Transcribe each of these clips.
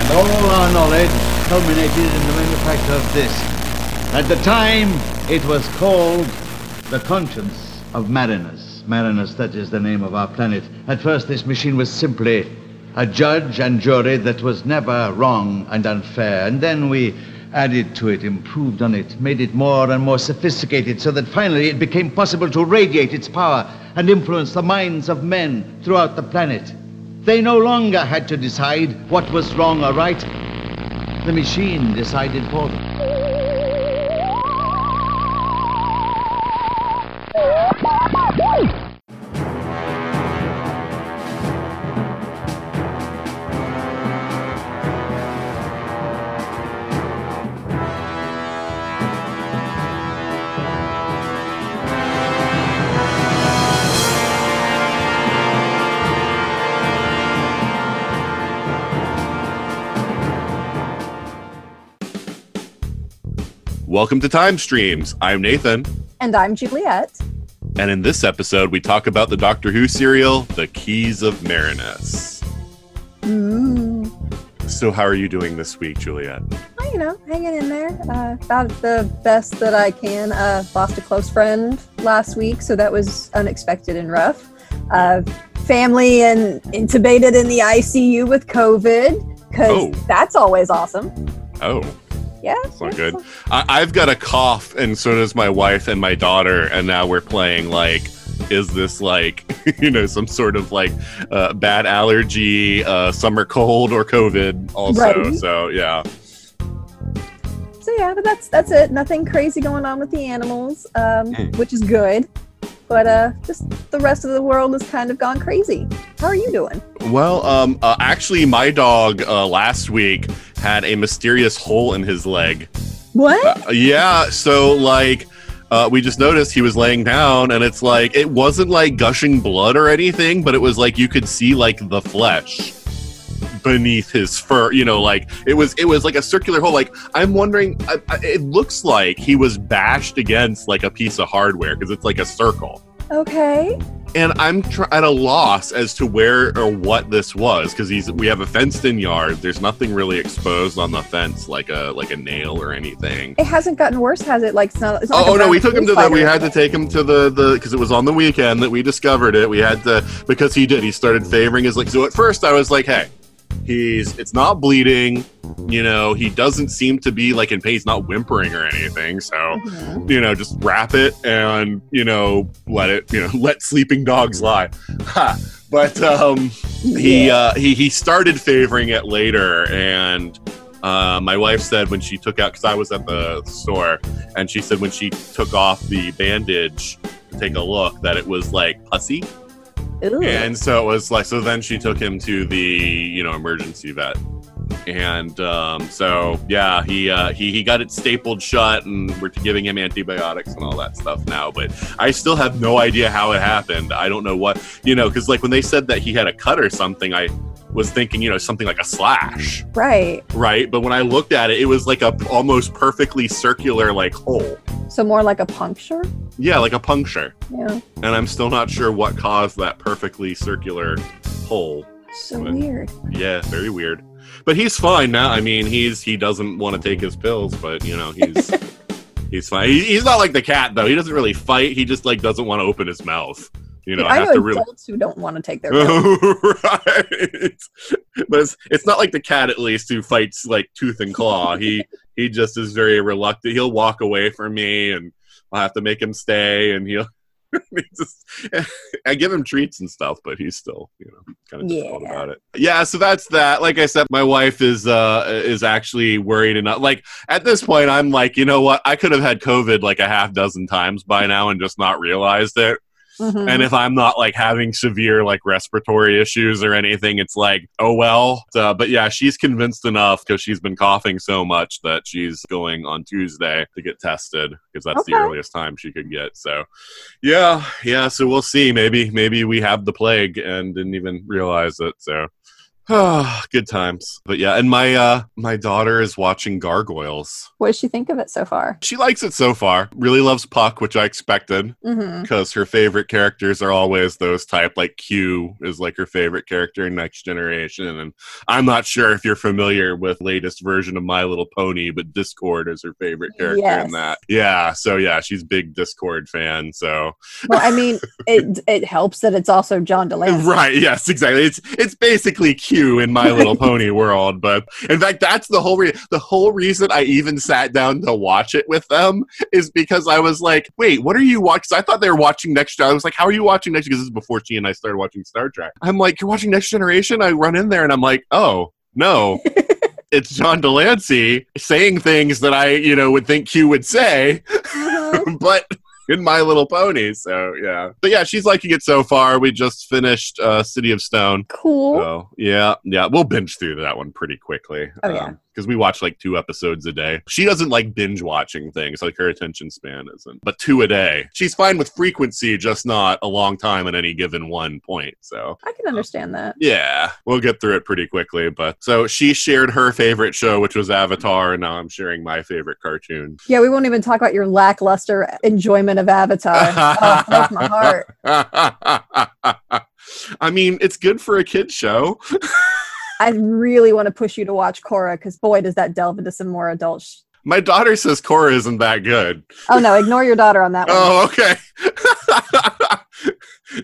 And all our knowledge culminated in the manufacture of this. At the time, it was called the conscience of Marinus. Marinus, that is the name of our planet. At first, this machine was simply a judge and jury that was never wrong and unfair. And then we added to it, improved on it, made it more and more sophisticated so that finally it became possible to radiate its power and influence the minds of men throughout the planet. They no longer had to decide what was wrong or right. The machine decided for them. Welcome to Time Streams. I'm Nathan, And I'm Juliet. and in this episode, we talk about the Doctor Who serial, The Keys of Marinus. Ooh. So, how are you doing this week, Juliet? Oh, you know, hanging in there. Uh, about the best that I can. Uh, lost a close friend last week, so that was unexpected and rough. Uh, family and intubated in the ICU with COVID, because Oh. that's always awesome. Oh, Yeah. not good. I- I've got a cough, and so does my wife and my daughter, and now we're playing like. Is this like, you know, some sort of like uh, bad allergy, uh, summer cold, or COVID? Also, Right. so yeah. So yeah, but that's that's it. Nothing crazy going on with the animals, um, Mm. which is good. But uh, just the rest of the world has kind of gone crazy. How are you doing? Well, um, uh, actually, my dog uh, last week had a mysterious hole in his leg. What? Uh, yeah, so like uh, we just noticed he was laying down, and it's like it wasn't like gushing blood or anything, but it was like you could see like the flesh beneath his fur. You know, like it was it was like a circular hole. Like I'm wondering, I, I, it looks like he was bashed against like a piece of hardware because it's like a circle. okay. And I'm tr- at a loss as to where or what this was because he's we have a fenced-in yard. There's nothing really exposed on the fence, like a like a nail or anything. It hasn't gotten worse, has it? Like it's not. It's not like Oh, no, we took him to the. We had to take him to the the because it was on the weekend that we discovered it. We had to because he did. He started favoring his like. So at first I was like, hey, he's it's not bleeding. You know, he doesn't seem to be like in pain. He's not whimpering or anything. So Mhm. you know, just wrap it and you know let it. You know, let sleeping dogs lie. Ha. But um, he uh, he he started favoring it later and. Uh, my wife said when she took out because I was at the store, and she said when she took off the bandage to take a look that it was like pussy, Ew. and so it was like so. Then she took him to the you know emergency vet, and um, so yeah, he uh, he he got it stapled shut, and we're giving him antibiotics and all that stuff now. But I still have no idea how it happened. I don't know what you know because like when they said that he had a cut or something, I was thinking you know something like a slash right. right? But when I looked at it, it was like a almost perfectly circular like hole. So more like a puncture. Yeah, like a puncture. Yeah. And I'm still not sure what caused that perfectly circular hole. So But- weird. Yeah, very weird. But he's fine now. I mean, he's he doesn't want to take his pills, but you know, he's he's fine. He, he's not like the cat though. He doesn't really fight. He just like doesn't want to open his mouth. You know, I, have to really adults who don't want to take their right. But it's, it's not like the cat, at least, who fights like tooth and claw. He he just is very reluctant. He'll walk away from me, and I'll have to make him stay. And he'll. he just, I give him treats and stuff, but he's still, you know, kind of difficult Yeah. about it. Yeah, so that's that. Like I said, my wife is uh is actually worried enough. Like at this point, I'm like, you know what? I could have had COVID like a half dozen times by now and just not realized it. Mhm. And if I'm not like having severe like respiratory issues or anything, it's like, oh well. Uh, but yeah, she's convinced enough because she's been coughing so much that she's going on Tuesday to get tested because that's the earliest time she could get. So yeah, yeah. So we'll see. Maybe maybe we have the plague and didn't even realize it. So good times. But yeah, and my uh my daughter is watching Gargoyles. What does she think of it so far? She likes it so far. Really loves Puck, which I expected because her favorite characters are always those type. Like Q is like her favorite character in Next Generation, and I'm not sure if you're familiar with latest version of My Little Pony, but Discord is her favorite character Yes. in that. Yeah, so yeah, she's big Discord fan. So Well, I mean, it it helps that it's also John de Lancie Right. Yes. Exactly. It's it's basically Q in My Little Pony world, but in fact, that's the whole re- the whole reason I even sat down to watch it with them is because I was like, wait, what are you watching? I thought they were watching Next. Gen- I was like, how are you watching Next? Because this is before she and I started watching Star Trek. I'm like, you're watching Next Generation. I run in there and I'm like, oh no. It's John de Lancie saying things that I, you know, would think Q would say, Mhm. but in My Little Pony. So yeah, but yeah, she's liking it so far. We just finished uh, City of Stone. Cool. So yeah, yeah, we'll binge through that one pretty quickly. Oh, yeah. Because we watch like two episodes a day. She doesn't like binge watching things; like her attention span isn't. But two a day, she's fine with frequency, just not a long time at any given one point. So I can understand that. yeah, we'll get through it pretty quickly. But so she shared her favorite show, which was Avatar, and now I'm sharing my favorite cartoon. Yeah, we won't even talk about your lackluster enjoyment of Avatar. oh, broke my heart. I mean, it's good for a kid show. I really want to push you to watch Korra because boy, does that delve into some more adult. Sh- My daughter says Korra isn't that good. oh no, ignore your daughter on that oh, one. Oh, okay.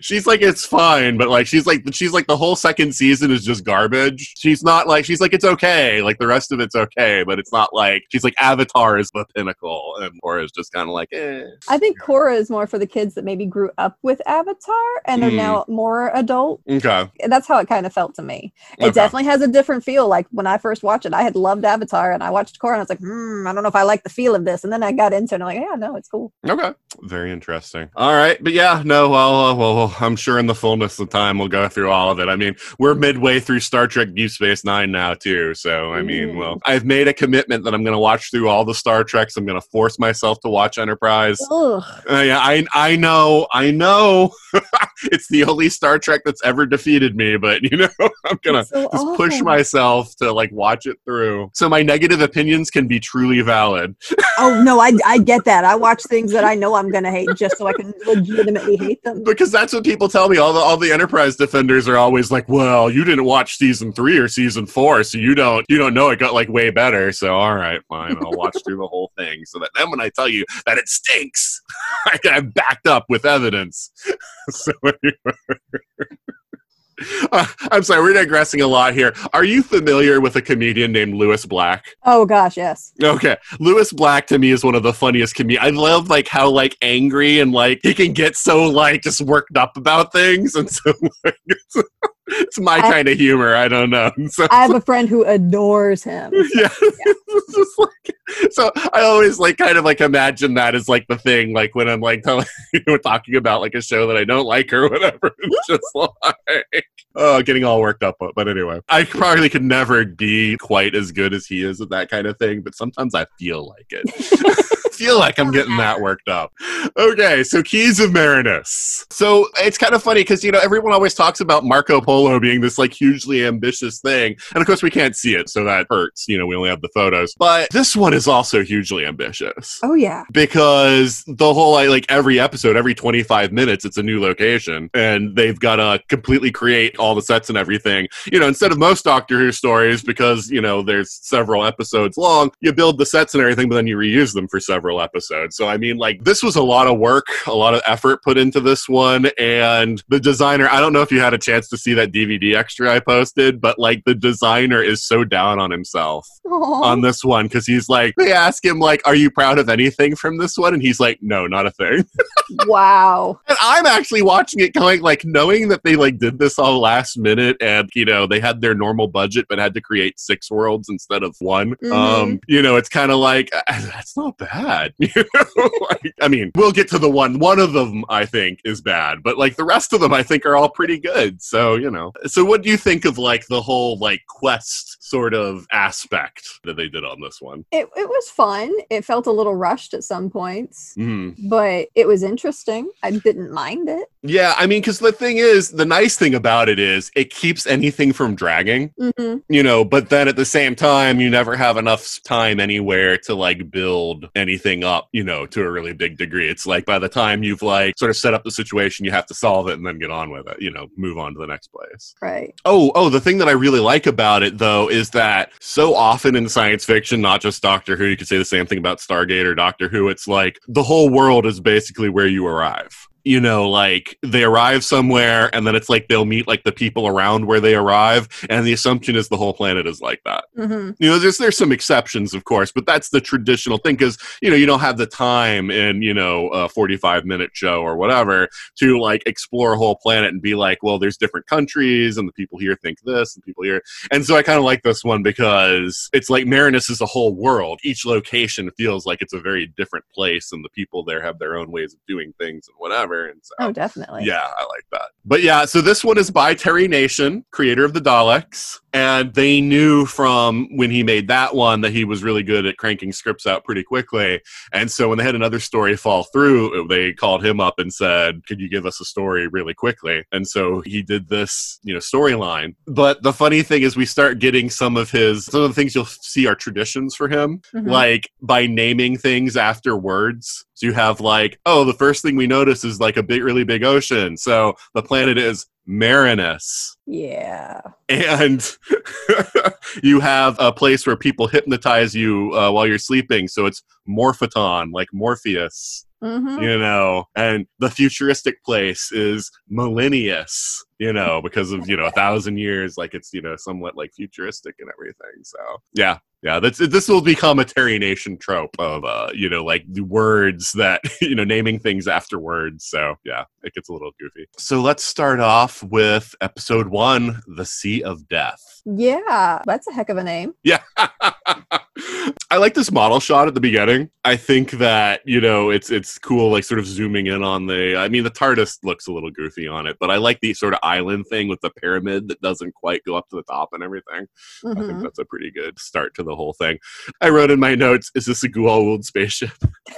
she's like it's fine, but like she's like she's like the whole second season is just garbage. She's not like she's like it's okay, like the rest of it's okay, but it's not like she's like Avatar is the pinnacle, and Korra is just kind of like eh. I think Korra is more for the kids that maybe grew up with Avatar and are Hmm. now more adult. Okay, That's how it kind of felt to me. It Okay. definitely has a different feel. Like when I first watched it, I had loved Avatar and I watched Korra and I was like, hmm, I don't know if I like the feel of this. And then I got into it and I'm like, yeah, no, it's cool. okay, very interesting. All right, but yeah, no, well, uh, well, I'm sure in the fullness of time we'll go through all of it. I mean, we're midway through Star Trek Deep Space Nine now too, so I mean, Mm. well, I've made a commitment that I'm going to watch through all the Star Treks. I'm going to force myself to watch Enterprise. Uh, yeah, I I know, I know. it's the only Star Trek that's ever defeated me, but you know, I'm gonna so just push myself to like watch it through, so my negative opinions can be truly valid. Oh no, I, I get that. I watch things that I know I'm gonna hate just so I can legitimately hate them. Because that's what people tell me. All the all the Enterprise defenders are always like, "Well, you didn't watch season three or season four, so you don't you don't know it got like way better." So all right, fine, I'll watch through the whole thing, so that then when I tell you that it stinks, I can have backed up with evidence. so anyway. Uh, I'm sorry, we're digressing a lot here. Are you familiar with a comedian named Lewis Black? Oh gosh, yes. Okay, Lewis Black to me is one of the funniest comedians. I love like how like angry and like he can get so like just worked up about things, and so like, it's, it's my I- kind of humor. I don't know. So I have a friend who adores him. yeah, It's just like, so I always like kind of like imagine that as like the thing, like when I'm like telling, talking about like a show that I don't like or whatever. It's just like oh, getting all worked up. But anyway, I probably could never be quite as good as he is at that kind of thing. But sometimes I feel like it. feel like I'm getting that worked up. Okay, so Keys of Marinus. So it's kind of funny because you know everyone always talks about Marco Polo being this like hugely ambitious thing, and of course we can't see it, so that hurts. You know, we only have the photos. But this one is also hugely ambitious Oh yeah. because the whole like, like every episode every 25 minutes it's a new location and they've got to completely create all the sets and everything you know instead of most doctor who stories because you know there's several episodes long you build the sets and everything but then you reuse them for several episodes so i mean like this was a lot of work a lot of effort put into this one and the designer i don't know if you had a chance to see that dvd extra i posted but like the designer is so down on himself Aw. on this one because he's like they ask him like are you proud of anything from this one and he's like no not a thing wow. and i'm actually watching it going like knowing that they like did this all last minute and you know they had their normal budget but had to create six worlds instead of one Mhm. um you know it's kind of like "Ah, that's not bad bad. You know? like, I mean, we'll get to the one. One of them, I think, is bad, but like the rest of them, I think, are all pretty good. So you know. So what do you think of like the whole like quest sort of aspect that they did on this one? It, it was fun. It felt a little rushed at some points, Mhm. but it was interesting. I didn't mind it. Yeah, I mean, because the thing is, the nice thing about it is it keeps anything from dragging. hmm you know but then at the same time you never have enough time anywhere to like build anything up you know to a really big degree. It's like by the time you've like sort of set up the situation you have to solve it and then get on with it you know move on to the next place. Right. oh oh the thing that i really like about it though is that so often in science fiction not just doctor who you could say the same thing about stargate or doctor who it's like the whole world is basically where you arrive you know like they arrive somewhere and then it's like they'll meet like the people around where they arrive and the assumption is the whole planet is like that. Hmm you know there's there's some exceptions of course but that's the traditional thing because you know you don't have the time in you know a 45 minute show or whatever to like explore a whole planet and be like well there's different countries and the people here think this and people here and so i kind of like this one because it's like marinus is a whole world. Each location feels like it's a very different place and the people there have their own ways of doing things and whatever and so Oh, definitely. yeah, I like that. But yeah, so this one is by Terry Nation, creator of the Daleks. And they knew from when he made that one that he was really good at cranking scripts out pretty quickly. And so when they had another story fall through, they called him up and said, Could you give us a story really quickly? And so he did this, you know, storyline. But the funny thing is we start getting some of his some of the things you'll see are traditions for him Mhm. like by naming things after words. So you have like, oh, the first thing we notice is like a big, really big ocean. So the planet is Marinus. yeah. And you have a place where people hypnotize you uh, while you're sleeping. So it's Morphoton, like Morpheus, hmm you know. And the futuristic place is Millennius, you know, because of, you know, a thousand years. Like it's, you know, somewhat like futuristic and everything. So yeah, yeah, that's this will become a Terry Nation trope of uh, you know, like the words that you know, naming things after words. So yeah, it gets a little goofy. So let's start off with episode one, The Sea of Death. Yeah. That's a heck of a name. Yeah. I like this model shot at the beginning. I think that, you know, it's it's cool like sort of zooming in on the I mean the TARDIS looks a little goofy on it, but I like the sort of island thing with the pyramid that doesn't quite go up to the top and everything. I think Mhm. that's a pretty good start to the whole thing. I wrote in my notes, is this a Goa'uld spaceship?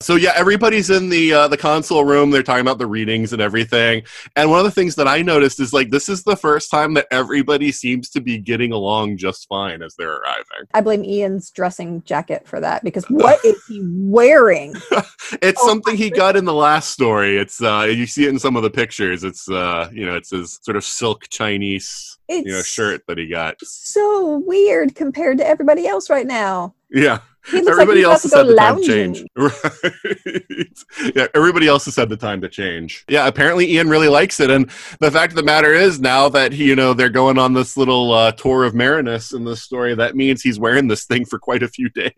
so yeah, everybody's in the uh, the console room. They're talking about the readings and everything. And one of the things that I noticed is like this is the first time that everybody seems to be getting along just fine as they're arriving. I blame Ian's dressing jacket for that because what is he wearing? It's Oh, something he got in the last story. It's uh you see it in some of the pictures. It's uh you know it's his sort of silk Chinese It's you know shirt that he got. so weird compared to everybody else right now. Yeah. Everybody like else has had the time to change. Right. yeah, everybody else has had the time to change. Yeah, apparently Ian really likes it. And the fact of the matter is, now that he, you know they're going on this little uh, tour of Marinus in this story, that means he's wearing this thing for quite a few days.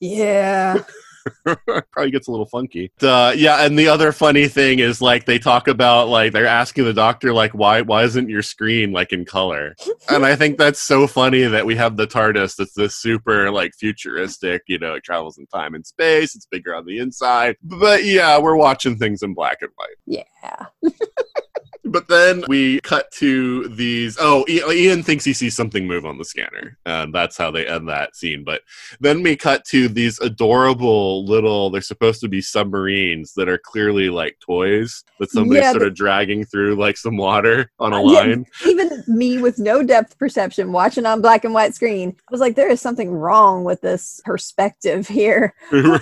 Yeah. Probably gets a little funky. Uh, yeah, and the other funny thing is like they talk about like they're asking the doctor like why why isn't your screen like in color? and I think that's so funny that we have the TARDIS that's this super like futuristic, you know, it travels in time and space, it's bigger on the inside. But yeah, we're watching things in black and white. Yeah. But then we cut to these. Oh, Ian thinks he sees something move on the scanner, and that's how they end that scene. But then we cut to these adorable little. They're supposed to be submarines that are clearly like toys that somebody's Yeah, sort of dragging through like some water on a Uh, yeah. line. Even me with no depth perception watching on black and white screen, I was like, there is something wrong with this perspective here. right.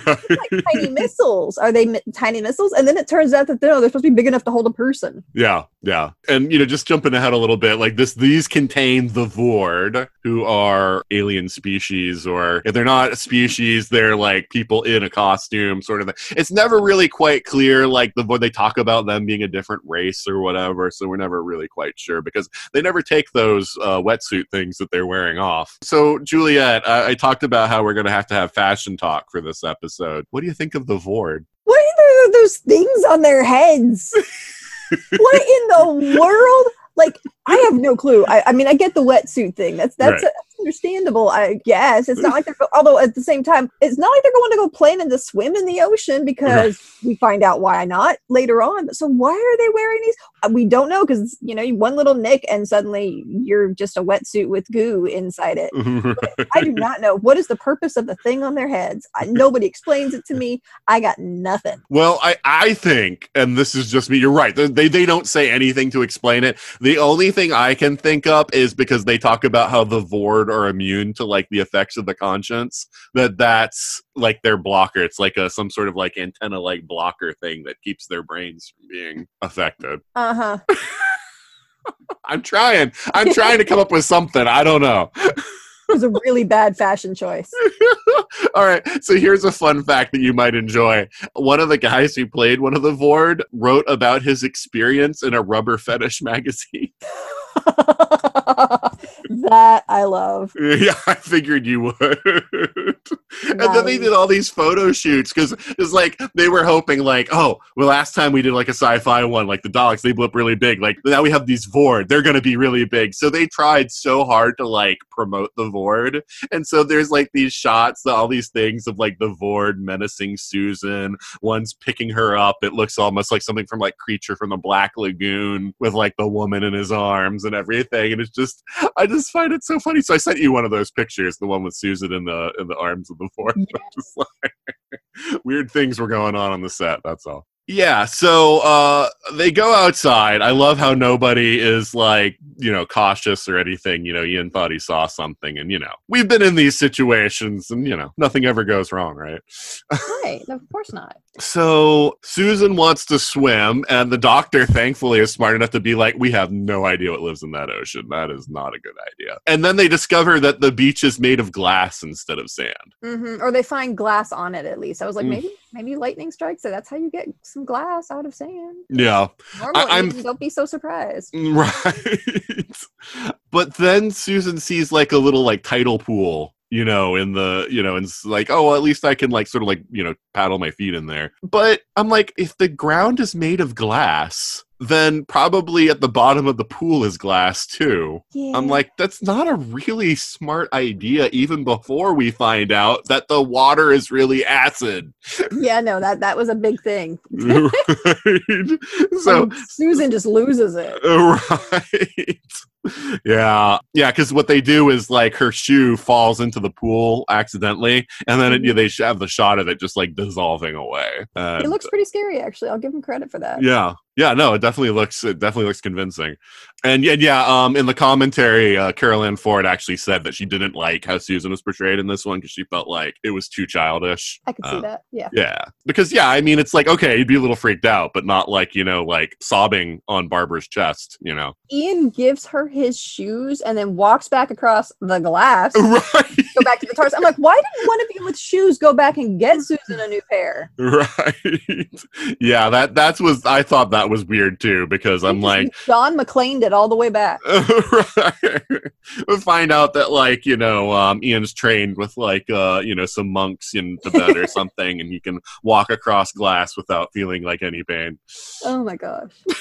Tiny missiles. Are they mi- tiny missiles? And then it turns out that no, they're supposed to be big enough to hold a person. Yeah, yeah. And you know, just jumping ahead a little bit, like this these contain the Vord, who are alien species, or if they're not a species, they're like people in a costume, sort of thing. It's never really quite clear, like the Vord they talk about them being a different race or whatever, so we're never really quite sure because they never take those uh, wetsuit things that they're wearing off. So, Juliet, I, I talked about how we're gonna have to have fashion talk for this episode. What do you think of the Vord? What are those things on their heads? what in the world? Like, I have no clue. I, I mean, I get the wetsuit thing. That's that's Right. Understandable, I guess. It's not like they're, although at the same time, it's not like they're going to go planning to swim in the ocean because we find out why not later on. So why are they wearing these? Uh, We don't know because, you know, one little nick and suddenly you're just a wetsuit with goo inside it. I do not know. What is the purpose of the thing on their heads? I, nobody explains it to me. I got nothing. Well, I, I think, and this is just me, you're right. They, they, don't say anything to explain it. The only thing I can think up is because they talk about how the Vord are immune to like the effects of the conscience, that that's like their blocker. It's like a some sort of like antenna like blocker thing that keeps their brains from being affected. Uh huh. I'm trying. I'm trying to come up with something. I don't know. It was a really bad fashion choice. All right. So here's a fun fact that you might enjoy. One of the guys who played one of the Vord wrote about his experience in a rubber fetish magazine. That I love. yeah, I figured you would. and then they did all these photo shoots because it's like they were hoping, like, oh, well, last time we did like a sci-fi one, like the Daleks, they blew up really big. Like now we have these Vord, they're going to be really big. So they tried so hard to like promote the Vord, and so there's like these shots, all these things of like the Vord menacing Susan. One's picking her up. It looks almost like something from like Creature from the Black Lagoon with like the woman in his arms and everything. And it's just, I just find it so funny. So I sent you one of those pictures, the one with Susan in the in the arms of the just like weird things were going on on the set. That's all. Yeah, so uh, they go outside. I love how nobody is like, you know, cautious or anything. You know, Ian thought he saw something, and you know, we've been in these situations, and you know, nothing ever goes wrong, right? Right. Of course not. So Susan wants to swim, and the doctor, thankfully, is smart enough to be like, "We have no idea what lives in that ocean. That is not a good idea." And then they discover that the beach is made of glass instead of sand. hmm Or they find glass on it at least. I was like, Mm. maybe, maybe lightning strikes. So that's how you get some glass out of sand. Yeah, Normal. I'm- don't be so surprised. right. but then Susan sees like a little like tidal pool. You know, in the, you know, and it's like, oh, well, at least I can like sort of like, you know, paddle my feet in there. But I'm like, if the ground is made of glass, then probably at the bottom of the pool is glass too. Yeah. I'm like, that's not a really smart idea, even before we find out that the water is really acid. yeah, no, that that was a big thing. right? So, And Susan just loses it. right. Yeah. Yeah. Because what they do is like her shoe falls into the pool accidentally, and then it, mm-hmm. they have the shot of it just like dissolving away. And, It looks pretty scary, actually. I'll give him credit for that. yeah. Yeah, no, it definitely looks it definitely looks convincing, and yeah, yeah. Um, in the commentary, uh, Carole Ann Ford actually said that she didn't like how Susan was portrayed in this one because she felt like it was too childish. I could see Uh, that. Yeah. Yeah, because yeah, I mean, it's like okay, you'd be a little freaked out, but not like you know, like sobbing on Barbara's chest, you know. Ian gives her his shoes and then walks back across the glass. right, go back to the TARDIS. I'm like, why didn't one of you with shoes go back and get Susan a new pair? right. yeah, that that's was I thought that was weird too because I'm like. John McClaned all the way back. right. we find out that like you know um, Ian's trained with like uh, you know some monks in Tibet or something, and he can walk across glass without feeling like any pain. Oh my gosh.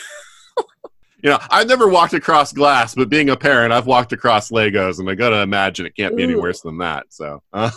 You know, I've never walked across glass, but being a parent, I've walked across Legos, and I gotta imagine it can't be any worse than that. So. uh,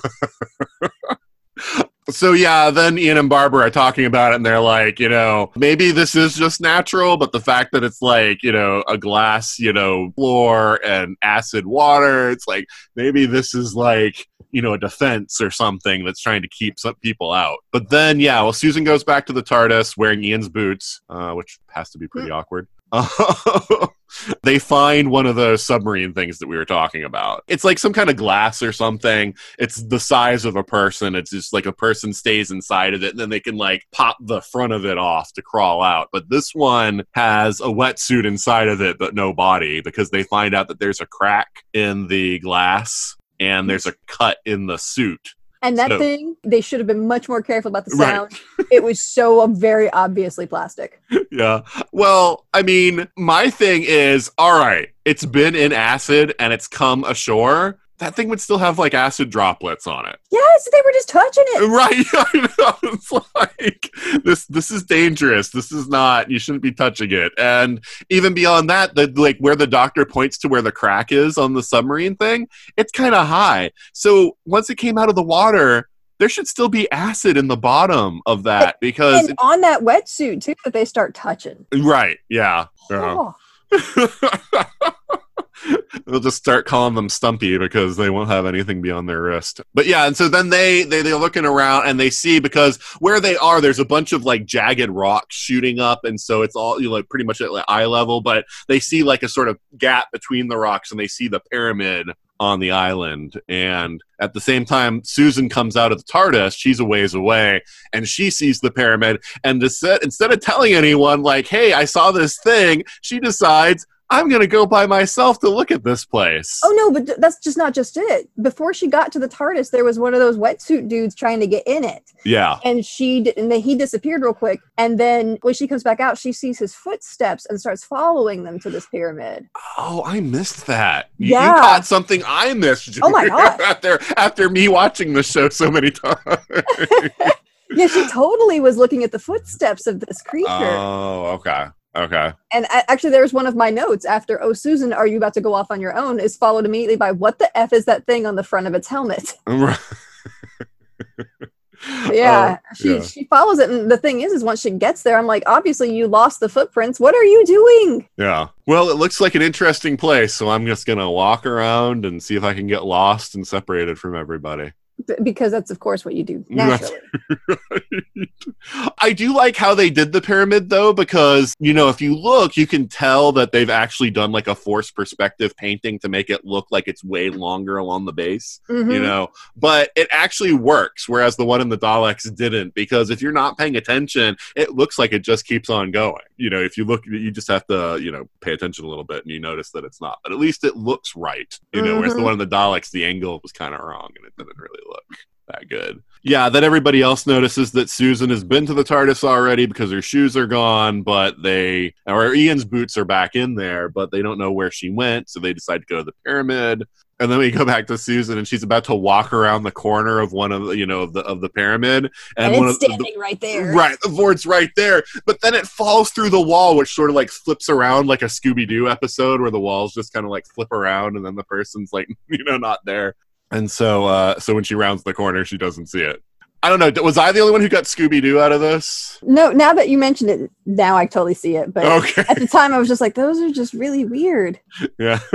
So yeah, then Ian and Barbara are talking about it, and they're like, you know, maybe this is just natural, but the fact that it's like, you know, a glass, you know, floor and acid water, it's like maybe this is like, you know, a defense or something that's trying to keep some people out. But then, yeah, well, Susan goes back to the TARDIS wearing Ian's boots, uh, which has to be pretty awkward. they find one of those submarine things that we were talking about. It's like some kind of glass or something. It's the size of a person. It's just like a person stays inside of it, and then they can like pop the front of it off to crawl out. But this one has a wetsuit inside of it, but no body because they find out that there's a crack in the glass and there's a cut in the suit. And that So- thing, they should have been much more careful about the Right. sound. it was so um, very obviously plastic. yeah. Well, I mean, my thing is, all right, it's been in acid and it's come ashore. That thing would still have like acid droplets on it. Yes, they were just touching it. Right. I know. It's like this this is dangerous. This is not you shouldn't be touching it. And even beyond that, the like where the doctor points to where the crack is on the submarine thing, it's kind of high. So once it came out of the water, there should still be acid in the bottom of that because And on that wetsuit too, that they start touching. right, yeah. yeah. Oh, They'll just start calling them Stumpy because they won't have anything beyond their wrist. But yeah, and so then they, they they're looking around and they see because where they are, there's a bunch of like jagged rocks shooting up, and so it's all you know, like pretty much at like eye level. But they see like a sort of gap between the rocks, and they see the pyramid on the island. And at the same time, Susan comes out of the TARDIS. She's a ways away, and she sees the pyramid. And instead, instead of telling anyone, like, "Hey, I saw this thing," she decides. I'm gonna go by myself to look at this place. oh no, but that's just not just it. Before she got to the TARDIS, there was one of those wetsuit dudes trying to get in it, Yeah, and she d- and then he disappeared real quick. And then when she comes back out, she sees his footsteps and starts following them to this pyramid. Oh, I missed that. Yeah. You caught something I missed. Oh my god! after after me watching the show so many times. Yeah, she totally was looking at the footsteps of this creature. oh, okay. Okay. And actually, there's one of my notes after "Oh, Susan, are you about to go off on your own?" is followed immediately by "What the f is that thing on the front of its helmet?" yeah, Oh, she yeah. she follows it, and the thing is, is once she gets there, I'm like, obviously you lost the footprints. What are you doing? Yeah. Well, it looks like an interesting place, so I'm just gonna walk around and see if I can get lost and separated from everybody. Because that's of course what you do Right. naturally. I do like how they did the pyramid though, because you know, if you look, you can tell that they've actually done like a forced perspective painting to make it look like it's way longer along the base. Mhm. You know, but it actually works, whereas the one in the Daleks didn't, because if you're not paying attention, it looks like it just keeps on going. You know, if you look, you just have to, you know, pay attention a little bit and you notice that it's not. But at least it looks right. You know, whereas the Mhm. one in the Daleks, the angle was kind of wrong and it didn't really look that good. Yeah, then everybody else notices that Susan has been to the TARDIS already because her shoes are gone, but they or Ian's boots are back in there, but they don't know where she went, so they decide to go to the pyramid. And then we go back to Susan, and she's about to walk around the corner of one of the, you know of the of the pyramid, and, And, one it's of the, standing right there. Right, the Vord's right there, but then it falls through the wall, which sort of like flips around like a Scooby Doo episode where the walls just kind of like flip around, and then the person's like, you know, not there. And so, uh, so when she rounds the corner, she doesn't see it. I don't know. Was I the only one who got Scooby Doo out of this? No, now that you mentioned it, now I totally see it. But Okay, at the time, I was just like, those are just really weird. yeah.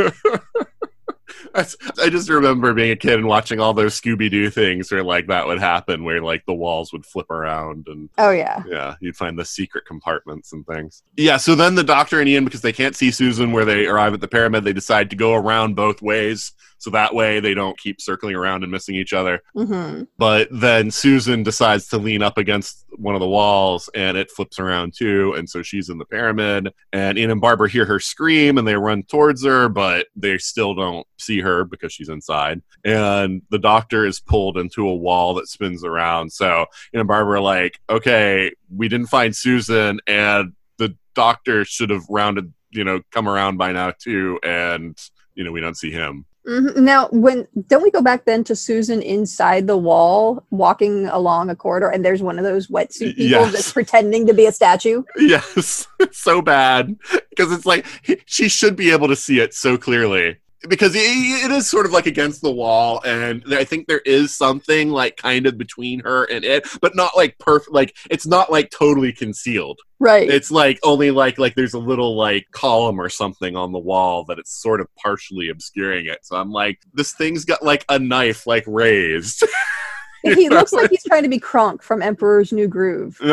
I just remember being a kid and watching all those Scooby Doo things where like that would happen, where like the walls would flip around and Oh yeah. Yeah, you'd find the secret compartments and things. Yeah, so then the doctor and Ian, because they can't see Susan where they arrive at the pyramid, they decide to go around both ways. So that way they don't keep circling around and missing each other. hmm But then Susan decides to lean up against one of the walls and it flips around too. And so she's in the pyramid. And Ian and Barbara hear her scream and they run towards her, but they still don't see her because she's inside. And the doctor is pulled into a wall that spins around. So Ian and Barbara are like, okay, we didn't find Susan and the doctor should have rounded, you know, come around by now too. And, you know, we don't see him. Mhm. Now, when don't we go back then to Susan inside the wall, walking along a corridor, and there's one of those wetsuit people Yes. that's pretending to be a statue? Yes, so bad because it's like he- she should be able to see it so clearly because it, it is sort of like against the wall, and I think there is something like kind of between her and it, but not like perfect. Like it's not like totally concealed. Right. It's like only like like there's a little like column or something on the wall that it's sort of partially obscuring it. So I'm like, this thing's got like a knife like raised. he looks like he's trying to be Kronk from Emperor's New Groove.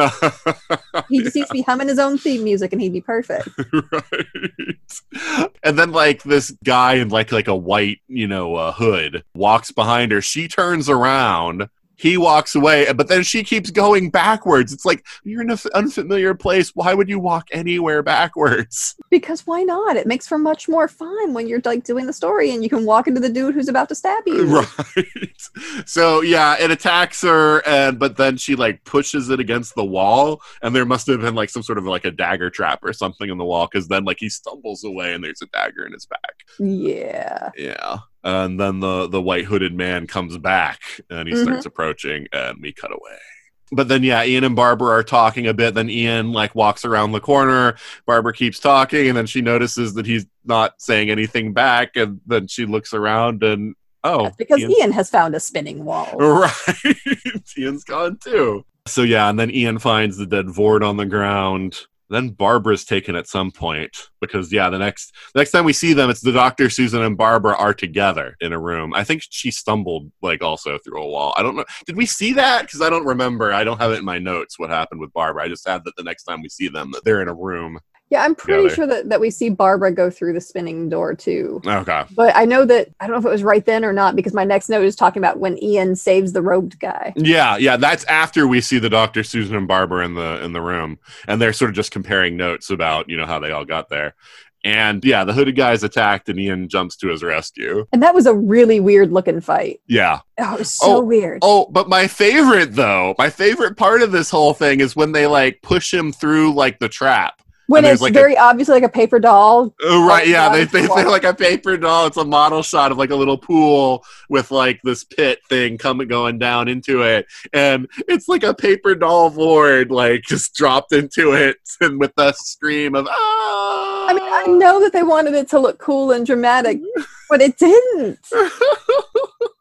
He just needs to be humming his own theme music, and he'd be perfect. right. And then like this guy in like like a white, you know, uh, hood walks behind her. She turns around. He walks away, but then she keeps going backwards. It's like you're in an unfamiliar place. Why would you walk anywhere backwards? Because why not? It makes for much more fun when you're like doing the story, and you can walk into the dude who's about to stab you. Right. So yeah, it attacks her, and but then she like pushes it against the wall, and there must have been like some sort of like a dagger trap or something in the wall, because then like he stumbles away, and there's a dagger in his back. Yeah. Yeah. And then the the white hooded man comes back and he Mhm. starts approaching, and we cut away. But then, yeah, Ian and Barbara are talking a bit. Then Ian like walks around the corner. Barbara keeps talking, and then she notices that he's not saying anything back. And then she looks around, and oh, That's because Ian's- Ian has found a spinning wall. Right. Ian's gone too. So yeah, and then Ian finds the dead Vord on the ground. Then Barbara's taken at some point because yeah, the next the next time we see them, it's the Doctor, Susan, and Barbara are together in a room. I think she stumbled like also through a wall. I don't know. Did we see that? Because I don't remember. I don't have it in my notes what happened with Barbara. I just had that the next time we see them, they're in a room. Yeah, I'm pretty sure that, that we see Barbara go through the spinning door too. Okay. But I know that I don't know if it was right then or not because my next note is talking about when Ian saves the robed guy. Yeah, yeah, that's after we see the Doctor, Susan, and Barbara in the in the room, and they're sort of just comparing notes about you know how they all got there. And yeah, the hooded guy is attacked, and Ian jumps to his rescue. And that was a really weird looking fight. Yeah. Oh, it was so Oh, weird. Oh, but my favorite though, my favorite part of this whole thing is when they like push him through like the trap. When it's like a- very obviously like a paper doll. Oh, right, yeah, they they they're like a paper doll. It's a model shot of like a little pool with like this pit thing coming going down into it, and it's like a paper doll Vord like just dropped into it, and with the scream of ah. I mean, I know that they wanted it to look cool and dramatic, but it didn't.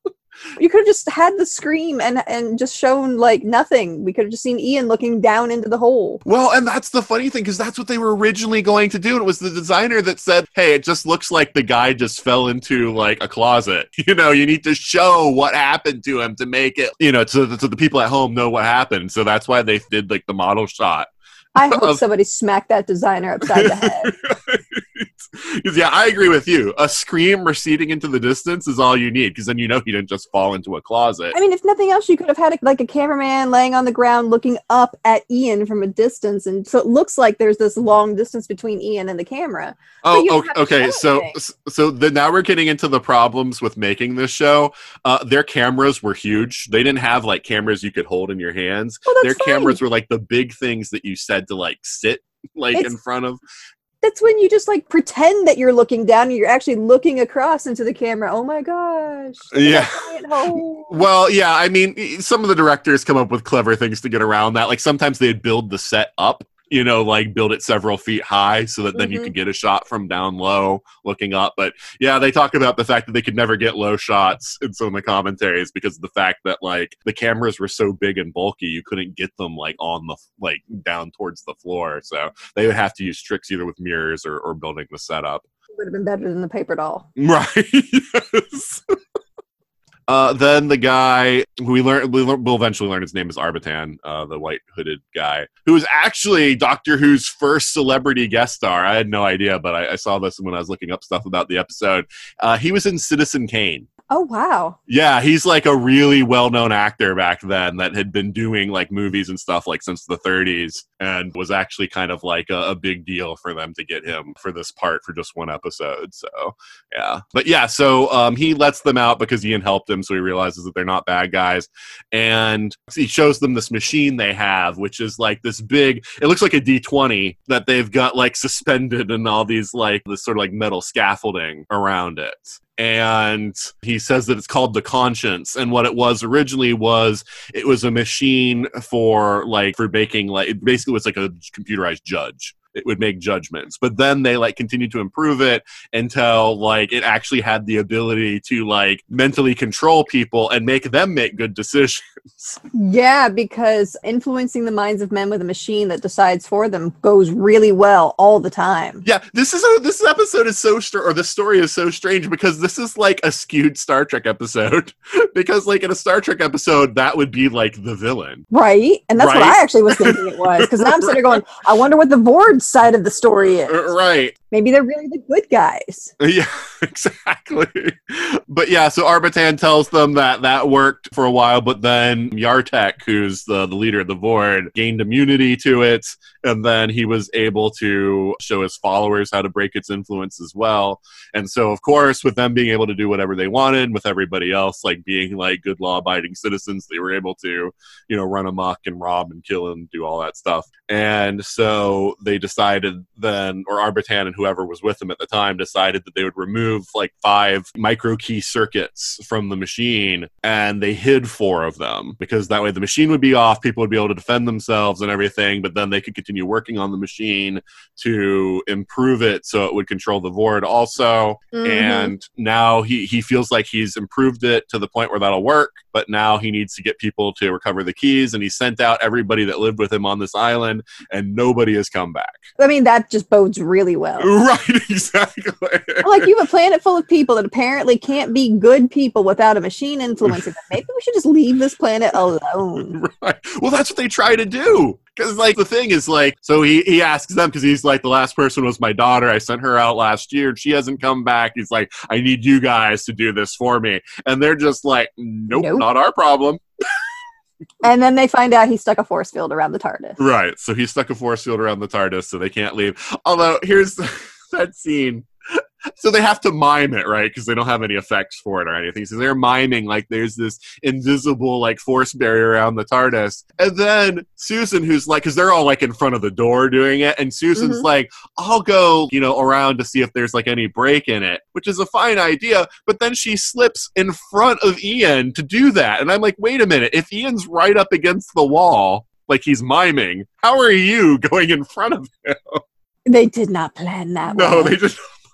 You could have just had the scream and and just shown like nothing. We could have just seen Ian looking down into the hole. Well, and that's the funny thing because that's what they were originally going to do. And it was the designer that said, "Hey, it just looks like the guy just fell into like a closet. You know, you need to show what happened to him to make it, you know, so that so the people at home know what happened. So that's why they did like the model shot. I hope somebody smacked that designer upside the head. 'Cause, yeah, I agree with you. A scream receding into the distance is all you need because then you know he didn't just fall into a closet. I mean, if nothing else, you could have had a, like a cameraman laying on the ground looking up at Ian from a distance, and so it looks like there's this long distance between Ian and the camera. Oh, okay. okay. So, so the, now we're getting into the problems with making this show. Uh, their cameras were huge. They didn't have like cameras you could hold in your hands. Well, their fine. cameras were like the big things that you said to like sit like It's- in front of. That's when you just like pretend that you're looking down and you're actually looking across into the camera. Oh my gosh! Yeah. that giant hole. Well, yeah. I mean, some of the directors come up with clever things to get around that. Like sometimes they'd build the set up. You know, like build it several feet high so that then you Mhm. can get a shot from down low looking up. But yeah, they talk about the fact that they could never get low shots in some of the commentaries because of the fact that like the cameras were so big and bulky, you couldn't get them like on the like down towards the floor. So they would have to use tricks either with mirrors or, or building the setup. Would have been better than the paper doll. Right. yes. Uh, then the guy who we learn we we'll eventually learn his name is Arbitan, uh, the white hooded guy, who is actually Doctor Who's first celebrity guest star. I had no idea, but I, I saw this when I was looking up stuff about the episode. Uh, he was in Citizen Kane. Oh wow! Yeah, he's like a really well-known actor back then that had been doing like movies and stuff like since the 30s and was actually kind of like a, a big deal for them to get him for this part for just one episode. So, yeah. But yeah, so um, he lets them out because Ian helped him so he realizes that they're not bad guys and he shows them this machine they have which is like this big it looks like a D20 that they've got like suspended and all these like this sort of like metal scaffolding around it and he says that it's called the conscience. And what it was originally was it was a machine for like for baking like it basically was like a computerized judge it would make judgments but then they like continued to improve it until like it actually had the ability to like mentally control people and make them make good decisions Yeah, because influencing the minds of men with a machine that decides for them goes really well all the time. yeah this is a, this episode is so str- or this story is so strange because this is like a skewed star trek episode because like in a star trek episode that would be like the villain Right? And that's what I actually was thinking it was. Because now I'm sitting there going, I wonder what the Vord side of the story is. Right Maybe they're really the good guys. Yeah, exactly. But yeah, so Arbitan tells them that that worked for a while, but then Yartek, who's the, the leader of the Vord, gained immunity to it, and then he was able to show his followers how to break its influence as well. And so, of course, with them being able to do whatever they wanted, with everybody else like being like good law abiding citizens, they were able to, you know, run amok and rob and kill and do all that stuff. And so they decided then, or Arbitan and whoever was with him at the time decided that they would remove like five micro key circuits from the machine and they hid four of them because that way the machine would be off, people would be able to defend themselves and everything, but then they could continue working on the machine to improve it so it would control the Vord also. Mhm. And now he, he feels like he's improved it to the point where that'll work, but now he needs to get people to recover the keys and he sent out everybody that lived with him on this island and nobody has come back. I mean, that just bodes really well. Right, exactly. like you have a planet full of people that apparently can't be good people without a machine influencing them. Maybe we should just leave this planet alone. right. Well, that's what they try to do. Because, like, the thing is, like, so he, he asks them because he's like, the last person was my daughter. I sent her out last year and she hasn't come back. He's like, I need you guys to do this for me. And they're just like, nope, Nope. not our problem. And then they find out he stuck a force field around the TARDIS. Right. So he stuck a force field around the TARDIS so they can't leave. Although, here's that scene. So they have to mime it, right? Because they don't have any effects for it or anything. So they're miming like there's this invisible like force barrier around the TARDIS. And then Susan, who's like, because they're all like in front of the door doing it, and Susan's Mhm. like, I'll go, you know, around to see if there's like any break in it, which is a fine idea. But then she slips in front of Ian to do that. And I'm like, wait a minute. If Ian's right up against the wall, like he's miming, how are you going in front of him? They did not plan that No, well. they just.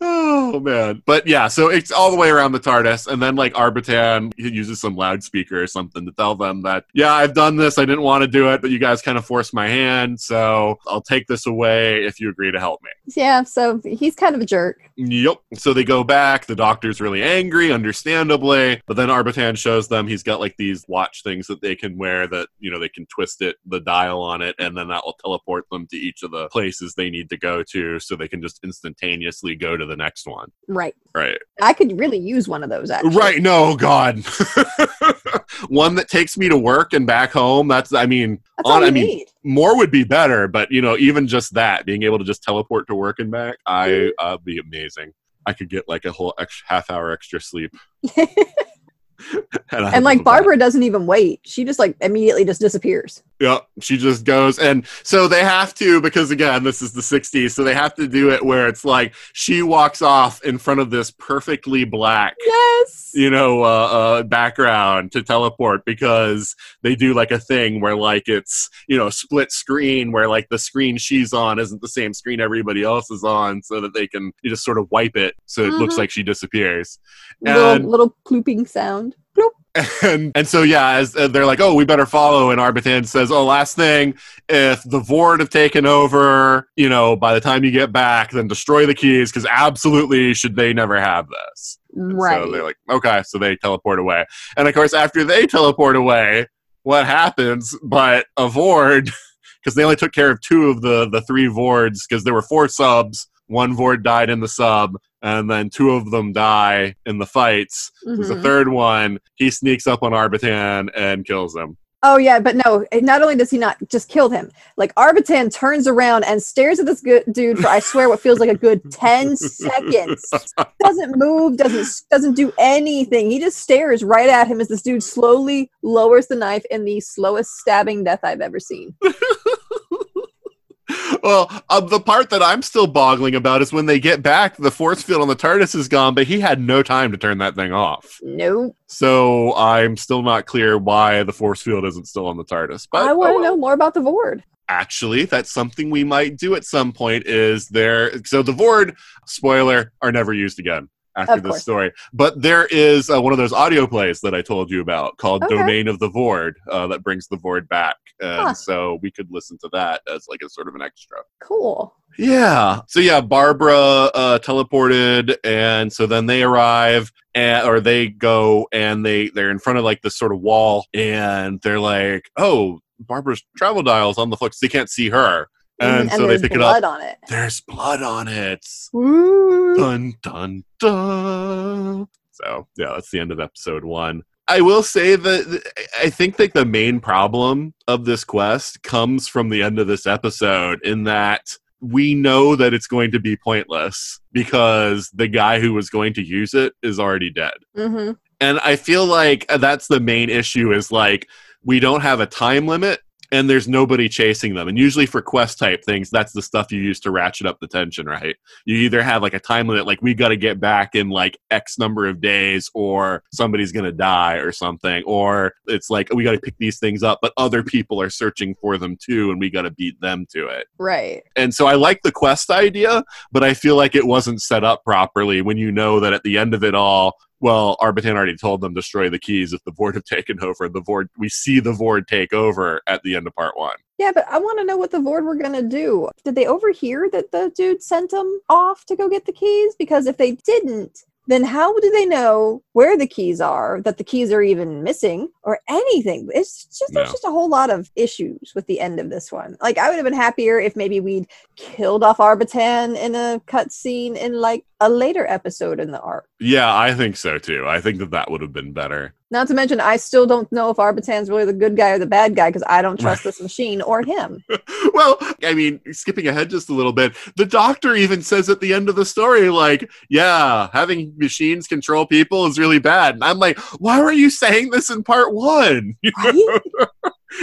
oh man, but yeah, so it's all the way around the TARDIS, and then like Arbitan he uses some loudspeaker or something to tell them that yeah, I've done this. I didn't want to do it, but you guys kind of forced my hand, so I'll take this away if you agree to help me. Yeah, so he's kind of a jerk. Yep. So they go back. The doctor's really angry, understandably. But then Arbitan shows them he's got like these watch things that they can wear that, you know, they can twist it, the dial on it, and then that will teleport them to each of the places they need to go to so they can just instantaneously go to the next one. Right. Right. I could really use one of those actually. Right. No, God. one that takes me to work and back home. That's, I mean, That's on, I mean, need. more would be better, but you know, even just that, being able to just teleport to work and back, I uh, be amazing. I could get like a whole extra, half hour extra sleep. and, and like love that. Barbara doesn't even wait. She just like immediately just disappears. Yeah, she just goes, and so they have to because again, this is the '60s, so they have to do it where it's like she walks off in front of this perfectly black Yes. you know, uh, uh, background to teleport because they do like a thing where like it's you know split screen where like the screen she's on isn't the same screen everybody else is on, so that they can you just sort of wipe it so it looks Mhm. like she disappears. Little And- little clooping sound. And and so yeah, as uh, they're like, oh, we better follow. And Arbitan says, oh, last thing, if the Vord have taken over, you know, by the time you get back, then destroy the keys because absolutely should they never have this. And Right. So they're like, okay, so they teleport away. And of course, after they teleport away, what happens? But a Vord, because they only took care of two of the the three Vords, because there were four subs. One Vord died in the sub, and then two of them die in the fights. There's a Mhm. third one. He sneaks up on Arbitan and kills him. Oh yeah, but no. Not only does he not just kill him, like Arbitan turns around and stares at this good dude for I swear what feels like a good ten seconds. Doesn't move, doesn't doesn't do anything. He just stares right at him as this dude slowly lowers the knife in the slowest stabbing death I've ever seen. well, uh, the part that I'm still boggling about is when they get back, the force field on the TARDIS is gone, but he had no time to turn that thing off. Nope. So I'm still not clear why the force field isn't still on the TARDIS. But I want to oh know more about the Vord. actually that's something we might do at some point is there so the vord spoiler are never used again after this story but there is uh, one of those audio plays that i told you about called Okay. domain of the vord uh, that brings the vord back and Huh. so we could listen to that as like a sort of an extra Cool. yeah. So yeah, Barbara uh, teleported, and so then they arrive, and, or they go, and they they're in front of like this sort of wall, and they're like, "Oh, Barbara's travel dial's on the floor." 'cause they can't see her, and, so they pick it blood up. on it. There's blood on it. Ooh. Dun dun dun. So yeah, that's the end of episode one. I will say that I think that the main problem of this quest comes from the end of this episode in that we know that it's going to be pointless because the guy who was going to use it is already dead. hmm And I feel like that's the main issue is like we don't have a time limit and there's nobody chasing them. And usually for quest type things, that's the stuff you use to ratchet up the tension, right? You either have like a time limit, like we got to get back in like X number of days, or somebody's going to die or something, or it's like we got to pick these things up, but other people are searching for them too, and we got to beat them to it. Right. And so I like the quest idea, but I feel like it wasn't set up properly when you know that at the end of it all, well, Arbitan already told them destroy the keys if the Vord have taken over. The Vord, we see the Vord take over at the end of part one. Yeah, but I want to know what the Vord were going to do. Did they overhear that the dude sent them off to go get the keys? Because if they didn't, then how do they know where the keys are, that the keys are even missing, or anything? It's just there's just a whole lot of issues with the end of this one. Like I would have been happier if maybe we'd killed off Arbitan in a cutscene in like a later episode in the arc. Yeah, I think so too. I think that that would have been better. Not to mention, I still don't know if Arbitan's really the good guy or the bad guy because I don't trust this machine or him. well, I mean, skipping ahead just a little bit, the doctor even says at the end of the story, like, yeah, having machines control people is really bad. And I'm like, why were you saying this in part one? Right?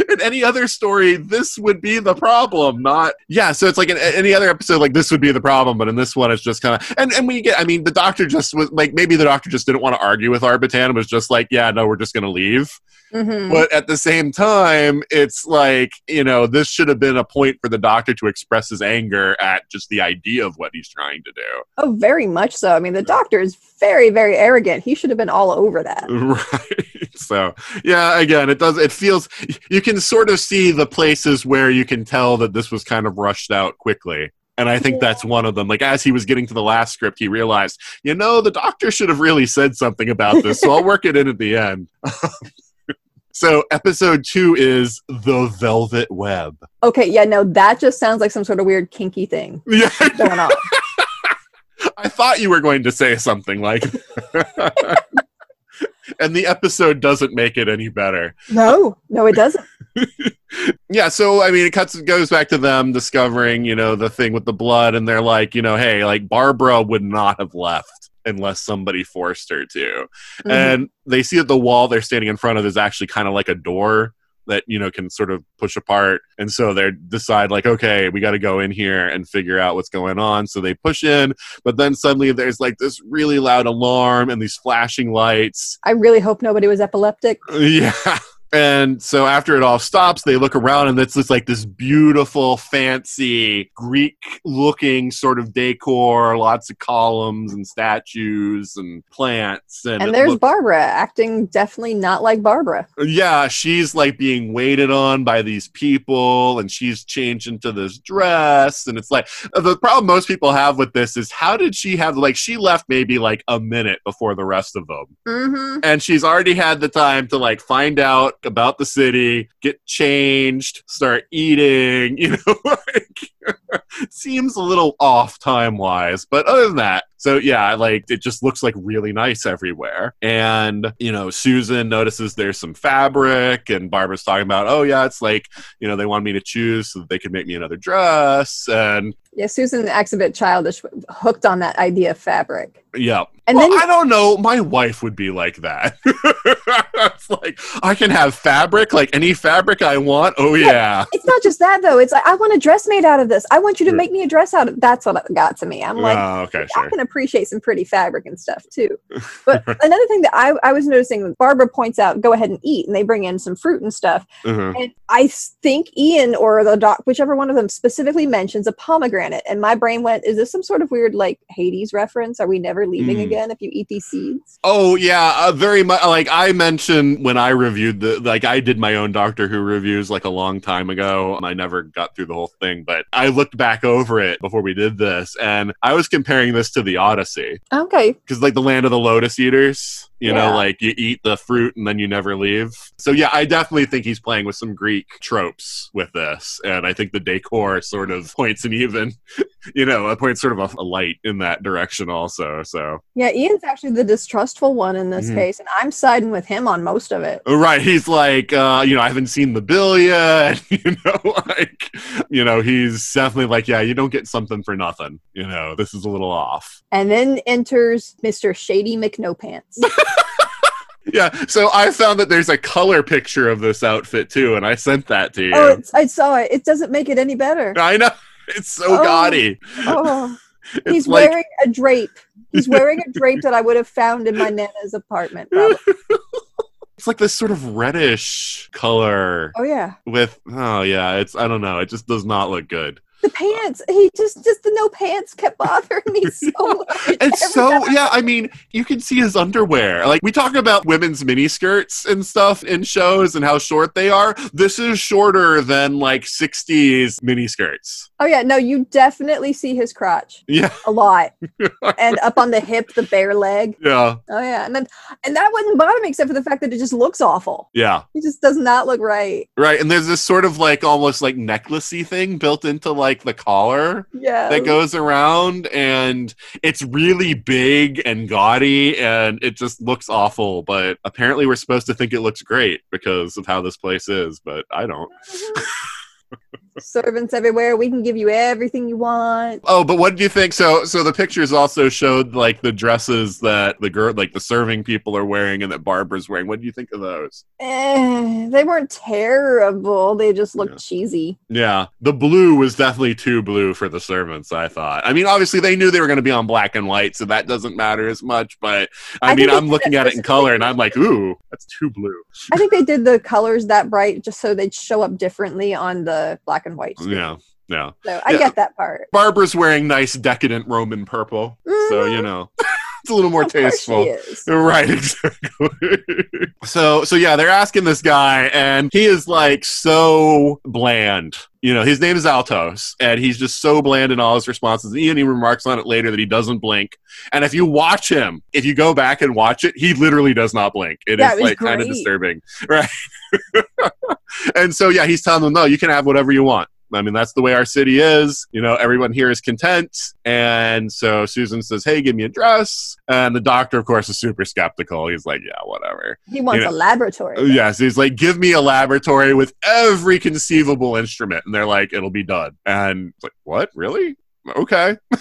In any other story, this would be the problem, not yeah. So it's like in any other episode, like this would be the problem, but in this one, it's just kind of and and we get. I mean, the doctor just was like maybe the doctor just didn't want to argue with Arbitan and was just like, yeah, no, we're just gonna leave. Mhm. But at the same time, it's like you know this should have been a point for the doctor to express his anger at just the idea of what he's trying to do. Oh, very much so. I mean, the doctor is very, very arrogant. He should have been all over that. Right. So yeah, again, it does. It feels you can sort of see the places where you can tell that this was kind of rushed out quickly. And I think Yeah. that's one of them. Like as he was getting to the last script, he realized, you know, the doctor should have really said something about this. So I'll work it in at the end. so episode two is the Velvet Web. Okay, yeah, no, that just sounds like some sort of weird kinky thing Yeah, going on. I thought you were going to say something like. and the episode doesn't make it any better. no, no, it doesn't. yeah so i mean it cuts it goes back to them discovering you know the thing with the blood and they're like you know hey like barbara would not have left unless somebody forced her to Mhm. and they see that the wall they're standing in front of is actually kind of like a door that you know can sort of push apart and so they decide like okay we got to go in here and figure out what's going on so they push in but then suddenly there's like this really loud alarm and these flashing lights I really hope nobody was epileptic. yeah. And so after it all stops, they look around and it's just like this beautiful, fancy, Greek looking sort of decor, lots of columns and statues and plants. And, And there's look- Barbara acting definitely not like Barbara. yeah, she's like being waited on by these people and she's changed into this dress. And it's like the problem most people have with this is how did she have, like, she left maybe like a minute before the rest of them. Mm-hmm. and she's already had the time to like find out about the city, get changed, start eating, you know, like seems a little off time wise, but other than that, so yeah, like it just looks like really nice everywhere. And you know, Susan notices there's some fabric, and Barbara's talking about, oh yeah, it's like you know they want me to choose so that they could make me another dress, and Yeah, Susan acts a bit childish, hooked on that idea of fabric. yeah. And well, then I don't know. My wife would be like that. it's like I can have fabric, like any fabric I want. Oh yeah, it's not just that though. It's like I want a dress made out of this. I want you to Sure. make me a dress out of. That's what it got to me. I'm like, oh, okay, I can appreciate some pretty fabric and stuff too. But another thing that I, I was noticing, Barbara points out, go ahead and eat, and they bring in some fruit and stuff. Mhm. And I think Ian or the doc, whichever one of them specifically mentions a pomegranate. And my brain went, is this some sort of weird like Hades reference? Are we never leaving Mm. again if you eat these seeds? Oh yeah, uh, very much. Like I mentioned when I reviewed the, like I did my own Doctor Who reviews like a long time ago, and I never got through the whole thing. But I looked back over it before we did this, and I was comparing this to the Odyssey Okay. because like the land of the lotus eaters. You know, like you eat the fruit and then you never leave. So yeah, I definitely think he's playing with some Greek tropes with this, and I think the decor sort of points an even, you know, it points sort of a, a light in that direction also. So Yeah, Ian's actually the distrustful one in this Mhm. case, and I'm siding with him on most of it. Right, he's like, uh, you know, I haven't seen the bill yet. You know, like, you know, he's definitely like, yeah, you don't get something for nothing. You know, this is a little off. And then enters Mr. Shady McNopants. Yeah, so I found that there's a color picture of this outfit too, and I sent that to you. Oh, it's, I saw it. It doesn't make it any better. I know. It's so Oh. gaudy. Oh, It's he's like wearing a drape. He's wearing a drape that I would have found in my nana's apartment. It's like this sort of reddish color Oh yeah, with oh yeah, it's I don't know, it just does not look good. The pants. He just just the no pants kept bothering me so much. It's so time yeah, I mean, you can see his underwear. Like we talk about women's mini skirts and stuff in shows and how short they are. This is shorter than like 60s mini skirts. Oh yeah, no, you definitely see his crotch Yeah, a lot, and up on the hip, the bare leg. yeah, Oh yeah, and then and that wouldn't bother me except for the fact that it just looks awful. yeah. It just does not look right. Right. And there's this sort of like almost like necklacey thing built into like the collar. Yeah. that goes around and it's really big and gaudy and it just looks awful but apparently we're supposed to think it looks great because of how this place is but i don't Servants everywhere. We can give you everything you want. oh but what do you think so so the pictures also showed like the dresses that the girl like the serving people are wearing and that barbara's wearing what do you think of those Eh, they weren't terrible. They just looked Yeah. cheesy. yeah the blue was definitely too blue for the servants i thought i mean obviously they knew they were going to be on black and white so that doesn't matter as much but i, I mean i'm looking at it in color and i'm like ooh that's too blue I think they did the colors that bright just so they'd show up differently on the black and white. screen. yeah yeah So I Yeah. get that part. Barbara's wearing nice decadent Roman purple, so Mhm. you know it's a little more Of tasteful. is. Right, exactly. so, so yeah, they're asking this guy, and he is like so bland. You know, his name is Altos, and he's just so bland in all his responses. And even remarks on it later that he doesn't blink. And if you watch him, if you go back and watch it, he literally does not blink. It is it was like kind of disturbing, right? and so, yeah, he's telling them, no, you can have whatever you want. I mean, that's the way our city is. You know, everyone here is content. And so Susan says, Hey, give me a dress. And the doctor, of course, is super skeptical. He's like, Yeah, whatever. He wants You know- a laboratory. Oh, Yes, he's like, Give me a laboratory with every conceivable instrument. And they're like, It'll be done. And like, What? Really? Okay.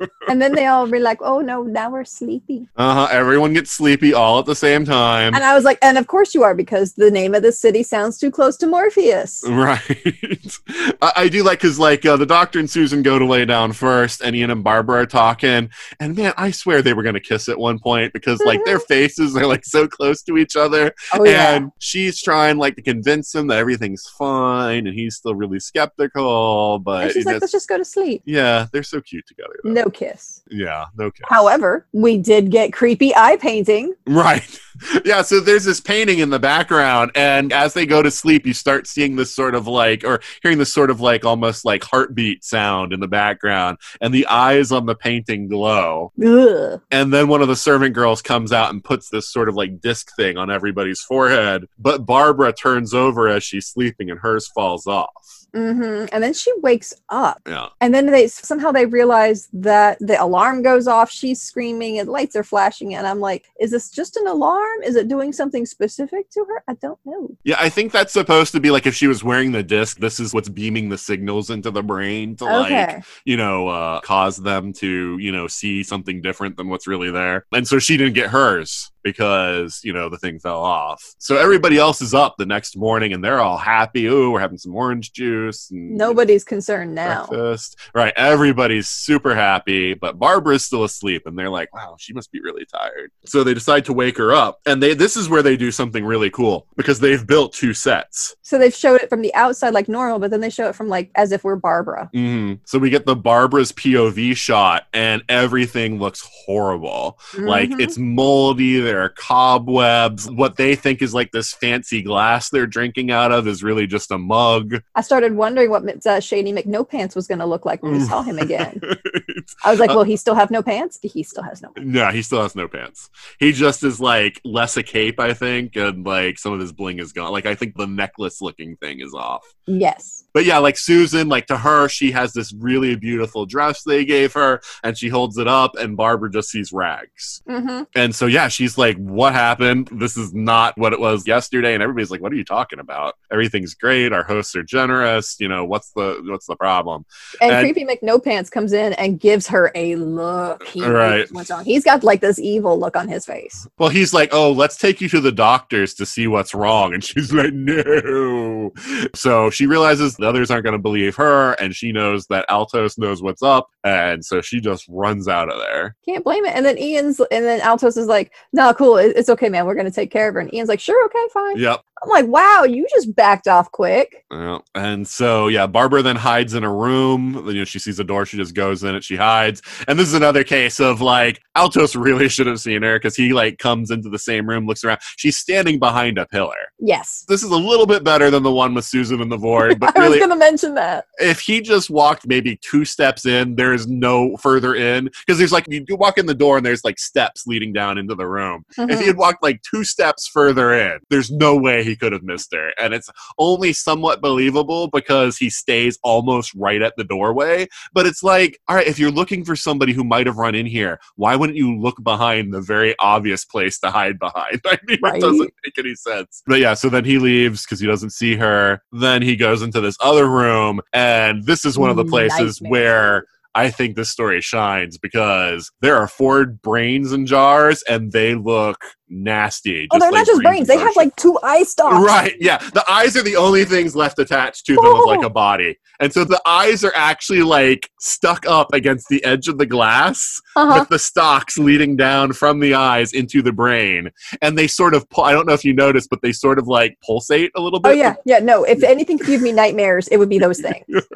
And then they all were like, "Oh no, now we're sleepy." Uh huh. Everyone gets sleepy all at the same time. And I was like, "And of course you are, because the name of the city sounds too close to Morpheus." Right. I, I do like because like uh, the doctor and Susan go to lay down first, and Ian and Barbara are talking, and man, I swear they were gonna kiss at one point because like their faces are like so close to each other, Oh yeah. and she's trying like to convince him that everything's fine, and he's still really skeptical. But and she's like, "Let's just go to sleep." yeah, they're so cute together. Though. No kiss. Yeah, no kiss. However, we did get creepy eye painting. Right. Yeah, so there's this painting in the background, and as they go to sleep, you start seeing this sort of like, or hearing this sort of like almost like heartbeat sound in the background, and the eyes on the painting glow. Ugh. And then one of the servant girls comes out and puts this sort of like disc thing on everybody's forehead, but Barbara turns over as she's sleeping, and hers falls off. Hmm And then she wakes up, Yeah. and then they somehow they realize that the alarm goes off. She's screaming, and lights are flashing, and I'm like, "Is this just an alarm? Is it doing something specific to her? I don't know." Yeah, I think that's supposed to be like if she was wearing the disc, this is what's beaming the signals into the brain to like you know, uh, cause them to, you know, see something different than what's really there. And so she didn't get hers because, you know, the thing fell off. So everybody else is up the next morning and they're all happy. Ooh, we're having some orange juice and Nobody's concerned now. breakfast. Right. Everybody's super happy, but Barbara's still asleep and they're like, wow, she must be really tired. So they decide to wake her up. And they this is where they do something really cool because they've built two sets. So they've showed it from the outside like normal, but then they show it from like as if we're Barbara. hmm So we get the Barbara's POV shot, and everything looks horrible. Like Mhm. it's moldy. There are cobwebs. What they think is like this fancy glass they're drinking out of is really just a mug. I started wondering what uh, Shady McNoPants was going to look like when we saw him again. I was like, Uh, will he still have no pants? He still has no pants. no, he still has no pants. He just is like less a cape, I think, and like some of his bling is gone. Like I think the necklace looking thing is off. Yes. But yeah, like Susan, like to her, she has this really beautiful dress they gave her, and she holds it up, and Barbara just sees rags. hmm And so yeah, she's like, "What happened? This is not what it was yesterday." And everybody's like, "What are you talking about? Everything's great. Our hosts are generous. You know, what's the what's the problem?" And, And- creepy McNoPants comes in and gives her a look. He right. What's wrong? He's got like this evil look on his face. Well, he's like, "Oh, let's take you to the doctors to see what's wrong," and she's like, "No." So she realizes others aren't going to believe her, and she knows that Altos knows what's up, and so she just runs out of there. Can't blame it. And then Ian's and then Altos is like, "No, cool. It's okay, man. We're gonna take care of her." And Ian's like, "Sure, okay, fine." Yep. I'm like, "Wow, you just backed off quick." Yeah. And so, yeah, Barbara then hides in a room. You know, she sees a door, she just goes in it, she hides. And this is another case of like, Altos really should have seen her because he like comes into the same room, looks around. She's standing behind a pillar. Yes, This is a little bit better than the one with Susan and the Void, but I was gonna mention that. if he just walked maybe two steps in, there is no further in because there's like you do walk in the door and there's like steps leading down into the room. If Mhm. he had walked like two steps further in, there's no way he could have missed her. And it's only somewhat believable because he stays almost right at the doorway. But it's like, all right, if you're looking for somebody who might have run in here, why wouldn't you look behind the very obvious place to hide behind? I mean, Right. it doesn't make any sense. But yeah, so then he leaves because he doesn't see her. Then he goes into this other room, and this is one of the places Nightmare. where I think this story shines because there are four brains in jars and they look nasty. Oh, they're like not just brains; they have like two eye stalks. Right, yeah. The eyes are the only things left attached to them of like a body. And so the eyes are actually like stuck up against the edge of the glass Uh-huh. with the stalks leading down from the eyes into the brain. And they sort of, pu- I don't know if you noticed, but they sort of like pulsate a little bit. Oh yeah, yeah. No, if anything could give me nightmares, it would be those things.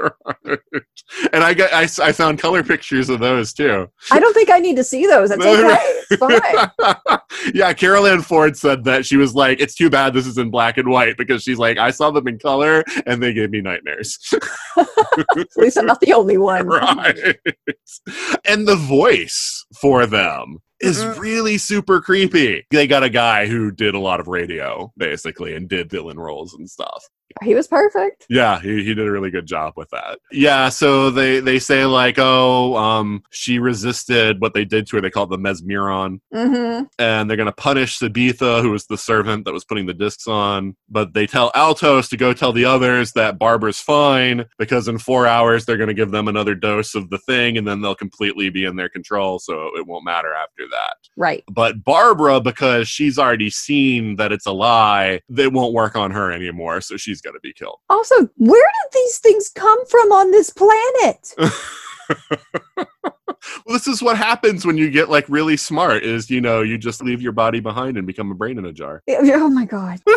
and I got I, I found color pictures of those too. I don't think I need to see those. That's okay. It's fine. yeah, Carole Ann Ford said that she was like, "It's too bad this is in black and white because she's like, I saw them in color and they gave me nightmares." At least I'm not the only one. right. And the voice for them is really super creepy. They got a guy who did a lot of radio, basically, and did villain roles and stuff. He was perfect. Yeah, he, he did a really good job with that. Yeah, so they they say like, oh, um, she resisted what they did to her. They call it the mesmeron, hmm and they're gonna punish Sabitha, who was the servant that was putting the discs on. But they tell Altos to go tell the others that Barbara's fine because in four hours they're gonna give them another dose of the thing, and then they'll completely be in their control, so it won't matter after that. Right. But Barbara, because she's already seen that it's a lie, they won't work on her anymore, so she's gonna be killed. Also, where did these things come from on this planet? Well, this is what happens when you get like really smart is you know you just leave your body behind and become a brain in a jar Oh my god.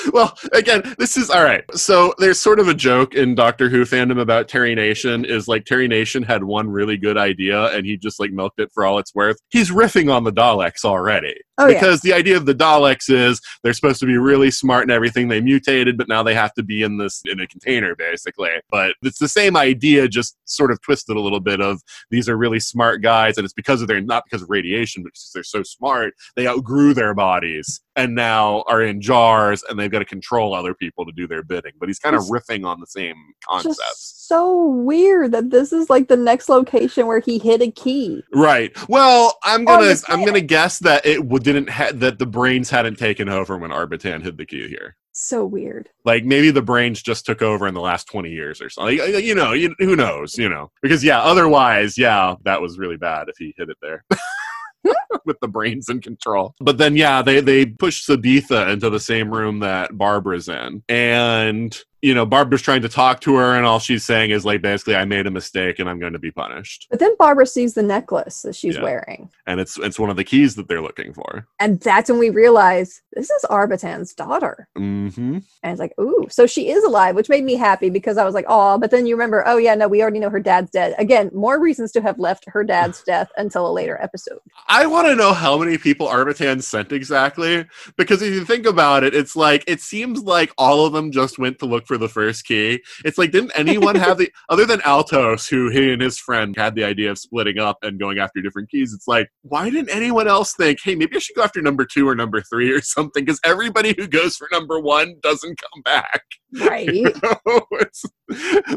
well again this is all right so there's sort of a joke in doctor who fandom about terry nation is like terry nation had one really good idea and he just like milked it for all it's worth he's riffing on the daleks already Oh yeah. because the idea of the Daleks is they're supposed to be really smart and everything. They mutated, but now they have to be in this in a container, basically. But it's the same idea, just sort of twisted a little bit. Of these are really smart guys, and it's because of their not because of radiation, but because they're so smart, they outgrew their bodies and now are in jars, and they've got to control other people to do their bidding. But he's kind of riffing on the same concept. Just so weird that this is like the next location where he hid a key. Right. Well, I'm oh, gonna I'm gonna guess that it didn't ha- that the brains hadn't taken over when Arbitan hid the key here. So weird. like maybe the brains just took over in the last 20 years or something Like, you know you, who knows you know because yeah otherwise yeah that was really bad if he hit it there with the brains in control. But then yeah they they push sabitha into the same room that barbara's in. And you know barbara's trying to talk to her and all she's saying is like basically i made a mistake and i'm going to be punished But then Barbara sees the necklace that she's Yeah. wearing. and it's it's one of the keys that they're looking for And that's when we realize this is Arbitan's daughter. mm-hmm And it's like, ooh, so she is alive, which made me happy because I was like, oh, but then you remember, oh, yeah, no, we already know her dad's dead. Again, more reasons to have left her dad's death until a later episode. I want to know how many people Arbitan sent exactly, because if you think about it, it's like it seems like all of them just went to look for the first key. It's like, didn't anyone have the other than Altos, who he and his friend had the idea of splitting up and going after different keys? It's like, why didn't anyone else think, hey, maybe I should go after number two or number three or something? Because everybody who goes for number one doesn't come back. Right. It's-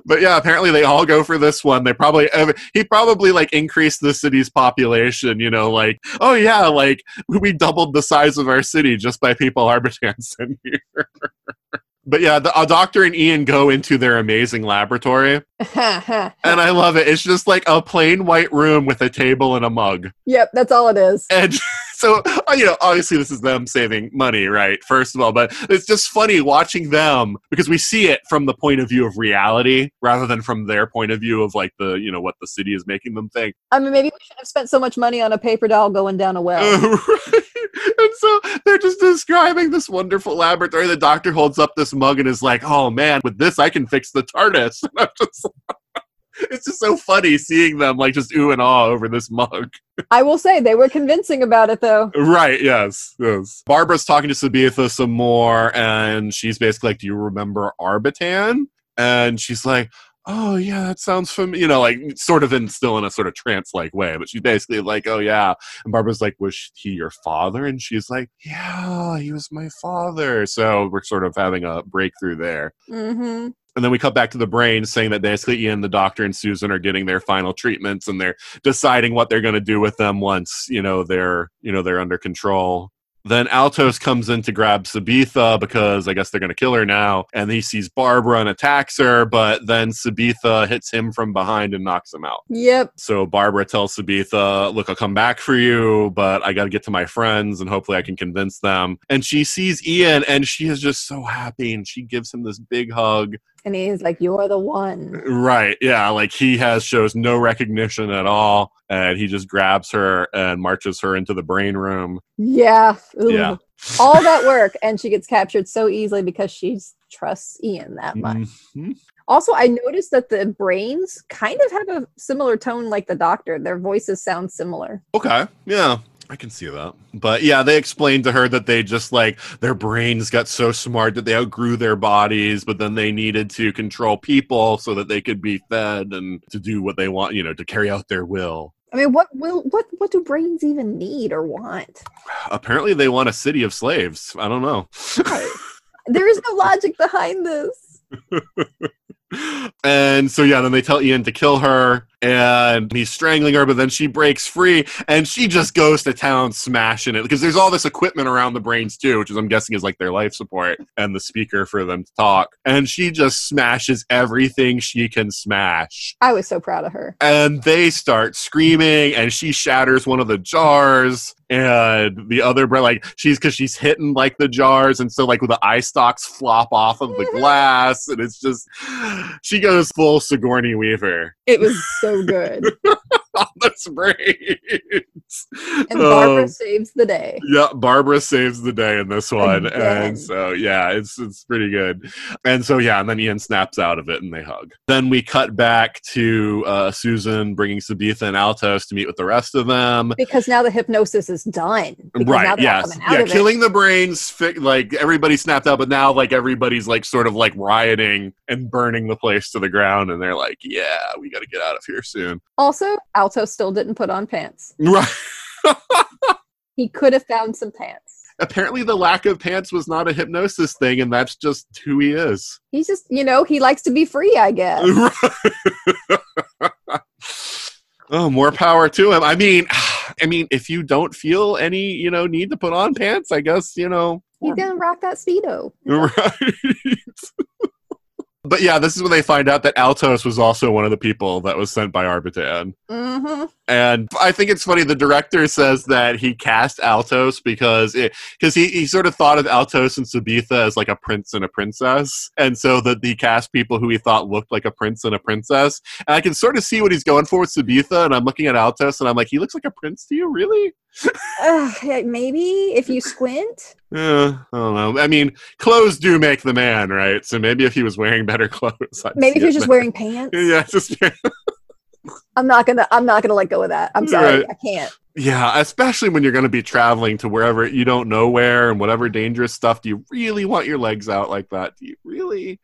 but yeah, apparently they all go for this one. They probably he probably like increased the city's population. You know, like oh yeah, like we doubled the size of our city just by people Arbitan here. But yeah, the a doctor and Ian go into their amazing laboratory, and I love it. It's just like a plain white room with a table and a mug. yep, that's all it is. And so, uh, you know, obviously this is them saving money, right? First of all, but it's just funny watching them because we see it from the point of view of reality rather than from their point of view of like the, you know, what the city is making them think. I mean, maybe we should have spent so much money on a paper doll going down a well. And so they're just describing this wonderful laboratory. The doctor holds up this mug and is like, oh man, with this I can fix the TARDIS. And I'm just it's just so funny seeing them like just ooh and ah over this mug. I will say they were convincing about it though. Right, yes, yes. Barbara's talking to Sabitha some more, and she's basically like, Do you remember Arbitan? And she's like, Oh yeah, that sounds familiar. You know, like sort of in still in a sort of trance like way, but she's basically like, Oh yeah. And Barbara's like, Was he your father? And she's like, Yeah, he was my father. So we're sort of having a breakthrough there. hmm And then we cut back to the brain saying that basically Ian, the doctor, and Susan are getting their final treatments and they're deciding what they're going to do with them once, you know, they're, you know, they're under control. Then Altos comes in to grab Sabitha because I guess they're going to kill her now. And he sees Barbara and attacks her, but then Sabitha hits him from behind and knocks him out. Yep. So Barbara tells Sabitha, Look, I'll come back for you, but I got to get to my friends and hopefully I can convince them. And she sees Ian and she is just so happy and she gives him this big hug. And he's like, "You're the one." Right. Yeah. Like he has shows no recognition at all. And he just grabs her and marches her into the brain room. Yeah. Ooh. Yeah. All that work, and she gets captured so easily because she trusts Ian that much. Mhm. Also, I noticed that the brains kind of have a similar tone like the doctor. Their voices sound similar. Okay. Yeah. I can see that. But yeah, they explained to her that they just like their brains got so smart that they outgrew their bodies, but then they needed to control people so that they could be fed and to do what they want, you know, to carry out their will. I mean, what will what what do brains even need or want? Apparently, they want a city of slaves. I don't know. There is no logic behind this. and so yeah, then they tell Ian to kill her, and he's strangling her, but then she breaks free, and she just goes to town smashing it because there's all this equipment around the brains too, which is I'm guessing is like their life support and the speaker for them to talk, and she just smashes everything she can smash. I was so proud of her. And they start screaming, and she shatters one of the jars, and the other bra- like she's because she's hitting like the jars, and so like the eye stalks flop off of the glass, and it's just she goes full Sigourney Weaver It was so good. on the brains. And Barbara Um, saves the day. yeah, Barbara saves the day in this one, Again. and so yeah, it's it's pretty good. And so yeah, and then Ian snaps out of it, and they hug. Then we cut back to uh, Susan bringing Sabitha and Altos to meet with the rest of them. Because now the hypnosis is done. Right. Yes. out Yeah. of it. Killing the brains. Fi- like everybody snapped out, but now like everybody's like sort of like rioting and burning the place to the ground, and they're like, "Yeah, we got to get out of here soon." Also, Alto still didn't put on pants. Right. He could have found some pants. Apparently, the lack of pants was not a hypnosis thing, and that's just who he is. He's just, you know, he likes to be free, I guess. oh, more power to him. I mean, I mean, if you don't feel any, you know, need to put on pants, I guess you know. He didn't rock that speedo. Right. But yeah, this is when they find out that Altos was also one of the people that was sent by Arbitan. Mm-hmm. And I think it's funny. The director says that he cast Altos because because he, he sort of thought of Altos and Sabitha as like a prince and a princess, and so that he cast people who he thought looked like a prince and a princess. And I can sort of see what he's going for with Sabitha. And I'm looking at Altos, and I'm like, he looks like a prince to you, really? Uh, maybe if you squint. Yeah, I don't know. I mean, clothes do make the man, right? So maybe if he was wearing better clothes, I'd Maybe if see you're just better. wearing pants. Yeah, just I'm not gonna. I'm not gonna let go of that. I'm sorry. Right. I can't. Yeah, especially when you're going to be traveling to wherever you don't know where and whatever dangerous stuff. Do you really want your legs out like that? Do you really?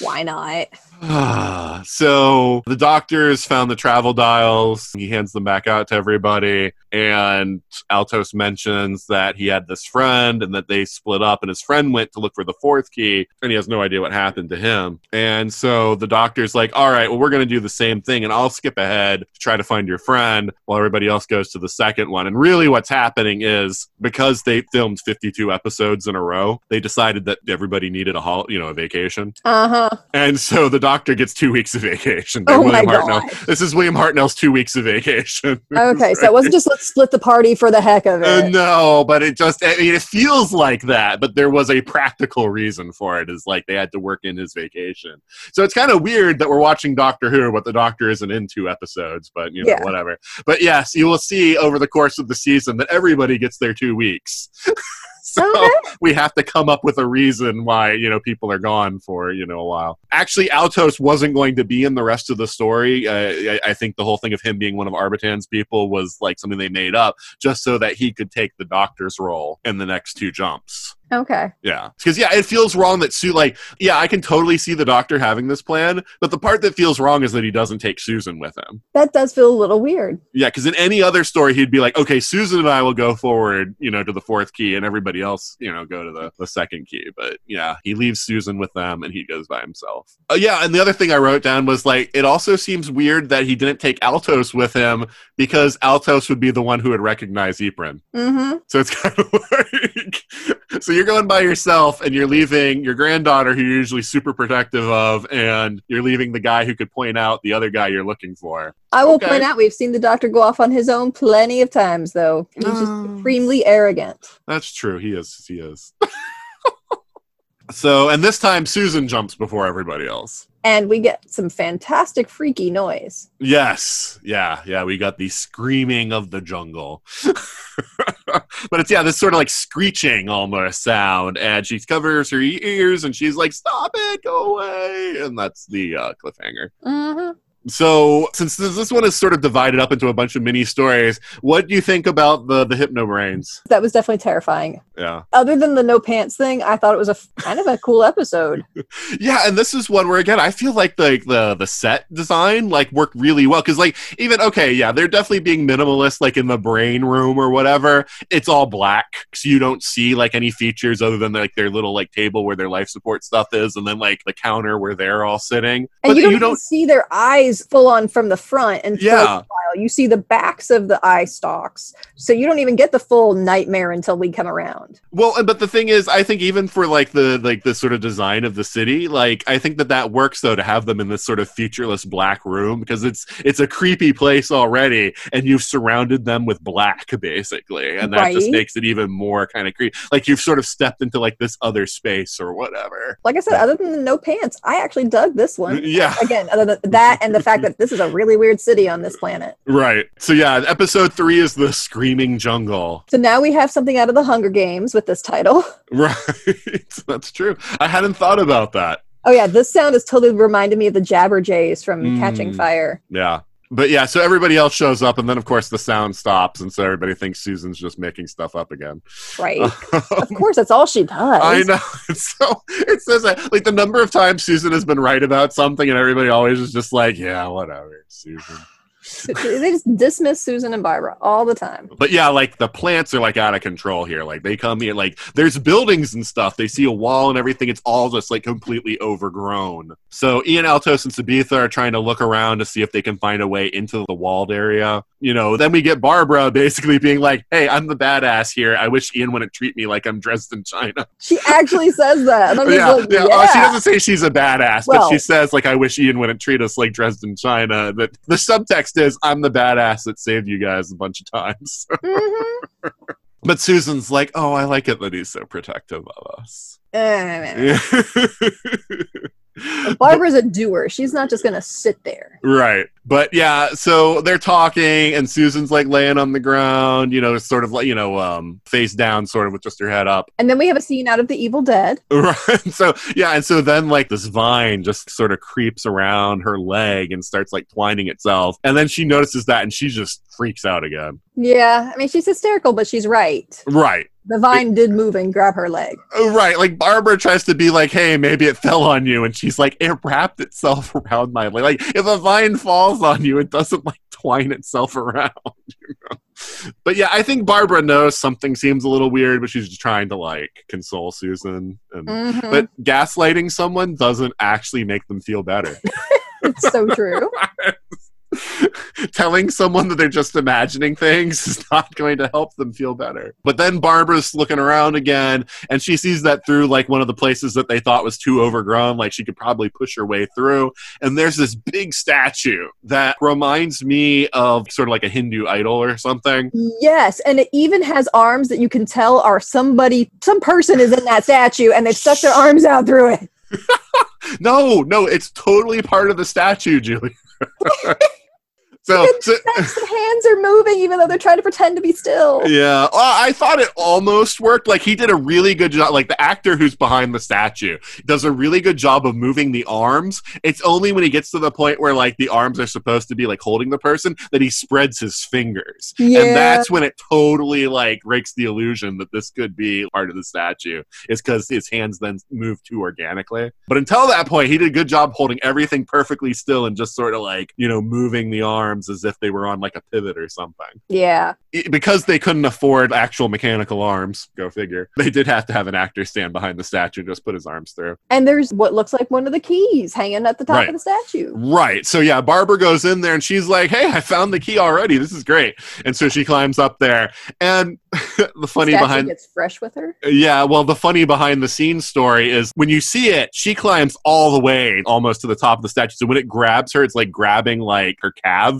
Why not? so the doctors found the travel dials. He hands them back out to everybody. And Altos mentions that he had this friend and that they split up, and his friend went to look for the fourth key, and he has no idea what happened to him. And so the doctor's like, All right, well, we're going to do the same thing, and I'll skip ahead to try to find your friend while everybody else goes to the second one. And really, what's happening is because they filmed 52 episodes in a row, they decided that everybody needed a hol- you know, a vacation. Uh huh. And so the doctor gets two weeks of vacation. Oh William my Hartnell. God. This is William Hartnell's two weeks of vacation. Okay, so it wasn't just let's split the party for the heck of Uh, it. no, but it just, I mean, it feels like that, but there was a practical reason for it, is like they had to work in his vacation. So it's kind of weird that we're watching Doctor Who, but the Doctor isn't in two episodes, but you know, Yeah. whatever. But yes, you will see over the course of the season that everybody gets their two weeks. so Okay. we have to come up with a reason why you know people are gone for you know a while. Actually, Altos wasn't going to be in the rest of the story. Uh, I, I think the whole thing of him being one of Arbitan's people was like something they made up just so that he could take the doctor's role in the next two jumps. Okay. Yeah, because yeah, it feels wrong that Sue. Like, yeah, I can totally see the doctor having this plan, but the part that feels wrong is that he doesn't take Susan with him. That does feel a little weird. Yeah, because in any other story, he'd be like, okay, Susan and I will go forward, you know, to the fourth key, and everybody else, you know, go to the, the second key. But yeah, he leaves Susan with them and he goes by himself. Uh, yeah, and the other thing I wrote down was like, it also seems weird that he didn't take Altos with him because Altos would be the one who would recognize Eprin. Mm-hmm. So it's kind of like, so you're going by yourself and you're leaving your granddaughter who you're usually super protective of, and you're leaving the guy who could point out the other guy you're looking for. I will Okay. point out we've seen the doctor go off on his own plenty of times, though. He's just Oh. supremely arrogant. That's true. He is. He is. so, and this time Susan jumps before everybody else. And we get some fantastic freaky noise. Yes. Yeah. Yeah. We got the screaming of the jungle. but it's, yeah, this sort of like screeching almost sound. And she covers her ears and she's like, stop it, go away. And that's the uh, cliffhanger. Mm-hmm. So, since this, this one is sort of divided up into a bunch of mini stories, what do you think about the, the hypno brains? That was definitely terrifying. Yeah. Other than the no pants thing, I thought it was a kind of a cool episode. Yeah, and this is one where again I feel like the the the set design like worked really well because like even okay yeah they're definitely being minimalist like in the brain room or whatever it's all black so you don't see like any features other than like their little like table where their life support stuff is and then like the counter where they're all sitting And but you don't, even see their eyes full on from the front and Yeah. You see the backs of the eye stalks. So you don't even get the full nightmare until we come around. Well, and- but the thing is, I think even for like the like the sort of design of the city, like I think that that works though to have them in this sort of featureless black room because it's it's a creepy place already, and you've surrounded them with black basically, and that just makes it even more kind of creepy. Like you've sort of stepped into like this other space or whatever. Like I said, other than the no pants, I actually dug this one. Yeah. Again, other than that and the fact that this is a really weird city on this planet. Right. So yeah, episode three is the screaming jungle. So now we have something out of the Hunger Games with this title. Right. That's true. I hadn't thought about that. Oh yeah, this sound is totally reminded me of the Jabberjays from Catching Mm. Fire. Yeah. But yeah, so everybody else shows up, and then of course the sound stops, and so everybody thinks Susan's just making stuff up again. Right. of course, that's all she does. I know. It's so it says that like the number of times Susan has been right about something, and everybody always is just like, yeah, whatever, Susan. They just dismiss Susan and Barbara all the time. But yeah, like the plants are like out of control here. Like they come here, like there's buildings and stuff. They see a wall and everything. It's all just like completely overgrown. So Ian Altos and Sabitha are trying to look around to see if they can find a way into the walled area. You know, then we get Barbara basically being like, "Hey, I'm the badass here. I wish Ian wouldn't treat me like I'm Dresden China." She actually says that. Yeah, like, yeah. yeah. Uh, she doesn't say she's a badass, but she says like, "I wish Ian wouldn't treat us like Dresden China." But the subtext is, "I'm the badass that saved you guys a bunch of times." Mhm. but Susan's like, "Oh, I like it that he's so protective of us." Eh. Barbara's a doer. She's not just going to sit there. Right. But yeah, so they're talking and Susan's like laying on the ground, you know, sort of like, you know, um face down sort of with just her head up. And then we have a scene out of The Evil Dead. Right. So yeah, and so then like this vine just sort of creeps around her leg and starts like twining itself. And then she notices that and she just freaks out again. Yeah. I mean, she's hysterical, but she's right. Right. The vine did move and grab her leg. Oh, right. Like Barbara tries to be like, hey, maybe it fell on you. And she's like, it wrapped itself around my leg. Like, if a vine falls on you, it doesn't like twine itself around. You know? But yeah, I think Barbara knows something seems a little weird, but she's just trying to like console Susan. And, Mhm. But gaslighting someone doesn't actually make them feel better. it's so true. Telling someone that they're just imagining things is not going to help them feel better. But then Barbara's looking around again, and she sees that through like one of the places that they thought was too overgrown, like she could probably push her way through. And there's this big statue that reminds me of sort of like a Hindu idol or something. Yes, and it even has arms that you can tell are somebody, some person is in that statue, and they've stuck their arms out through it. No, no, it's totally part of the statue, Julie. So, so and hands are moving, even though they're trying to pretend to be still. Yeah, well, I thought it almost worked. Like he did a really good job. Like the actor who's behind the statue does a really good job of moving the arms. It's only when he gets to the point where like the arms are supposed to be like holding the person that he spreads his fingers, Yeah. and that's when it totally like breaks the illusion that this could be part of the statue. Is because his hands then move too organically. But until that point, he did a good job holding everything perfectly still and just sort of like you know moving the arms as if they were on like a pivot or something Yeah. because they couldn't afford actual mechanical arms, go figure, they did have to have an actor stand behind the statue and just put his arms through. And there's what looks like one of the keys hanging at the top Right. of the statue. Right. So yeah, Barbara goes in there and she's like, "Hey, I found the key already. This is great." And so she climbs up there. And the funny behind gets fresh with her. Yeah, well, the funny behind the scenes story is when you see it, she climbs all the way almost to the top of the statue. So when it grabs her, it's like grabbing like her calves,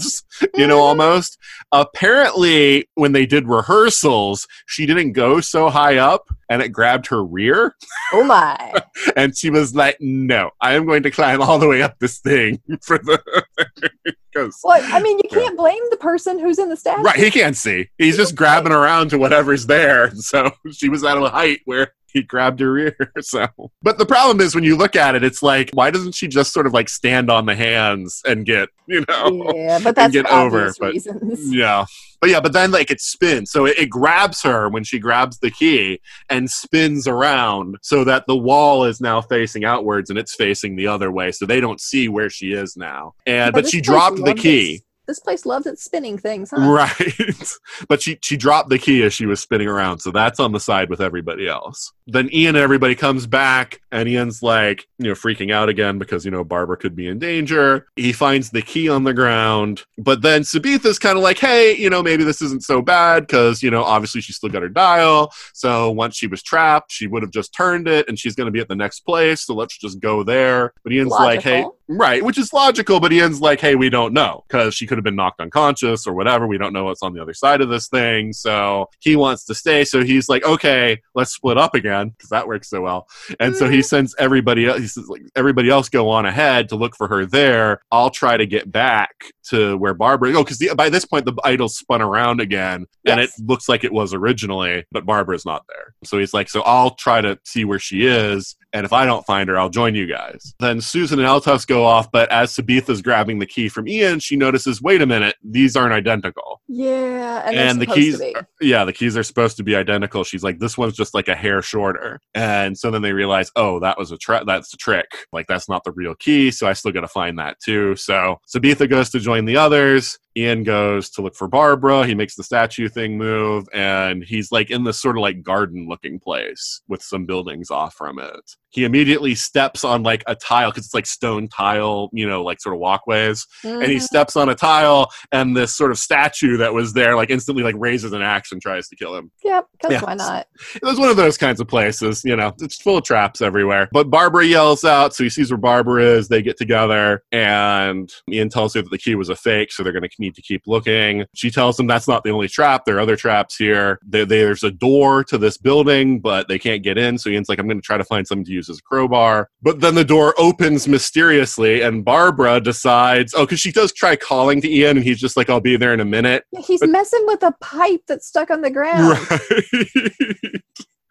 you know, almost. Apparently, when they did rehearsals, she didn't go so high up and it grabbed her rear. Oh my. And she was like, no, I am going to climb all the way up this thing for the. Because. Well, I mean, you can't blame the person who's in the statue. Right, he can't see. He's just grabbing around to whatever's there. So she was at a height where he grabbed her ear. So, but the problem is when you look at it, it's like, why doesn't she just sort of like stand on the hands and get, you know? Yeah, but that's get over, but- reasons. Yeah. But yeah, but then like it spins. So it, it grabs her when she grabs the key and spins around so that the wall is now facing outwards and it's facing the other way. So they don't see where she is now. And but she dropped the key. This place loves its spinning things, huh? Right. but she she dropped the key as she was spinning around, so that's on the side with everybody else. Then Ian and everybody comes back, and Ian's like, you know, freaking out again because, you know, Barbara could be in danger. He finds the key on the ground, but then Sabetha's kind of like, hey, you know, maybe this isn't so bad because, you know, obviously she still got her dial. So once she was trapped, she would have just turned it and she's going to be at the next place. So let's just go there. But Ian's like, hey, Right, which is logical, but Ian's like, hey, we don't know because she could have been knocked unconscious or whatever. We don't know what's on the other side of this thing. So he wants to stay. So he's like, okay, let's split up again because that works so well. And so he mm-hmm. sends everybody else, he says, like, everybody else go on ahead to look for her there. I'll try to get back to where Barbara, oh, because by this point, the idol spun around again and it looks like it was originally, but Barbara's not there. So he's like, so I'll try to see where she is. And if I don't find her, I'll join you guys. Then Susan and Altos go off, but as Sabetha's grabbing the key from Ian, she notices, wait a minute, these aren't identical. Yeah, and, And the keys, to be. yeah, the keys are supposed to be identical. She's like, this one's just like a hair shorter. And so then they realize, oh, that was a trick. That's a trick. Like, that's not the real key. So I still got to find that too. So Sabitha goes to join the others. Ian goes to look for Barbara. He makes the statue thing move, and he's like in this sort of like garden looking place with some buildings off from it. He immediately steps on like a tile because it's like stone tile, you know, like sort of walkways. And he Mhm. steps on a tile, and this sort of statue that was there, like instantly, like raises an axe and tries to kill him. Yep, because Yeah. why not? It was one of those kinds of places, you know, it's full of traps everywhere. But Barbara yells out, so he sees where Barbara is. They get together, and Ian tells her that the key was a fake, so they're going to need to keep looking. She tells him that's not the only trap. There are other traps here. There- there's a door to this building, but they can't get in. So Ian's like, I'm going to try to find something to use as a crowbar. But then the door opens mysteriously, and Barbara decides, oh, because she does try calling to Ian, and he's just like, I'll be there in a minute. He's But- messing with a pipe that's stuck on the ground. Right.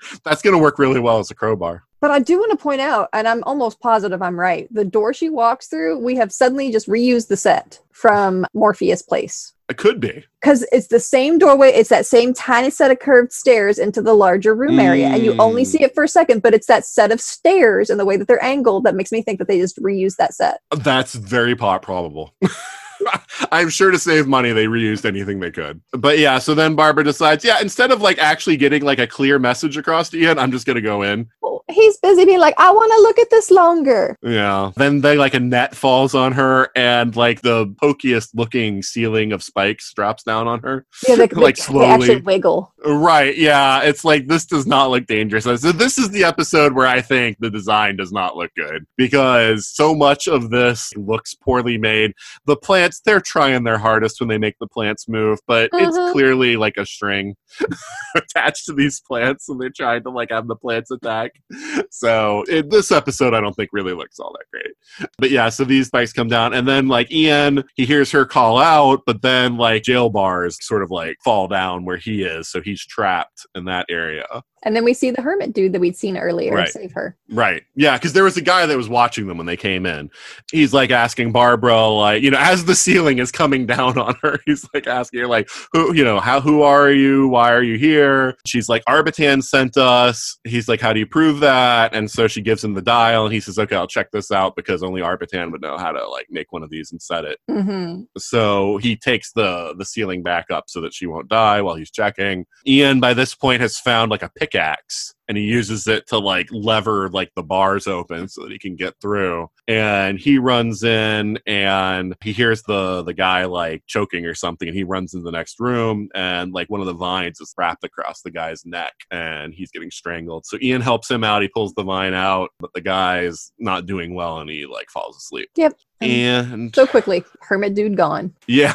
That's going to work really well as a crowbar. But I do want to point out, and I'm almost positive I'm right. The door she walks through, we have suddenly just reused the set from Morpheus Place. It could be. because it's the same doorway. It's that same tiny set of curved stairs into the larger room area, and you only Mm. see it for a second. But it's that set of stairs and the way that they're angled that makes me think that they just reused that set. That's very pot probable. I'm sure to save money, they reused anything they could. But yeah, so then Barbara decides, yeah, instead of like actually getting like a clear message across to Ian, I'm just gonna go in. He's busy being like, "I want to look at this longer." Yeah. Then they like a net falls on her, and like the pokiest looking ceiling of spikes drops down on her. Yeah, they, Like, they, they actually slowly. wiggle. Right. Yeah. It's like this does not look dangerous. So this is the episode where I think the design does not look good because so much of this looks poorly made. The they're trying their hardest when they make the plants move, but it's uh-huh. clearly like a string attached to these plants and they're trying to like have the plants attack. So in this episode, I don't think really looks all that great. But yeah, so these spikes come down, and then like Ian, he hears her call out, but then like jail bars sort of like fall down where he is, so he's trapped in that area. And then we see the hermit dude that we'd seen earlier Right. save her. Right. Yeah, because there was a guy that was watching them when they came in. He's like asking Barbara, like, you know, as the ceiling is coming down on her, he's like asking her, like, who, you know, how, who are you? Why are you here? She's like, Arbitan sent us. He's like, how do you prove that? And so she gives him the dial, and he says, okay, I'll check this out because only Arbitan would know how to like make one of these and set it. hmm So he takes the the ceiling back up so that she won't die while he's checking. Ian by this point has found like a pickaxe and he uses it to like lever like the bars open so that he can get through. And he runs in and he hears the the guy like choking or something and he runs into the next room and like one of the vines is wrapped across the guy's neck and he's getting strangled. So Ian helps him out, he pulls the vine out, but the guy is not doing well and he like falls asleep. Yep. Um, and So quickly, hermit dude gone yeah.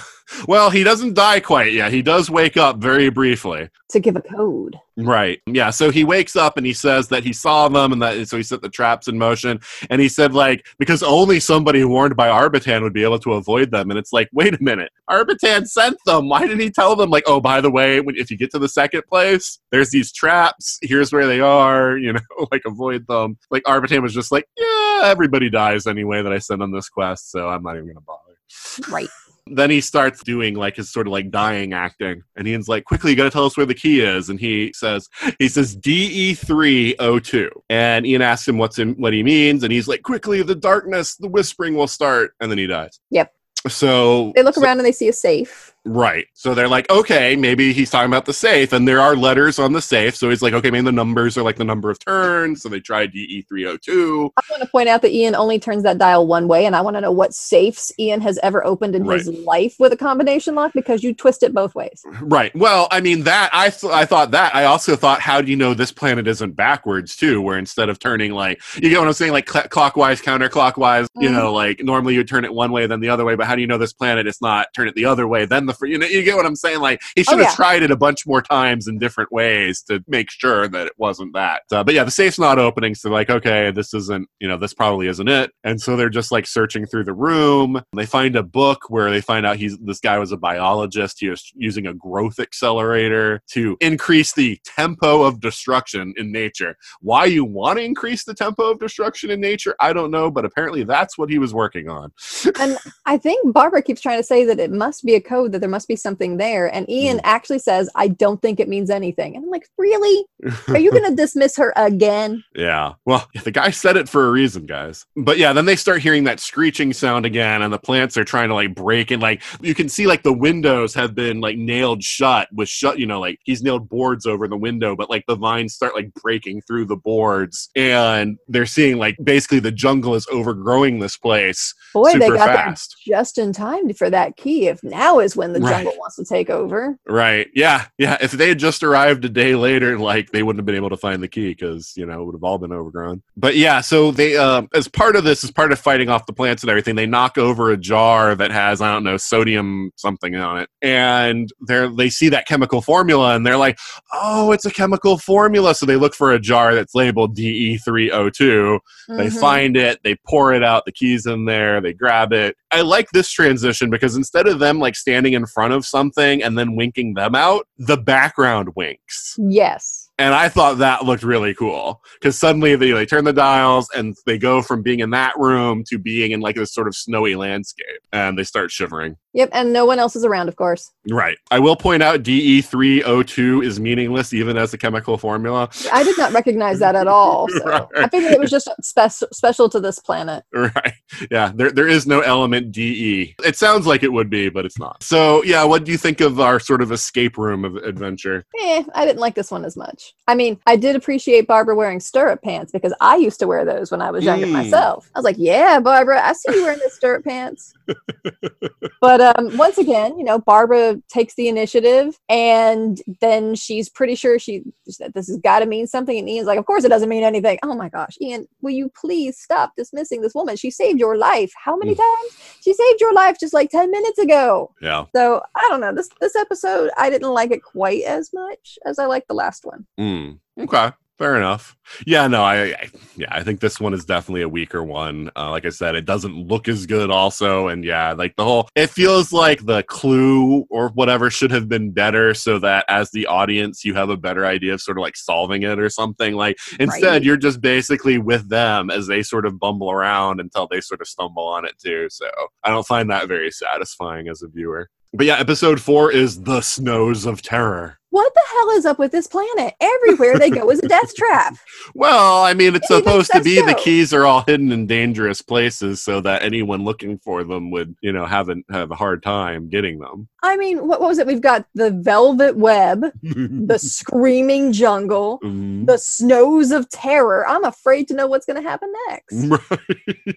Well, he doesn't die quite yet. He does wake up very briefly. to give a code. Right. Yeah. So he wakes up and he says that he saw them and that so he set the traps in motion. And he said, like, because only somebody warned by Arbitan would be able to avoid them. And it's like, wait a minute. Arbitan sent them. Why didn't he tell them, like, oh, by the way, when, if you get to the second place, there's these traps. Here's where they are. You know, like, avoid them. Like, Arbitan was just like, yeah, everybody dies anyway that I send on this quest. So I'm not even going to bother. Right. then he starts doing like his sort of like dying acting and ian's like quickly you gotta tell us where the key is and he says he says de302 and ian asks him what's in what he means and he's like quickly the darkness the whispering will start and then he dies Yep. so They look so- around and they see a safe. Right. So they're like, okay, maybe he's talking about the safe, and there are letters on the safe. So he's like, okay, maybe the numbers are like the number of turns. So they try DE three hundred two. I want to point out that Ian only turns that dial one way, and I want to know what safes Ian has ever opened in his life with a combination lock because you twist it both ways. Right. Well, I mean that I th- I thought that. I also thought, how do you know this planet isn't backwards too? Where instead of turning like you get what I'm saying, like cl- clockwise, counterclockwise. You Mhm. know, like normally you turn it one way, then the other way. But how do you know this planet is not turn it the other way? Then the fr- you know you get what I'm saying. Like he should have Oh, yeah. tried it a bunch more times in different ways to make sure that it wasn't that. Uh, but yeah, the safe's not opening, so like, okay, this isn't you know this probably isn't it. And so they're just like searching through the room. They find a book where they find out he's this guy was a biologist. He was using a growth accelerator to increase the tempo of destruction in nature. Why you want to increase the tempo of destruction in nature, I don't know, but apparently that's what he was working on. And I think Barbara keeps trying to say that it must be a code, that there must be something there. And Ian hmm. actually says, I don't think it means anything. And I'm like, really? Are you going to dismiss her again? Yeah. Well, the guy said it for a reason, guys. But yeah, then they start hearing that screeching sound again, and the plants are trying to like break and like you can see like the windows have been like nailed shut with shut, you know, like he's nailed boards over the window, but like the vines start like breaking through the boards, and they're seeing like basically the jungle is overgrowing this place Boy, they got fast. there just in time for that key. If now is when the Right. jungle wants to take over. Right. Yeah. Yeah. If they had just arrived a day later, like they wouldn't have been able to find the key because, you know, it would have all been overgrown. But yeah, so they, um, as part of this, as part of fighting off the plants and everything, they knock over a jar that has, I don't know, sodium something on it. And they're, they see that chemical formula and they're like, oh, it's a chemical formula. So they look for a jar that's labeled DE302. They Mhm. find it, they pour it out, the keys in there, they grab it. I like this transition because instead of them like standing in front of something and then winking them out, the background winks. Yes. And I thought that looked really cool because suddenly they, they turn the dials and they go from being in that room to being in like this sort of snowy landscape and they start shivering. Yep, and no one else is around, of course. Right. I will point out DE302 is meaningless even as a chemical formula. I did not recognize that at all. So Right. I figured it was just spe- special to this planet. Right. Yeah. There, there is no element DE. It sounds like it would be, but it's not. So, yeah, what do you think of our sort of escape room of adventure? Eh, I didn't like this one as much. I mean, I did appreciate Barbara wearing stirrup pants because I used to wear those when I was younger Mm. myself. I was like, yeah, Barbara, I see you wearing the stirrup pants. but um, once again, you know, Barbara takes the initiative and then she's pretty sure she that this has got to mean something. And Ian's like, of course it doesn't mean anything. Oh my gosh, Ian, will you please stop dismissing this woman? She saved your life. How many Mm. times? She saved your life just like 10 minutes ago. Yeah. So I don't know. This this episode, I didn't like it quite as much as I liked the last one. Mm. Okay. Fair enough. Yeah, no, I, I yeah, I think this one is definitely a weaker one. Uh, like I said, it doesn't look as good also, and yeah, like the whole it feels like the clue or whatever should have been better, so that as the audience you have a better idea of sort of like solving it or something. Like instead, Right. you're just basically with them as they sort of bumble around until they sort of stumble on it too. So I don't find that very satisfying as a viewer. But yeah, episode four is the snows of terror. What the hell is up with this planet? Everywhere they go is a death trap. Well, I mean, it's supposed to be the keys are all hidden in dangerous places, so that anyone looking for them would, you know, have a have a hard time getting them. I mean, what, what was it? We've got the velvet web, the screaming jungle, Mm, the snows of terror. I'm afraid to know what's going to happen next. right.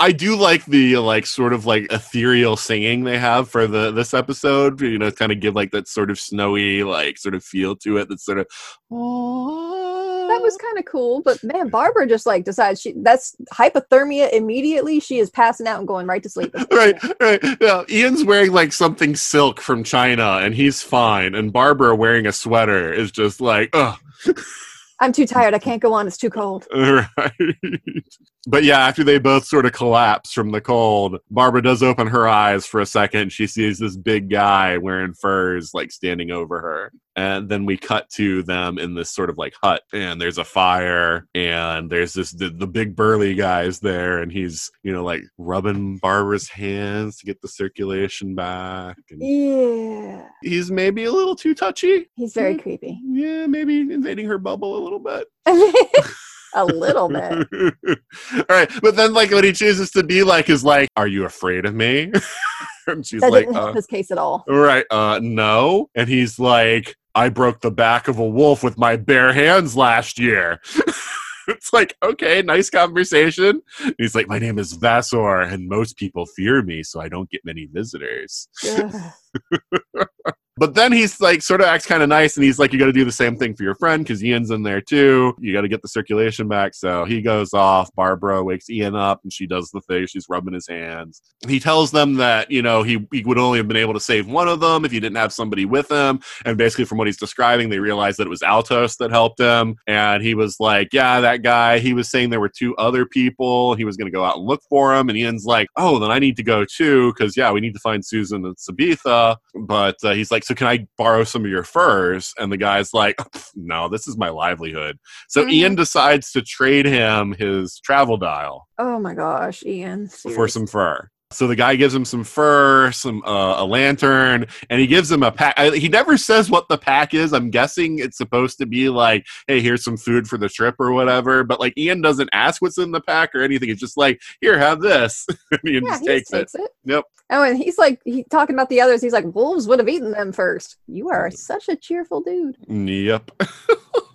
I do like the like sort of like ethereal singing they have for the this episode. You know, kind of give like that sort of snowy like sort of feel to it. That sort of That was kind of cool, but man, Barbara just like decides she that's hypothermia immediately. She is passing out and going right to sleep. right, right. Yeah, Ian's wearing like something silk from China, and he's fine. And Barbara wearing a sweater is just like, ugh. I'm too tired. I can't go on. It's too cold. Right. But yeah, after they both sort of collapse from the cold, Barbara does open her eyes for a second. She sees this big guy wearing furs like standing over her. And then we cut to them in this sort of like hut, and there's a fire, and there's this the, the big burly guy's there, and he's you know like rubbing Barbara's hands to get the circulation back. And Yeah. he's maybe a little too touchy. He's very creepy. Yeah, maybe invading her bubble a little bit. a little bit. All right, but then like what he chooses to be like is like, "Are you afraid of me?" and she's That like, didn't help uh, his case at all. Right. Uh, no." And he's like, "I broke the back of a wolf with my bare hands last year." it's like, okay, nice conversation. And he's like, "My name is Vasor, and most people fear me, so I don't get many visitors." Ugh. But then he's like, sort of acts kind of nice, and he's like, "You got to do the same thing for your friend because Ian's in there too. You got to get the circulation back." So he goes off. Barbara wakes Ian up, and she does the thing. She's rubbing his hands. He tells them that you know he he would only have been able to save one of them if he didn't have somebody with him. And basically, from what he's describing, they realize that it was Altos that helped him. And he was like, "Yeah, that guy." He was saying there were two other people. He was going to go out and look for him. And Ian's like, "Oh, then I need to go too because yeah, we need to find Susan and Sabetha." But uh, he's like, "So can I borrow some of your furs?" And the guy's like, "No, this is my livelihood." So Mhm. Ian decides to trade him his travel dial Oh my gosh, Ian. for some fur. So the guy gives him some fur, some uh, a lantern, and he gives him a pack. I, he never says what the pack is. I'm guessing it's supposed to be like, "Hey, here's some food for the trip" or whatever. But like Ian doesn't ask what's in the pack or anything. It's just like, "Here, have this," and Ian Yeah, just he takes just it. takes it. Yep. Oh, and he's like he talking about the others. He's like, wolves would have eaten them first. You are such a cheerful dude. Yep.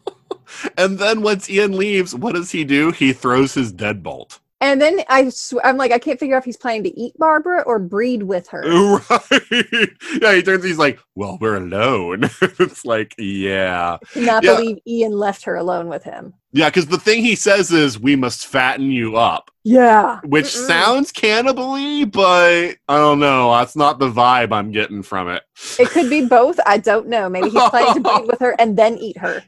and then once Ian leaves, what does he do? He throws his deadbolt. And then I, sw- I'm like, I can't figure out if he's planning to eat Barbara or breed with her. Right. yeah, he turns he's like, Well, we're alone. it's like, yeah. Cannot Yeah. believe Ian left her alone with him. Yeah, because the thing he says is we must fatten you up. Yeah, Which Mm-mm. sounds cannibally, but I don't know. That's not the vibe I'm getting from it. It could be both. I don't know. Maybe he's planning to breed with her and then eat her.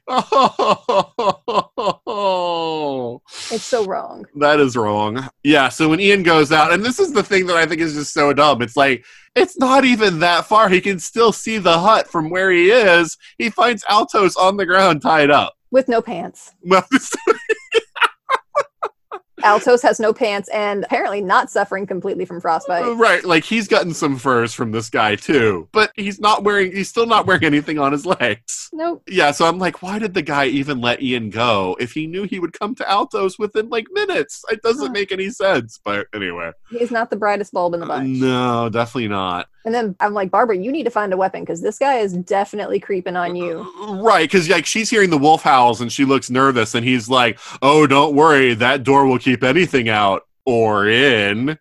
It's so wrong. That is wrong. Yeah, so when Ian goes out, and this is the thing that I think is just so dumb. It's like, it's not even that far. He can still see the hut from where he is. He finds Altos on the ground tied up. With no pants. Altos has no pants and apparently not suffering completely from frostbite. right, like he's gotten some furs from this guy too, but he's not wearing, he's still not wearing anything on his legs. Nope. Yeah, so I'm like, why did the guy even let Ian go if he knew he would come to Altos within like minutes? It doesn't Huh. make any sense. But anyway, He's not the brightest bulb in the Uh, bunch. no, definitely not. And then I'm like, Barbara, you need to find a weapon because this guy is definitely creeping on you. Uh, right, because like she's hearing the wolf howls and she looks nervous, and he's like, "Oh, don't worry, that door will keep anything out or in."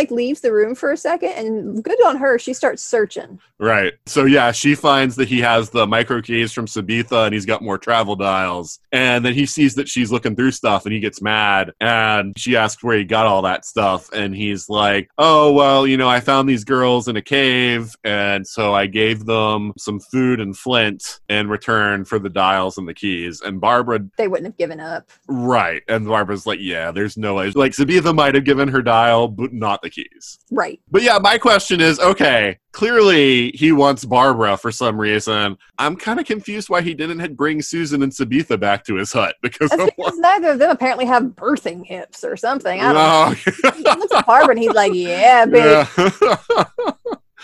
Like leaves the room for a second and good on her, she starts searching. Right. So yeah, she finds that he has the micro keys from Sabetha and he's got more travel dials. And then he sees that she's looking through stuff and he gets mad and she asks where he got all that stuff and he's like, "Oh, well, you know, I found these girls in a cave and so I gave them some food and flint in return for the dials and the keys." And Barbara They wouldn't have given up. Right. And Barbara's like, "Yeah, there's no way." Like Sabetha might have given her dial but not the keys. Right. But yeah, my question is okay, clearly he wants Barbara for some reason. I'm kind of confused why he didn't bring Susan and Sabetha back to his hut because because neither of them apparently have birthing hips or something. I don't oh, know. He looks at Barbara and he's like, Yeah. Yeah.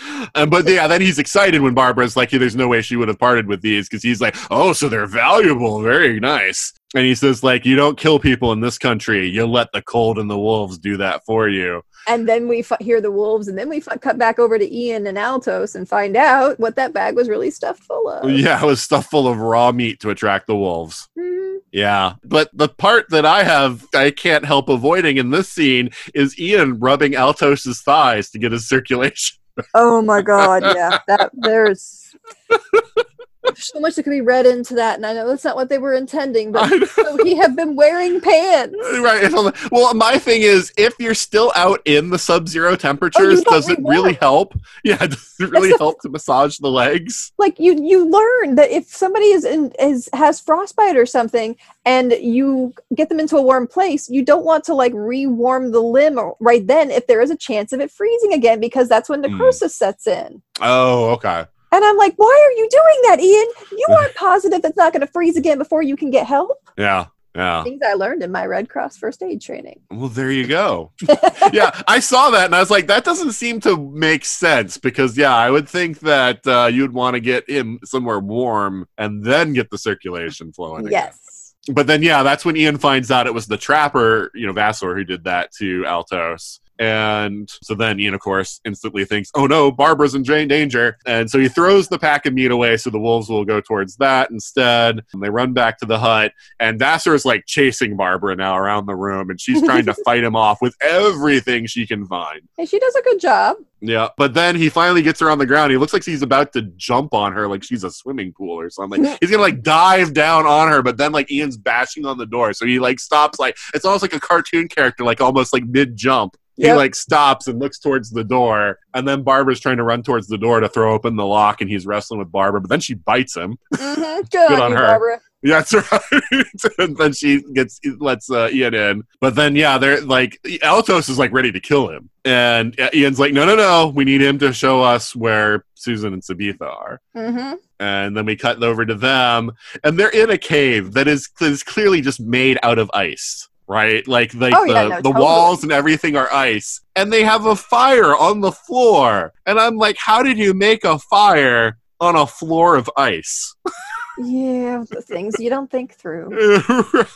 and but yeah, then he's excited when Barbara's like, "There's no way she would have parted with these," because he's like, "Oh, so they're valuable, very nice." And he says, "Like, you don't kill people in this country. You let the cold and the wolves do that for you." And then we f- hear the wolves, and then we f- cut back over to Ian and Altos and find out what that bag was really stuffed full of. Yeah, it was stuffed full of raw meat to attract the wolves. Mhm. Yeah. But the part that I have, I can't help avoiding in this scene is Ian rubbing Altos's thighs to get his circulation. Oh my god, yeah. That there's so much that could be read into that, and I know that's not what they were intending, but so he had been wearing pants. Right. it's on the- Well, my thing is, if you're still out in the sub-zero temperatures, don't does it really help? Yeah, does it really the- help to massage the legs? Like you, you learn that if somebody is in is has frostbite or something, and you get them into a warm place, you don't want to like re-warm the limb right then if there is a chance of it freezing again, because that's when Mm. necrosis sets in. Oh, okay. And I'm like, why are you doing that, Ian? You aren't positive it's not going to freeze again before you can get help. Yeah. Yeah. Things I learned in my Red Cross first aid training. Well, there you go. yeah, I saw that and I was like, that doesn't seem to make sense because, yeah, I would think that uh, you'd want to get in somewhere warm and then get the circulation flowing. again. Yes. But then, yeah, that's when Ian finds out it was the trapper, you know, Vasor, who did that to Altos. And so then Ian, of course, instantly thinks, oh no, Barbara's in da- danger. And so he throws the pack of meat away so the wolves will go towards that instead. And they run back to the hut. And Vasor is like chasing Barbara now around the room. And she's trying to fight him off with everything she can find. And she does a good job. Yeah. But then he finally gets her on the ground. He looks like he's about to jump on her like she's a swimming pool or something. he's gonna like dive down on her, but then like Ian's bashing on the door. So he like stops like it's almost like a cartoon character, like almost like mid jump. He like stops and looks towards the door, and then Barbara's trying to run towards the door to throw open the lock, and he's wrestling with Barbara, but then she bites him. hmm Good, on, on you, her. Barbara. Yeah, that's right. and then she gets lets uh, Ian in, but then yeah, they're like Altos is like ready to kill him, and uh, Ian's like, no, no, no, we need him to show us where Susan and Sabetha are. hmm And then we cut over to them, and they're in a cave that is, that is clearly just made out of ice. Right, like like Oh, the, yeah, no, the totally. walls and everything are ice, and they have a fire on the floor. And I'm like, how did you make a fire on a floor of ice? Yeah, the things you don't think through.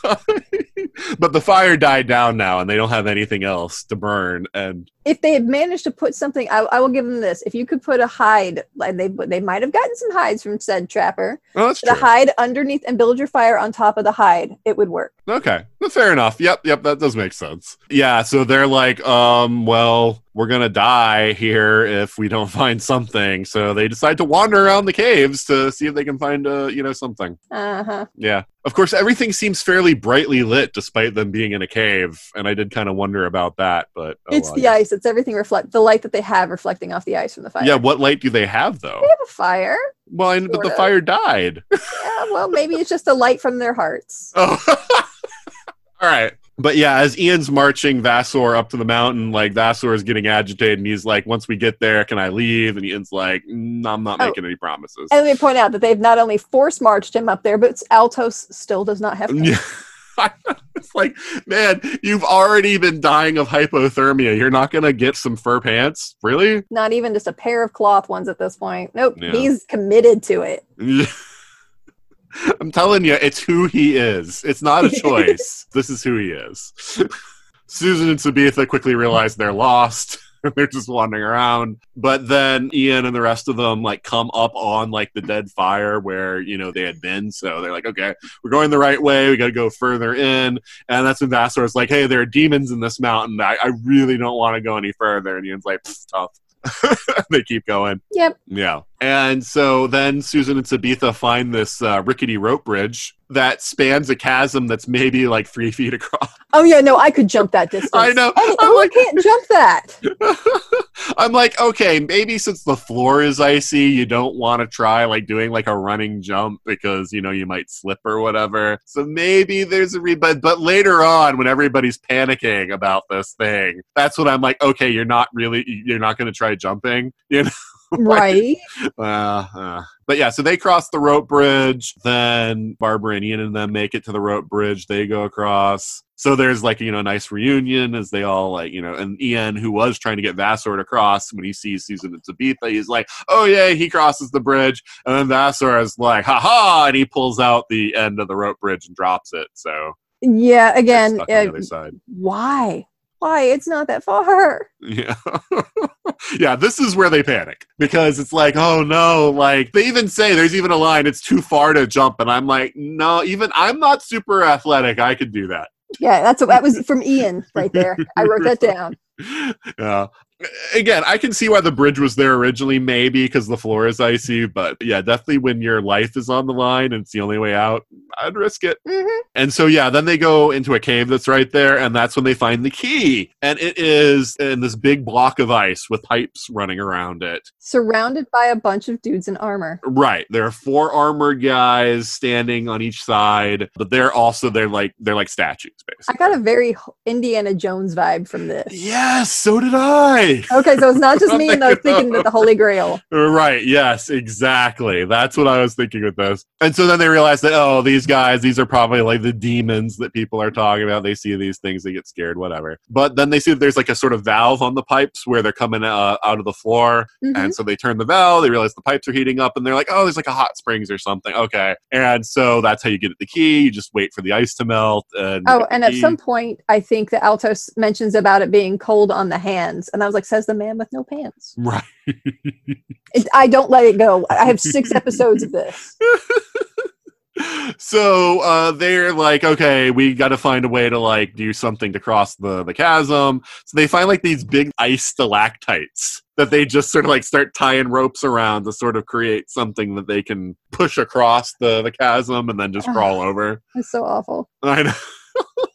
Right. But the fire died down now, and they don't have anything else to burn. And If they had managed to put something, I, I will give them this. If you could put a hide, like they they might have gotten some hides from said trapper. oh, that's Put a hide underneath and build your fire on top of the hide. It would work. Okay, fair enough. Yep, yep, that does make sense. Yeah, so they're like, um, well, we're gonna die here if we don't find something. So they decide to wander around the caves to see if they can find, uh, you know, something. Uh huh. Yeah. Of course, everything seems fairly brightly lit despite them being in a cave, and I did kind of wonder about that. But oh, it's well, the ice. It's everything reflect the light that they have reflecting off the ice from the fire. Yeah, what light do they have though? they have a fire. Well, I, but the Sorta. fire died. Yeah, well, maybe it's just a light from their hearts. Oh. All right. But yeah, as Ian's marching Vasor up to the mountain, like Vasor is getting agitated, and he's like, "Once we get there, can I leave?" And Ian's like, mm, "I'm not Oh. making any promises." And let me point out that they've not only force marched him up there, but Altos still does not have. Yeah. it's like, man, you've already been dying of hypothermia. You're not gonna get some fur pants, really? Not even just a pair of cloth ones at this point. Nope, Yeah. he's committed to it. I'm telling you, it's who he is. It's not a choice. this is who he is. Susan and Sabetha quickly realize they're lost. they're just wandering around. But then Ian and the rest of them like come up on like the dead fire where you know they had been. So they're like, okay, we're going the right way. We got to go further in. And that's when Vasor's like, hey, there are demons in this mountain. I, I really don't want to go any further. And Ian's like, tough. they keep going. Yep. Yeah. And so then Susan and Sabetha find this uh, rickety rope bridge that spans a chasm that's maybe like three feet across. Oh yeah, no, I could jump that distance. I know. And I'm who like- can't jump that? I'm like, okay, maybe since the floor is icy, you don't want to try like doing like a running jump because you know you might slip or whatever. So maybe there's a re but but later on when everybody's panicking about this thing, that's when I'm like, okay, you're not really you're not gonna try jumping. You know? right. Uh, uh. But yeah, so they cross the rope bridge. Then Barbara and Ian and them make it to the rope bridge. They go across. So there's like, you know, a nice reunion as they all like, you know, and Ian, who was trying to get Vasor to cross, when he sees Susan and Tabitha, he's like, oh yeah, he crosses the bridge. And then Vasor is like, ha ha, and he pulls out the end of the rope bridge and drops it. So Yeah. Again, the uh, other side. why? Why? It's not that far. Yeah. yeah, this is where they panic because it's like, oh no, like they even say there's even a line, it's too far to jump. And I'm like, no, even I'm not super athletic. I could do that. Yeah, that's that was from Ian right there. I wrote that down. Yeah. Again, I can see why the bridge was there originally, maybe because the floor is icy, but yeah, definitely when your life is on the line and it's the only way out, I'd risk it. hmm And so, yeah, then they go into a cave that's right there, and that's when they find the key. And it is in this big block of ice with pipes running around it. Surrounded by a bunch of dudes in armor. Right. There are four armored guys standing on each side, but they're also they're like they're like statues, Basically, I got a very Indiana Jones vibe from this. Yes, so did I. Okay, so it's not just me and I was Thank you. thinking that the Holy Grail. Right, yes, exactly. That's what I was thinking with this. And so then they realize that, oh, these guys, these are probably like the demons that people are talking about. They see these things, they get scared, whatever. But then they see that there's like a sort of valve on the pipes where they're coming uh, out of the floor. Mhm. And so they turn the valve, they realize the pipes are heating up, and they're like, oh, there's like a hot springs or something. Okay. And so that's how you get at the key. You just wait for the ice to melt. And Oh, the and at some point, I think that Altos mentions about it being cold on the hands, and I was like, "Says the man with no pants." Right. It, I don't let it go. I have six episodes of this. so uh, they're like, okay, we got to find a way to like do something to cross the the chasm. So they find like these big ice stalactites that they just sort of like start tying ropes around to sort of create something that they can push across the the chasm and then just crawl over. It's so awful. I know.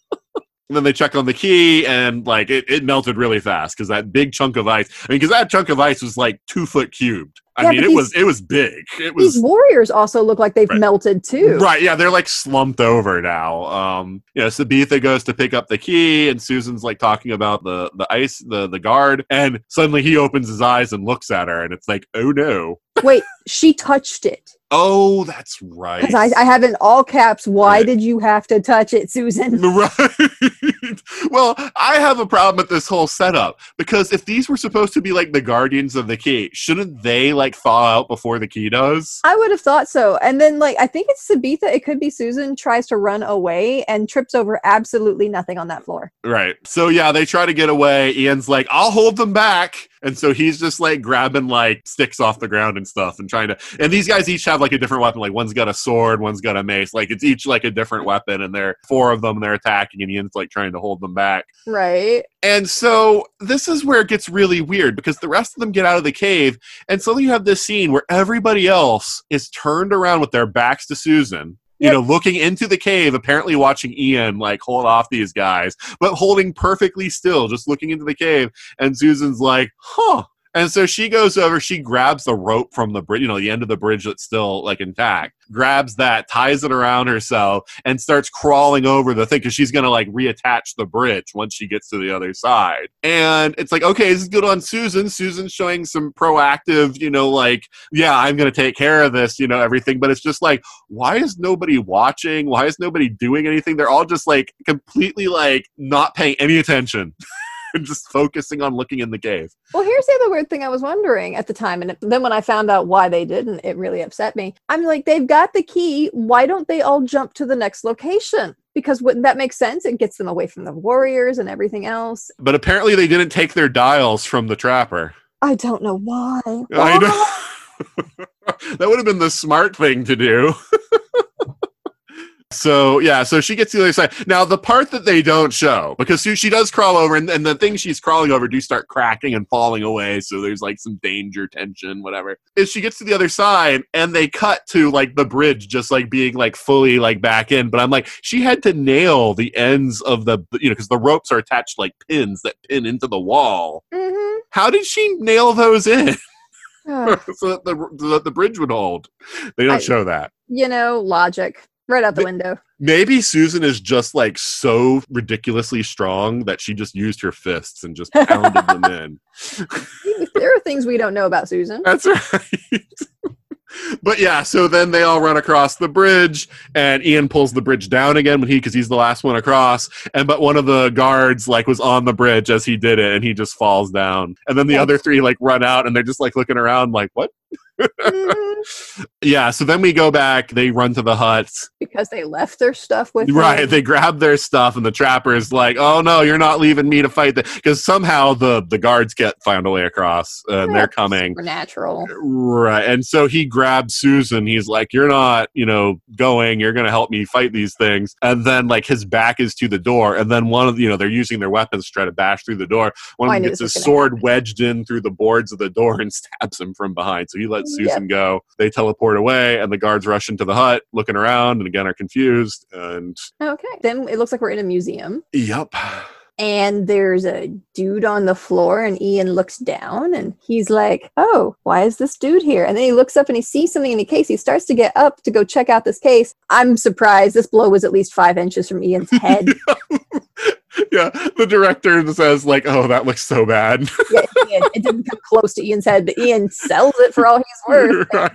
And then they check on the key, and like it, it melted really fast because that big chunk of ice. I mean, because that chunk of ice was like two foot cubed. I Yeah, mean, it these- was it was big. It was These warriors also look like they've Right. melted too. Right, yeah, they're like slumped over now. Um, you know, Sabetha goes to pick up the key, and Susan's like talking about the the ice, the the guard, and suddenly he opens his eyes and looks at her, and it's like, oh no, Wait, she touched it oh, that's right. I, I have in all caps. Why Right. did you have to touch it, Susan? Right. well, I have a problem with this whole setup because if these were supposed to be like the guardians of the key, shouldn't they like thaw out before the key does? I would have thought so. And then, like, I think it's Sabetha. It could be Susan tries to run away and trips over absolutely nothing on that floor. Right. So yeah, they try to get away. Ian's like, "I'll hold them back," and so he's just like grabbing like sticks off the ground and stuff, and trying to. And these guys each have like a different weapon. Like one's got a sword, one's got a mace. Like it's each like a different weapon, and they're four of them. They're attacking, and Ian's like trying to hold them back. Right. And so this is where it gets really weird because the rest of them get out of the cave, and suddenly you have this scene where everybody else is turned around with their backs to Susan. You Yep. know, looking into the cave, apparently watching Ian like hold off these guys, but holding perfectly still, just looking into the cave. And Susan's like, huh. And so she goes over, she grabs the rope from the bridge, you know, the end of the bridge that's still like intact, grabs that, ties it around herself, and starts crawling over the thing because she's going to like reattach the bridge once she gets to the other side. And it's like, okay, this is good on Susan. Susan's showing some proactive, you know, like, yeah, I'm going to take care of this, you know, everything. But it's just like, why is nobody watching? Why is nobody doing anything? They're all just like completely like not paying any attention. just focusing on looking in the cave. Well, here's the other weird thing I was wondering at the time. And then when I found out why they didn't, it really upset me. I'm like, they've got the key. Why don't they all jump to the next location? Because wouldn't that make sense? It gets them away from the warriors and everything else. But apparently they didn't take their dials from the trapper. I don't know why. I Why? know. that would have been the smart thing to do. so yeah, so she gets to the other side. Now the part that they don't show, because she, she does crawl over, and, and the things she's crawling over do start cracking and falling away. So there's like some danger, tension, whatever. Is she gets to the other side, and they cut to like the bridge just like being like fully like back in. But I'm like, she had to nail the ends of the you know because the ropes are attached like pins that pin into the wall. Mhm. How did she nail those in? So that the, that the bridge would hold. They don't I- show that. you know, logic right out the window. Maybe Susan is just like so ridiculously strong that she just used her fists and just pounded them in. there are things we don't know about Susan. That's right. but yeah, so then they all run across the bridge, and Ian pulls the bridge down again when he because he's the last one across. And but one of the guards like was on the bridge as he did it, and he just falls down. And then the Yeah. other three like run out, and they're just like looking around, like what? Yeah. So then we go back. They run to the hut. because they left their stuff with Right, them. they grab their stuff, and the trapper is like, "Oh no, you're not leaving me to fight." Because somehow the the guards get found a way across, uh, and they're coming. Supernatural. Right, and so he grabs Susan. He's like, "You're not, you know, going. You're going to help me fight these things." And then, like, his back is to the door, and then one of you know they're using their weapons to try to bash through the door. One Oh, of them gets his sword wedged in through the boards of the door and stabs him from behind. So he lets Yep. Susan go. They teleport away, and the guards rush into the hut, looking around, and again are confused. And Okay. Then it looks like we're in a museum. yep. and there's a dude on the floor and ian looks down and he's like oh why is this dude here and then he looks up and he sees something in the case he starts to get up to go check out this case i'm surprised this blow was at least five inches from ian's head yeah, the director says like, "Oh, that looks so bad." yeah, Ian, it didn't come close to ian's head but ian sells it for all he's worth right.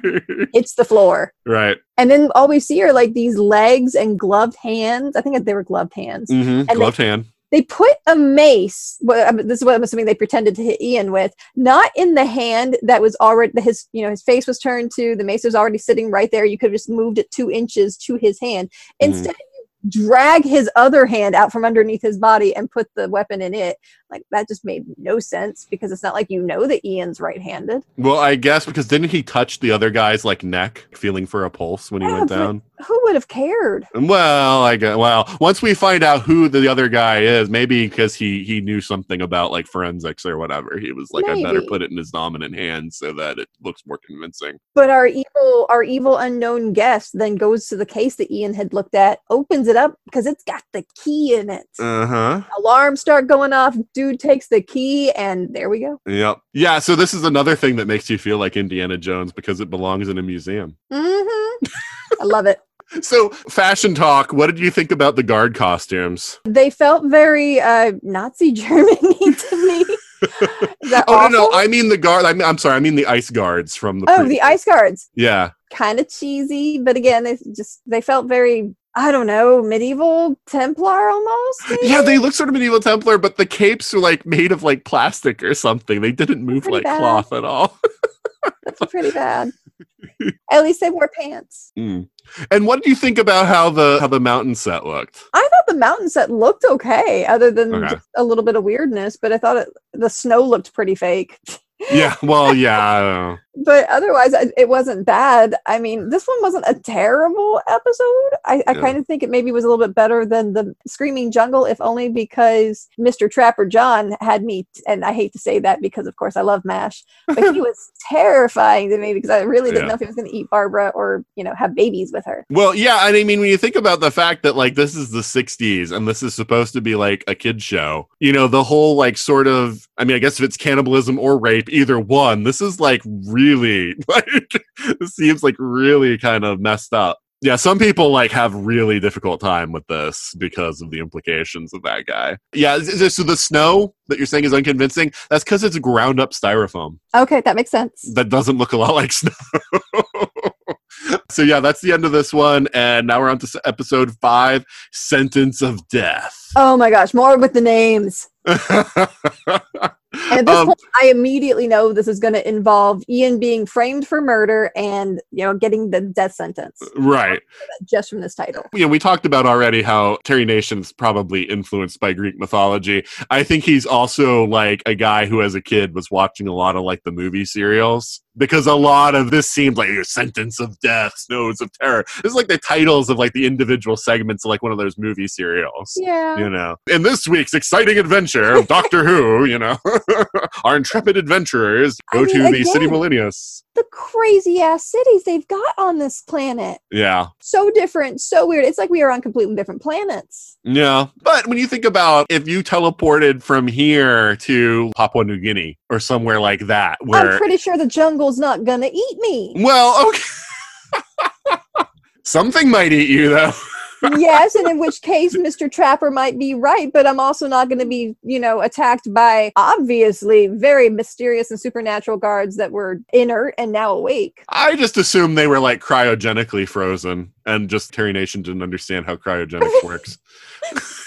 hits the floor right. and then all we see are like these legs and gloved hands i think they were gloved hands hmm they- Gloved hand. they put a mace well, this is what i'm assuming they pretended to hit ian with not in the hand that was already his you know his face was turned to the mace was already sitting right there you could have just moved it two inches to his hand Mhm. instead you drag his other hand out from underneath his body and put the weapon in it like that just made no sense because it's not like you know that ian's right-handed Well, I guess because didn't he touch the other guy's like neck, feeling for a pulse when he Yeah, went down? who would have cared Well, I guess. Well, once we find out who the other guy is, maybe because he he knew something about like forensics or whatever, he was like, I better put it in his dominant hand so that it looks more convincing. But our evil, our evil unknown guest then goes to the case that Ian had looked at, opens it up because it's got the key in it. Uh huh. Alarms start going off. Dude takes the key, and there we go. Yep. Yeah. So this is another thing that makes you feel like Indiana Jones because it belongs in a museum. hmm I love it. So fashion talk. What did you think about the guard costumes? They felt very uh, Nazi Germany to me. Is that Oh no, no. I mean the guard. I mean, I'm sorry. I mean the ice guards from the. oh, pre- the ice guards. Yeah. Kind of cheesy, but again, they just they felt very. I don't know, medieval Templar almost. maybe? Yeah, they look sort of medieval Templar, but the capes are like made of like plastic or something. They didn't move Pretty like bad. cloth at all. That's pretty bad. At least they wore pants. Mm. And what do you think about how the how the mountain set looked? I thought the mountain set looked okay, other than Okay. a little bit of weirdness. But I thought it, the snow looked pretty fake. Yeah, well, yeah, I don't know. But otherwise, it wasn't bad. I mean, this one wasn't a terrible episode. I, I Yeah. kind of think it maybe was a little bit better than the Screaming Jungle, if only because Mr. Trapper John had me, and I hate to say that because, of course, I love MASH, but he was terrifying to me because I really didn't Yeah. know if he was going to eat Barbara or, you know, have babies with her. Well, yeah, and I mean, when you think about the fact that like this is the '60s and this is supposed to be like a kid show, you know, the whole like sort of, I mean, I guess if it's cannibalism or rape, either one. This is like really like this seems like really kind of messed up. Yeah, some people like have really difficult time with this because of the implications of that guy. Yeah, so the snow that you're saying is unconvincing. That's because it's ground up styrofoam Okay, that makes sense. that doesn't look a lot like snow. so yeah, that's the end of this one, and now we're on to episode five: sentence of death. Oh my gosh, more with the names. And at this Um, point, I immediately know this is going to involve Ian being framed for murder and you know getting the death sentence right. just from this title. you know, we talked about already how Terry Nation's probably influenced by Greek mythology. I think he's also like a guy who, as a kid, was watching a lot of like the movie serials because a lot of this seemed like your sentence of death, snows of terror. This is like the titles of like the individual segments of like one of those movie serials. Yeah. You know, in this week's exciting adventure of Doctor Who, you know, our intrepid adventurers go I mean, to the city again- Millennius. The crazy ass cities they've got on this planet. Yeah. So different, so weird. It's like we are on completely different planets. Yeah. But when you think about if you teleported from here to Papua New Guinea or somewhere like that, where I'm pretty sure the jungle's not gonna eat me. well, okay. Something might eat you though. yes, and in which case Mr. Trapper might be right, but I'm also not going to be, you know, attacked by obviously very mysterious and supernatural guards that were inert and now awake. I just assumed they were like cryogenically frozen and just Terry Nation didn't understand how cryogenics works.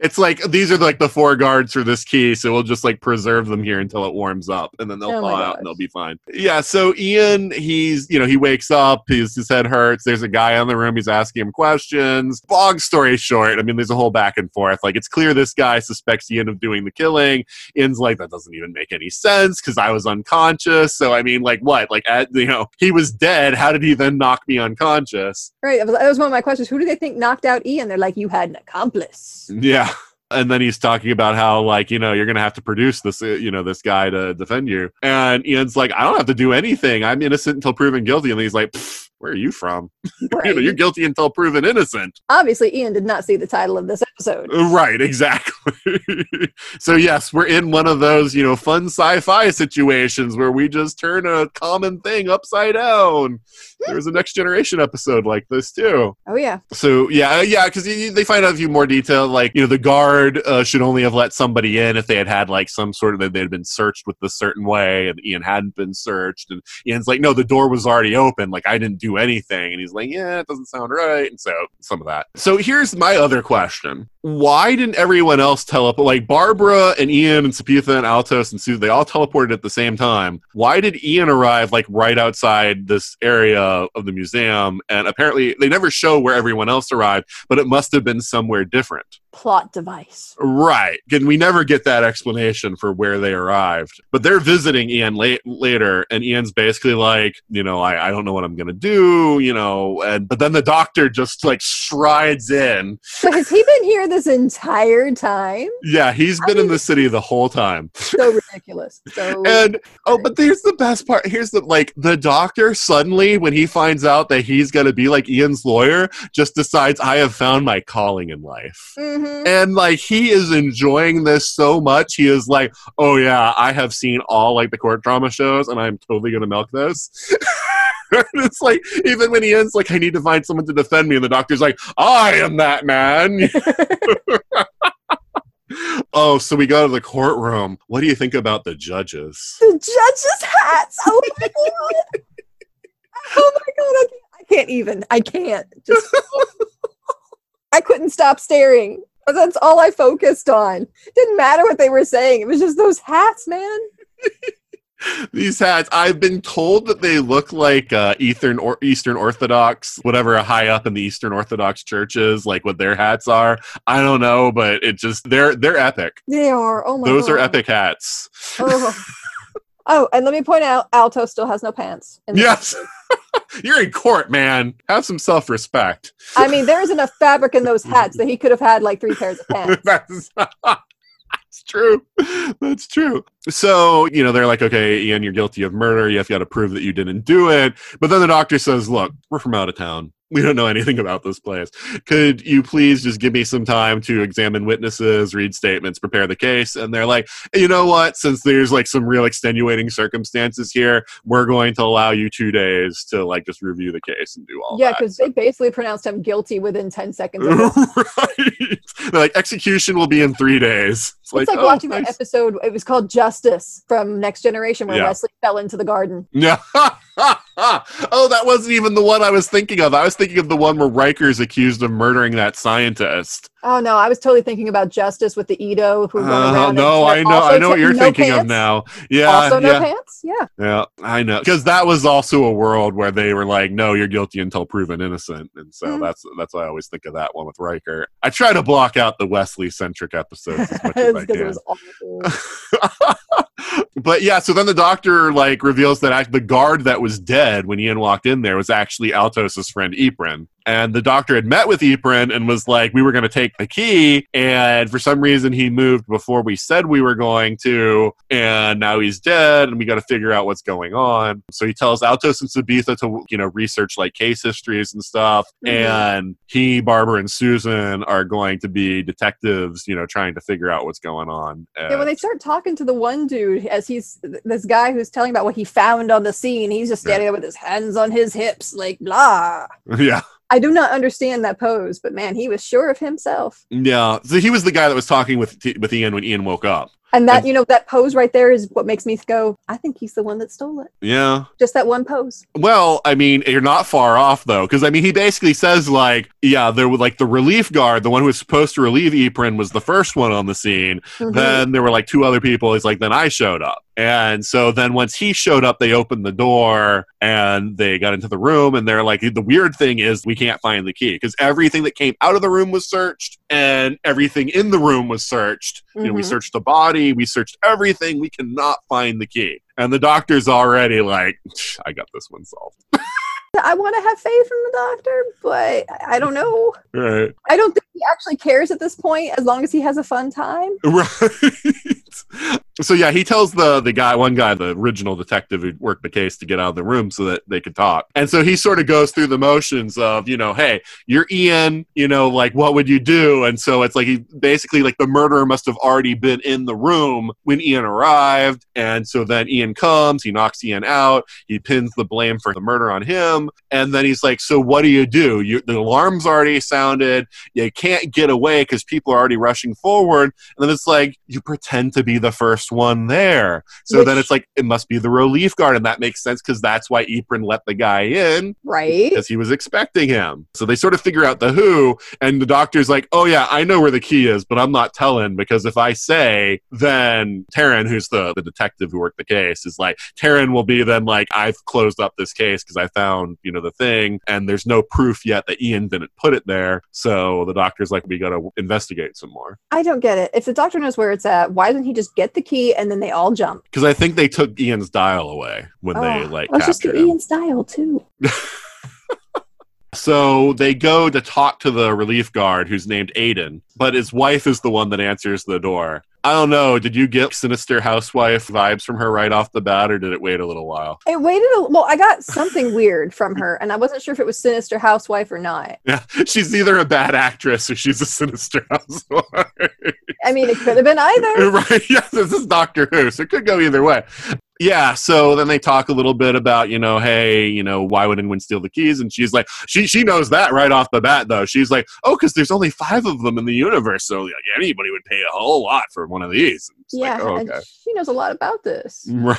It's like these are like the four guards for this key, so we'll just like preserve them here until it warms up, and then they'll Oh thaw out and they'll be fine. Yeah. So Ian, he's you know he wakes up, his his head hurts. There's a guy in the room. He's asking him questions. Long story short, I mean, there's a whole back and forth. Like it's clear this guy suspects Ian of doing the killing. Ian's like that doesn't even make any sense because I was unconscious. So I mean, like what? Like at you know he was dead. How did he then knock me unconscious? Right. That was one of my questions. Who do they think knocked out Ian? They're like, you had an accomplice. Yeah. And then he's talking about how, like, you know, you're to have to produce this, uh, you know, this guy to defend you. And Ian's like, I don't have to do anything. I'm innocent until proven guilty. And he's like, "Pfft, where are you from? you know, you're guilty until proven innocent. Obviously, Ian did not see the title of this episode. Right, exactly. so, yes, we're in one of those, you know, fun sci fi situations where we just turn a common thing upside down. There was a next generation episode like this, too. Oh yeah. So yeah, uh, yeah, because they find out a few more detail. Like you know, the guard uh, should only have let somebody in if they had had like some sort of that they had been searched with a certain way, and Ian hadn't been searched. And Ian's like, no, the door was already open. Like I didn't do anything. And he's like, yeah, it doesn't sound right. And so some of that. So here's my other question: Why didn't everyone else teleport? Like Barbara and Ian and Sabetha and Altos and Sue, they all teleported at the same time. Why did Ian arrive like right outside this area of the museum? And apparently, they never show where everyone else arrived, but it must have been somewhere different. Plot device. Right. And we never get that explanation for where they arrived. But they're visiting Ian late, later, and Ian's basically like, you know, I, I don't know what I'm going to do, you know. And But then the doctor just like strides in. But has he been here this entire time? Yeah, he's been in the city the whole time. So ridiculous. So And oh, but there's the best part. Here's the like the doctor suddenly, when he finds out that he's gonna be like Ian's lawyer, just decides I have found my calling in life. Mm-hmm. Mhm. And like he is enjoying this so much, he is like, "Oh yeah, I have seen all like the court drama shows, and I'm totally gonna milk this." it's like even when he ends, like, "I need to find someone to defend me," and the doctor's like, "I am that man." oh, so we go to the courtroom. What do you think about the judges? the judges' hats. Oh my god. Oh my god. I can't, I can't even. I can't. Just I couldn't stop staring. But That's all I focused on. Didn't matter what they were saying. It was just those hats, man. These hats, I've been told that they look like uh, Eastern or Eastern Orthodox, whatever high up in the Eastern Orthodox churches, like what their hats are. I don't know, but it just they're they're epic. They are. Oh my Those are epic hats. Oh. oh, and let me point out, Alto still has no pants. Yes. You're in court, man. Have some self respect. I mean, there is enough fabric in those hats that he could have had like three pairs of pants. That's, that's true. That's true. So, you know, they're like, okay, Ian, you're guilty of murder. You have got to prove that you didn't do it. But then the doctor says, look, we're from out of town. we don't know anything about this place. Could you please just give me some time to examine witnesses, read statements, prepare the case? And they're like, you know what? Since there's like some real extenuating circumstances here, we're going to allow you two days to like just review the case and do all Yeah, because they basically pronounced him guilty within 10 seconds. Right. They're like, execution will be in three days. It's It's like oh, watching that episode. It was called Justice from Next Generation, where Yeah. Wesley fell into the garden. Yeah. oh, that wasn't even the one I was thinking of. I was thinking of the one where Riker's accused of murdering that scientist. Oh no, I was totally thinking about Justice with the Edo who Uh, no, I know, I know what you're no thinking of now. Yeah, Also, no yeah, pants. Yeah. yeah, I know. Because that was also a world where they were like, "No, you're guilty until proven innocent," and so Mhm. that's that's why I always think of that one with Riker. I try to block out the Wesley centric episodes as much as I Because it can. but yeah, so then the doctor like reveals that act- the guard that was dead when Ian walked in there was actually Altos's friend Eprin. And the doctor had met with Eprin and was like, we were going to take the key. And for some reason, he moved before we said we were going to. And now he's dead. And we got to figure out what's going on. So he tells Altos and Sabetha to, you know, research like case histories and stuff. Mhm. And he, Barbara, and Susan are going to be detectives, you know, trying to figure out what's going on. Yeah, when they start talking to the one dude, as he's this guy who's telling about what he found on the scene, he's just standing there with his hands on his hips, like blah. yeah. I do not understand that pose, but man, he was sure of himself. Yeah, so he was the guy that was talking with with Ian when Ian woke up. And that, And- you know, that pose right there is what makes me go, I think he's the one that stole it. Yeah. Just that one pose. Well, I mean, you're not far off though, because I mean, he basically says like, yeah, there was like the relief guard, the one who was supposed to relieve Eprin, was the first one on the scene. Mhm. Then there were like two other people. He's like, then I showed up. And so then once he showed up, they opened the door and they got into the room. And they're like, the weird thing is we can't find the key because everything that came out of the room was searched and everything in the room was searched. You know, we Mhm. searched the body, we searched everything. We cannot find the key. And the doctor's already like, I got this one solved. I want to have faith in the doctor, but I I don't know. Right. I don't think he actually cares at this point as long as he has a fun time. Right. so yeah, he tells the the guy, one guy, the original detective who worked the case, to get out of the room so that they could talk. And so he sort of goes through the motions of, you know, hey, you're Ian, you know, like what would you do? And so it's like he basically like the murderer must have already been in the room when Ian arrived. And so then Ian comes, he knocks Ian out, he pins the blame for the murder on him, and then he's like, so what do you do? You the alarm's already sounded, you can't get away because people are already rushing forward. And then it's like, you pretend to be the first one there. So then it's like, it must be the relief guard. And that makes sense because that's why Eprin let the guy in Right? because he was expecting him. So they sort of figure out the who. And the doctor's like, oh, yeah, I know where the key is, but I'm not telling because if I say, then Tarron, who's the, the detective who worked the case, is like, Tarron will be then like, I've closed up this case because I found, you know, the thing. And there's no proof yet that Ian didn't put it there. So the doctor's like, we got to investigate some more. I don't get it. If the doctor knows where it's at, why doesn't he just get the key and then they all jump? Because I think they took Ian's dial away when they Oh, like let's just do him. Ian style too. So they go to talk to the relief guard who's named Aiden, but his wife is the one that answers the door. I don't know. Did you get sinister housewife vibes from her right off the bat, or did it wait a little while? It waited a well, I got something weird from her, and I wasn't sure if it was Sinister Housewife or not. Yeah, she's either a bad actress or she's a sinister housewife. I mean, it could have been either. right? Yeah, this is Doctor Who, so it could go either way. Yeah, so then they talk a little bit about, you know, hey, you know, why would anyone steal the keys? And she's like, she she knows that right off the bat, though. She's like, oh, because there's only five of them in the universe, so like, anybody would pay a whole lot for one of these. And Yeah, like, oh, and okay. she knows a lot about this. Right.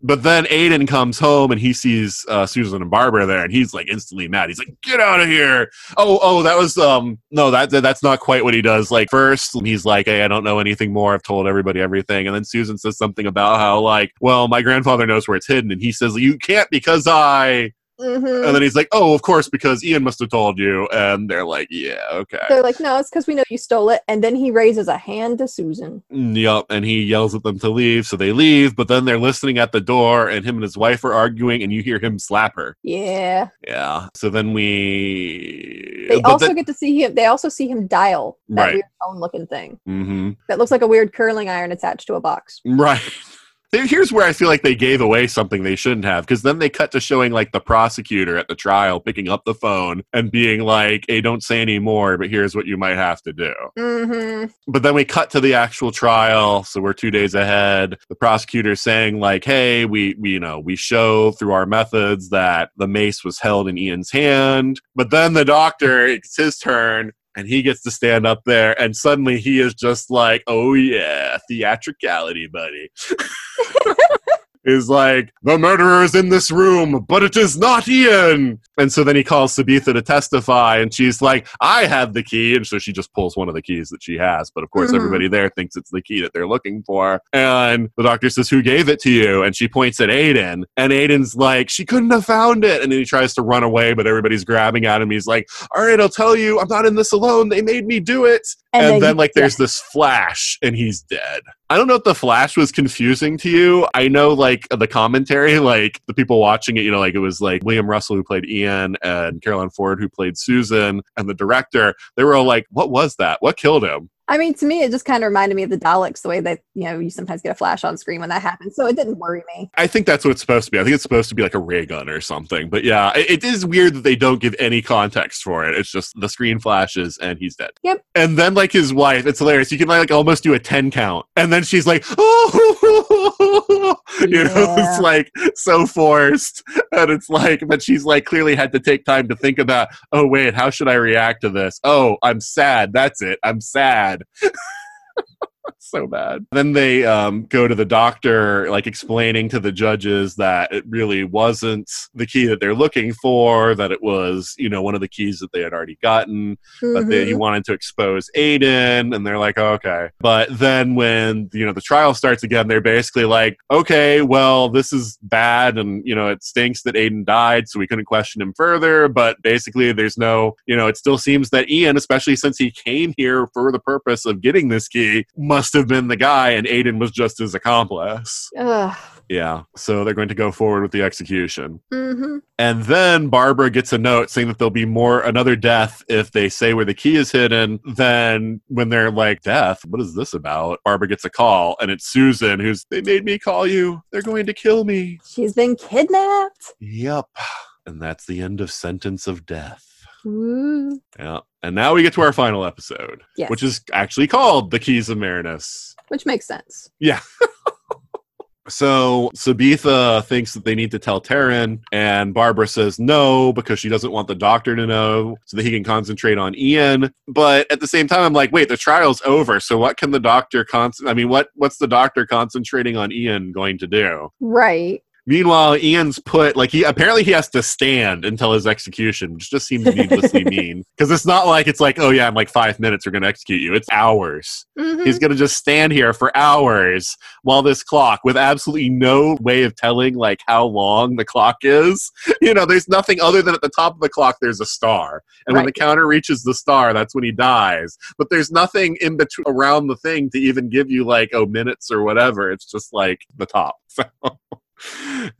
But then Aiden comes home and he sees uh, Susan and Barbara there, and he's like instantly mad. He's like, "Get out of here!" Oh, oh, that was um, no, that, that that's not quite what he does. Like first, he's like, "Hey, I don't know anything more. I've told everybody everything." And then Susan says something about how like, "Well, my grandfather knows where it's hidden," and he says, "You can't because I." Mhm. And then he's like, "Oh, of course, because Ian must have told you." And they're like, "Yeah, okay." They're like, no, it's because we know you stole it. And then he raises a hand to Susan. Yup, and he yells at them to leave, so they leave. But then they're listening at the door, and him and his wife are arguing, and you hear him slap her. Yeah. Yeah. So then we. They but also then- get to see him. They also see him dial that Right. weird phone looking thing Mhm. that looks like a weird curling iron attached to a box. Right. Here's where I feel like they gave away something they shouldn't have, because then they cut to showing like the prosecutor at the trial picking up the phone and being like, "Hey, don't say any more, but here's what you might have to do." Mm-hmm. But then we cut to the actual trial, so we're two days ahead. The prosecutor saying like, "Hey, we, we you know we show through our methods that the mace was held in Ian's hand." But then the doctor, it's his turn, and he gets to stand up there, and suddenly he is just like, "Oh yeah, theatricality, buddy." is like, the murderer is in this room, but it is not Ian. And so then he calls Sabetha to testify, and she's like, I have the key. And so she just pulls one of the keys that she has. But of course, Mhm. everybody there thinks it's the key that they're looking for. And the doctor says, Who gave it to you? And she points at Aiden. And Aiden's like, She couldn't have found it. And then he tries to run away, but everybody's grabbing at him. He's like, All right, I'll tell you, I'm not in this alone. They made me do it. And, then, like, there's this flash, and he's dead. I don't know if the flash was confusing to you. I know, like, the commentary, like, the people watching it, you know, like, it was like William Russell who played Ian and Carole Ann Ford who played Susan and the director. They were all like, what was that? What killed him? I mean, to me, it just kind of reminded me of the Daleks, the way that you know you sometimes get a flash on screen when that happens. So it didn't worry me. I think that's what it's supposed to be. I think it's supposed to be like a ray gun or something. But yeah, it, it is weird that they don't give any context for it. It's just the screen flashes and he's dead. Yep. And then like his wife, it's hilarious. You can like almost do a 10 count. And then she's like, oh, you know, it's like so forced. And it's like, but she's like clearly had to take time to think about, oh, wait, how should I react to this? Oh, I'm sad. That's it. I'm sad bad. so bad. Then they um, go to the doctor, like explaining to the judges that it really wasn't the key that they're looking for, that it was, you know, one of the keys that they had already gotten, but they, he wanted to expose Aiden, and they're like, okay. But then when, you know, the trial starts again, they're basically like, okay, well, this is bad, and, you know, it stinks that Aiden died, so we couldn't question him further, but basically there's no, you know, it still seems that Ian, especially since he came here for the purpose of getting this key, must have been the guy, and Aiden was just his accomplice. Ugh. Yeah. So they're going to go forward with the execution. Mhm. And then Barbara gets a note saying that there'll be more another death if they say where the key is hidden. Then when they're like, Death, what is this about? Barbara gets a call and it's Susan who's they made me call you. They're going to kill me. She's been kidnapped. Yep. And that's the end of sentence of death. Ooh. Yeah. And now we get to our final episode, Yes. which is actually called The Keys of Marinus. Which makes sense. Yeah. So Sabetha thinks that they need to tell Tarron, and Barbara says no because she doesn't want the doctor to know so that he can concentrate on Ian. But at the same time, I'm like, wait, the trial's over. So what can the doctor con? I mean, what what's the doctor concentrating on Ian going to do? Right. Meanwhile, Ian's put like he apparently he has to stand until his execution, which just seems needlessly mean. Because it's not like it's like, oh yeah, in like five minutes we're gonna execute you. It's hours. Mhm. He's going to just stand here for hours while this clock, with absolutely no way of telling like how long the clock is. You know, there's nothing other than at the top of the clock there's a star, and when the counter reaches the star, that's when he dies. But there's nothing in between around the thing to even give you like oh minutes or whatever. It's just like the top. So.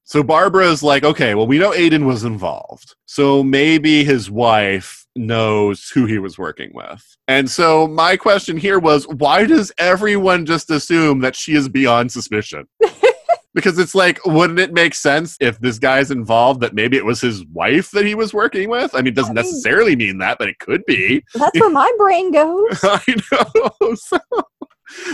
So Barbara's like, okay, well, we know Aiden was involved. So maybe his wife knows who he was working with. And so my question here was, why does everyone just assume that she is beyond suspicion? because it's like, wouldn't it make sense if this guy's involved that maybe it was his wife that he was working with? I mean, it doesn't I mean- necessarily mean that, but it could be. That's where my brain goes. I know. So-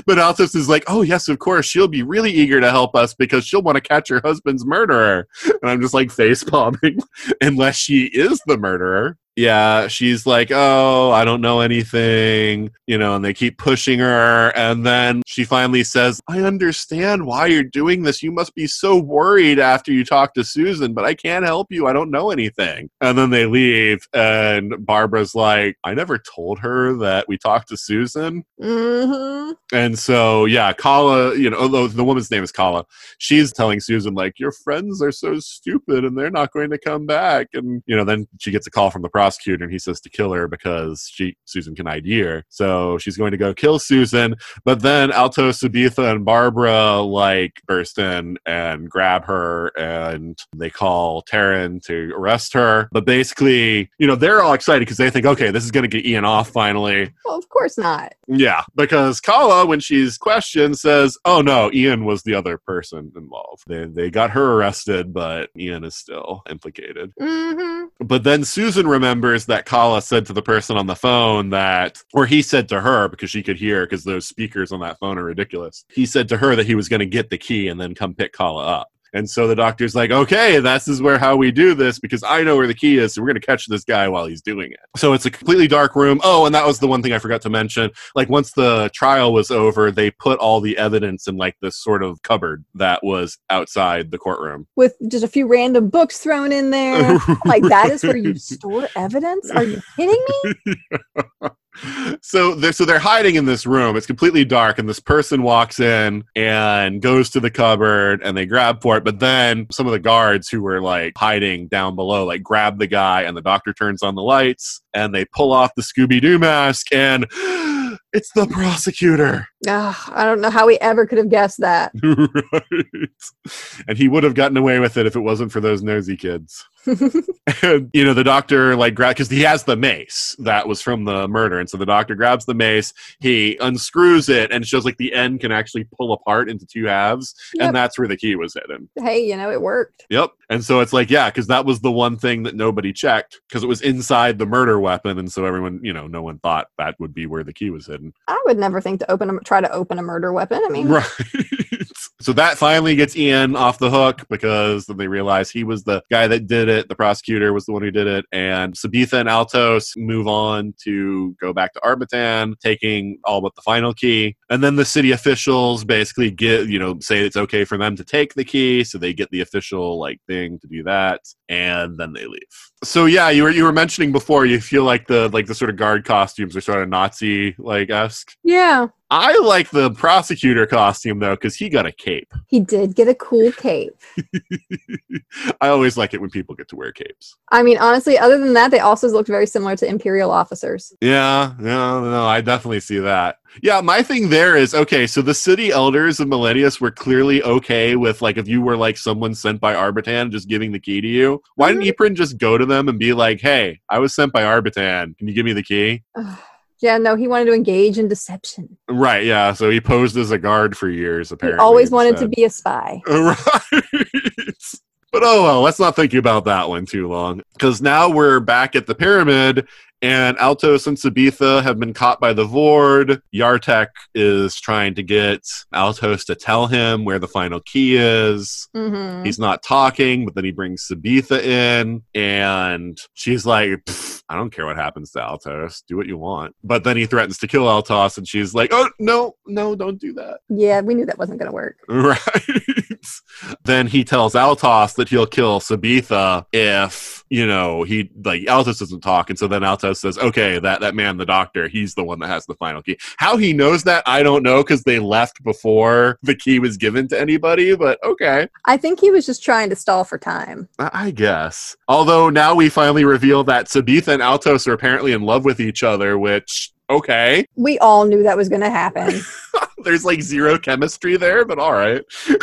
but Altos is like, oh yes, of course, she'll be really eager to help us because she'll want to catch her husband's murderer. And I'm just like face palming, unless she is the murderer. Yeah, she's like, oh, I don't know anything, you know, and they keep pushing her. And then she finally says, I understand why you're doing this. You must be so worried after you talk to Susan, but I can't help you. I don't know anything. And then they leave, and Barbara's like, I never told her that we talked to Susan. hmm And so, yeah, Kala, you know, although the woman's name is Kala, she's telling Susan, like, your friends are so stupid and they're not going to come back. And, you know, then she gets a call from the prosecutor prosecutor and he says to kill her because she Susan can ID her. So she's going to go kill Susan. But then Alto, Sabetha, and Barbara like burst in and grab her and they call Tarron to arrest her. But basically, you know, they're all excited because they think, okay, this is going to get Ian off finally. Well, of course not. Yeah, because Kala, when she's questioned, says, "Oh no, Ian was the other person involved. They they got her arrested, but Ian is still implicated." Mm-hmm. But then Susan remembers that Kala said to the person on the phone that, or he said to her because she could hear because those speakers on that phone are ridiculous. He said to her that he was going to get the key and then come pick Kala up. And so the doctor's like, okay, this is where how we do this because I know where the key is, so we're gonna catch this guy while he's doing it. So it's a completely dark room. Oh, and that was the one thing I forgot to mention. Like once the trial was over, they put all the evidence in like this sort of cupboard that was outside the courtroom. With just a few random books thrown in there. like that is where you store evidence? Are you kidding me? so they're so they're hiding in this room. It's completely dark, and this person walks in and goes to the cupboard, and they grab for it. But then some of the guards who were like hiding down below, like grab the guy, and the doctor turns on the lights, and they pull off the Scooby Doo mask, and it's the prosecutor. Ugh, I don't know how we ever could have guessed that. right. And he would have gotten away with it if it wasn't for those nosy kids. you know the doctor like grab because he has the mace that was from the murder and so the doctor grabs the mace he unscrews it and shows like the end can actually pull apart into two halves Yep. and that's where the key was hidden hey, you know, it worked. yep and so it's like yeah because that was the one thing that nobody checked because it was inside the murder weapon and so everyone you know no one thought that would be where the key was hidden I would never think to open a try to open a murder weapon. I mean, Right. so that finally gets Ian off the hook because then they realize he was the guy that did it. The prosecutor was the one who did it. And Sabetha and Altos move on to go back to Arbitan, taking all but the final key. And then the city officials basically get, you know, say it's okay for them to take the key. So they get the official like thing to do that. And then they leave. So yeah, you were you were mentioning before you feel like the like the sort of guard costumes are sort of Nazi like esque. yeah, I like the prosecutor costume though because he got a cape. he did get a cool cape. I always like it when people get to wear capes. I mean, honestly, other than that, they also looked very similar to Imperial officers. Yeah, no, no, I definitely see that. Yeah, my thing there is okay. So the city elders of Millennius were clearly okay with like if you were like someone sent by Arbitan just giving the key to you. Why didn't mm-hmm. Eprin just go to them and be like, "Hey, I was sent by Arbitan. Can you give me the key?" Yeah, no, he wanted to engage in deception. Right. Yeah. So he posed as a guard for years. He Apparently, always wanted to be a spy. Right. But oh well, let's not think about that one too long. Because now we're back at the pyramid, and Altos and Sabetha have been caught by the Vord. Yartek is trying to get Altos to tell him where the final key is. hmm He's not talking, but then he brings Sabetha in, and she's like, I don't care what happens to Altos. Do what you want. But then he threatens to kill Altos, and she's like, Oh, no, no, don't do that. Yeah, we knew that wasn't going to work. Right. then he tells Altos that he'll kill Sabetha if, you know, he like Altos doesn't talk. And so then Altos says, Okay, that, that man, the doctor, he's the one that has the final key. How he knows that, I don't know, because they left before the key was given to anybody, but okay. I think he was just trying to stall for time. I I guess. Although now we finally reveal that Sabetha and Altos are apparently in love with each other, which okay. We all knew that was going to happen. There's like zero chemistry there, but all right.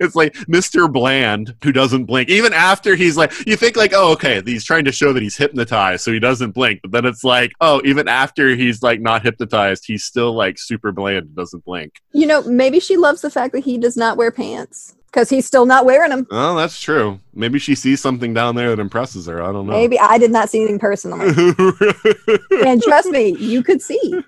it's like Mr. Bland who doesn't blink. Even after he's like, you think like, oh, okay, he's trying to show that he's hypnotized, so he doesn't blink. But then it's like, oh, even after he's like not hypnotized, he's still like super bland and doesn't blink. you know, maybe she loves the fact that he does not wear pants because he's still not wearing them. Oh, that's true. Maybe she sees something down there that impresses her. I don't know. Maybe I did not see anything personally. and trust me, you could see.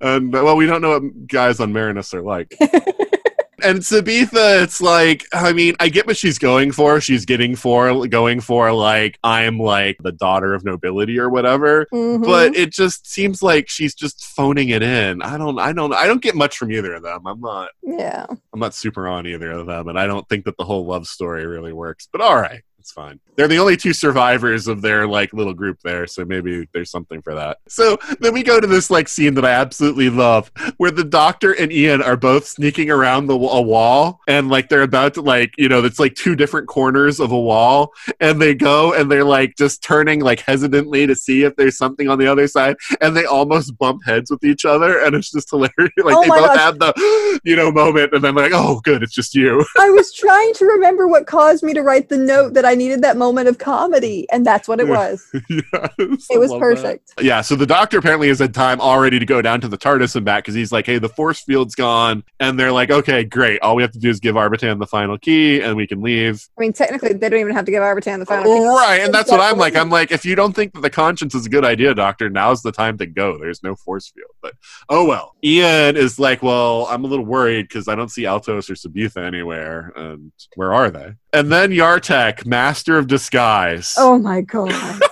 and well, we don't know what guys on Marinus are like. and Sabetha, it's like, I mean, I get what she's going for. She's getting for going for like I'm like the daughter of nobility or whatever. Mhm. But it just seems like she's just phoning it in. I don't, I don't, I don't get much from either of them. I'm not, yeah, I'm not super on either of them, and I don't think that the whole love story really works. But all right, It's fine. They're the only two survivors of their like little group there, so maybe there's something for that. So then we go to this like scene that I absolutely love, where the doctor and Ian are both sneaking around the a wall, and like they're about to like you know it's like two different corners of a wall, and they go and they're like just turning like hesitantly to see if there's something on the other side, and they almost bump heads with each other, and it's just hilarious. Like Oh they both gosh. have the you know moment, and then like oh good, it's just you. I was trying to remember what caused me to write the note that I needed that moment of comedy, and that's what it was. yes, It was love that. perfect. Yeah, so the doctor apparently has had time already to go down to the TARDIS and back because he's like, hey, the force field's gone. And they're like, okay, great. All we have to do is give Arbitan the final key and we can leave. I mean, technically, they don't even have to give Arbitan the final. key. Right. And that's what I'm like. I'm like, if you don't think that the conscience is a good idea, doctor, now's the time to go. There's no force field. But oh well. Ian is like, well, I'm a little worried because I don't see Altos or Sabetha anywhere. And where are they? And then Yartek, master of disguise. Oh my god!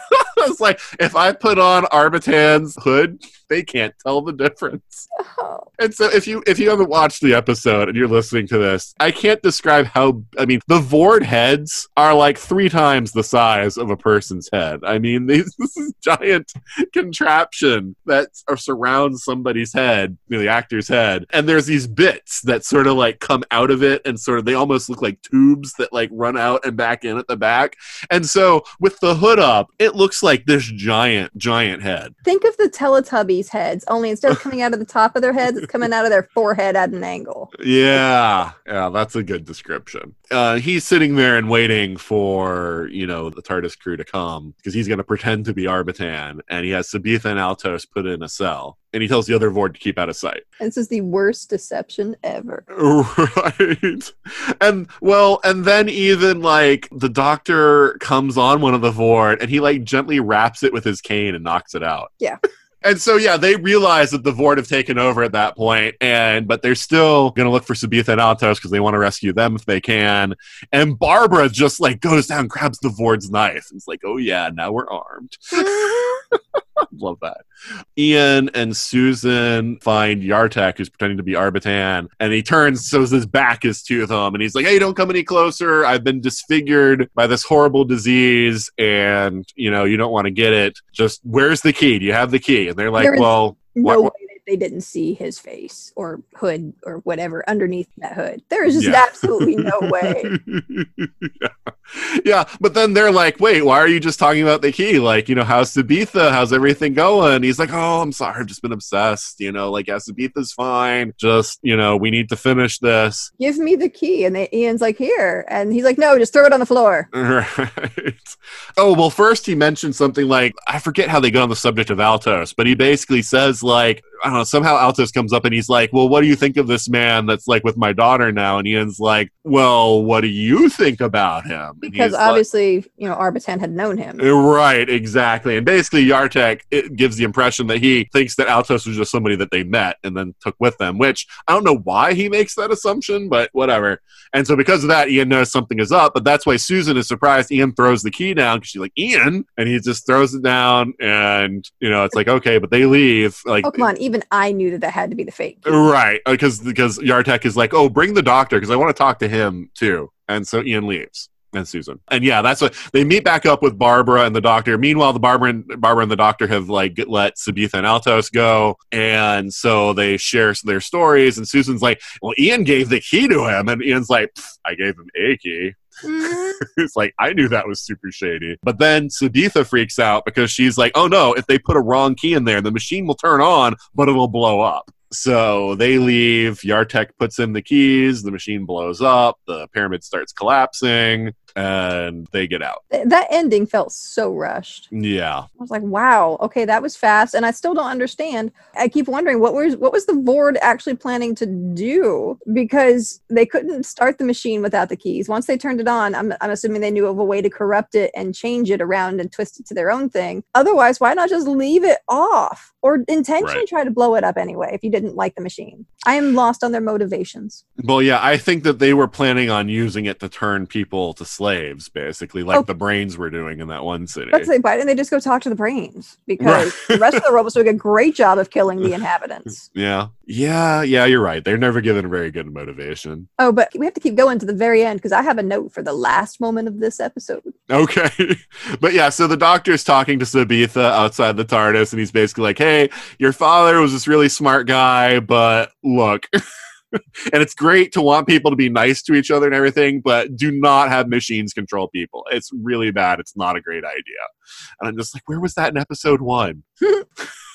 Was like, if I put on Arbitan's hood, they can't tell the difference. Oh. And so if you if you haven't watched the episode and you're listening to this, I can't describe how I mean the Vord heads are like three times the size of a person's head. I mean these this is giant contraption that surrounds somebody's head, you know, the actor's head, and there's these bits that sort of like come out of it and sort of they almost look like tubes that like run out and back in at the back. And so with the hood up, it looks like this giant giant head. Think of the Teletubbies heads, only instead of coming out of the top of their heads, it's coming out of their forehead at an angle. Yeah, yeah, that's a good description. Uh, he's sitting there and waiting for you know the TARDIS crew to come because he's going to pretend to be Arbitan, and he has Sabetha and Altos put in a cell, and he tells the other Vord to keep out of sight. This is the worst deception ever. Right, and well, and then even like the Doctor comes on one of the Vord, and he like gently wraps it with his cane and knocks it out. Yeah. And so yeah, they realize that the Vord have taken over at that point, and but they're still gonna look for Sabetha and Altos because they want to rescue them if they can. And Barbara just like goes down, grabs the Vord's knife, and it's like, oh yeah, now we're armed. Love that. Ian and Susan find Yartek, who's pretending to be Arbitan, and he turns so his back is to them, and he's like, "Hey, don't come any closer. I've been disfigured by this horrible disease, and you know you don't want to get it. Just where's the key? Do you have the key?" And they're like, "Well." No What- way that they didn't see his face or hood or whatever underneath that hood. There is just Yeah. absolutely no way. yeah. yeah, but then they're like, wait, why are you just talking about the key? Like, you know, how's Sabetha? How's everything going? He's like, oh, I'm sorry, I've just been obsessed. You know, like, yeah, Sabetha's fine. Just, you know, we need to finish this. Give me the key. And they, Ian's like, here. And he's like, no, just throw it on the floor. Right. Oh, well, first he mentioned something like, I forget how they got on the subject of Altos, but he basically says, like, I don't know, somehow Altos comes up and he's like, Well, what do you think of this man that's like with my daughter now? And Ian's like, Well, what do you think about him? And Because he's like- obviously, you know, Arbitan had known him. Eh, right, exactly. And basically, Yartek it gives the impression that he thinks that Altos was just somebody that they met and then took with them, which I don't know why he makes that assumption, but whatever. And so, because of that, Ian knows something is up, but that's why Susan is surprised. Ian throws the key down because she's like, Ian? And he just throws it down, and, you know, it's like, okay, but they leave. Like, Oh, come on. Even I knew that that had to be the fake. Right, uh, because because Yartek is like, oh, bring the doctor because I want to talk to him too, and so Ian leaves and Susan, and yeah, that's what they meet back up with Barbara and the doctor. Meanwhile, the Barbara and Barbara and the doctor have like let Sabetha and Altos go, and so they share their stories. And Susan's like, well, Ian gave the key to him, and Ian's like, I gave him a key. Mhm. it's like I knew that was super shady. But then Sabetha freaks out because she's like, "Oh no! If they put a wrong key in there, the machine will turn on, but it'll blow up." So they leave. Yartek puts in the keys. The machine blows up. The pyramid starts collapsing, and they get out. That ending felt so rushed. Yeah, I was like, wow, okay, that was fast. And I still don't understand. I keep wondering what was what was the Vord actually planning to do? Because they couldn't start the machine without the keys. Once they turned it on, I'm, I'm assuming they knew of a way to corrupt it and change it around and twist it to their own thing. Otherwise, why not just leave it off? Or intentionally Right. try to blow it up anyway if you didn't like the machine. I am lost on their motivations. Well, yeah, I think that they were planning on using it to turn people to slaves, basically, like Oh. the brains were doing in that one city. Let's say, but and they just go talk to the brains because the rest of the robots doing a great job of killing the inhabitants. Yeah. Yeah. Yeah. You're right. They're never given a very good motivation. Oh, but we have to keep going to the very end because I have a note for the last moment of this episode. Okay. but yeah, so the doctor's talking to Sabetha outside the TARDIS, and he's basically like, hey, your father was this really smart guy, but look. and it's great to want people to be nice to each other and everything, but do not have machines control people. It's really bad. It's not a great idea. And I'm just like, where was that in episode one?